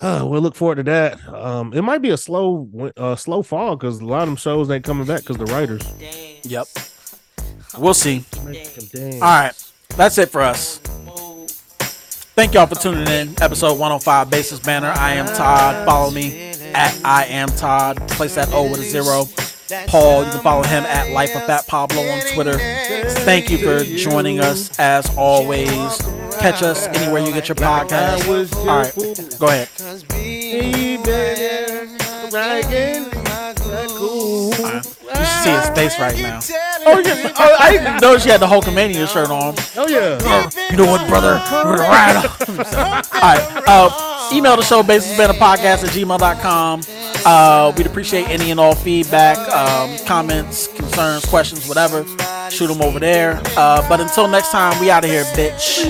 Uh, we'll look forward to that. Um, it might be a slow, uh, slow fall because a lot of them shows ain't coming back because the writers. Yep. We'll see. All right, that's it for us. Thank y'all for tuning in. Episode 105 Baseless Banter. I am Todd. Follow me at I am Todd. Place that O with a zero. Paul, you can follow him at Life of Fat Pablo on Twitter. Thank you for joining us as always. Catch us anywhere you get your podcast. All right, go ahead. You should see his face right now. Oh, yeah. oh I didn't know she had the Hulkamania shirt on. Oh yeah. You know what, brother? We're ride on. [LAUGHS] All right. Uh, email the show, baselessbanterpodcast at gmail.com. Uh, we'd appreciate any and all feedback, um, comments, concerns, questions, whatever. Shoot them over there. Uh, but until next time, we out of here, bitch.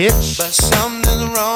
It's but something's wrong.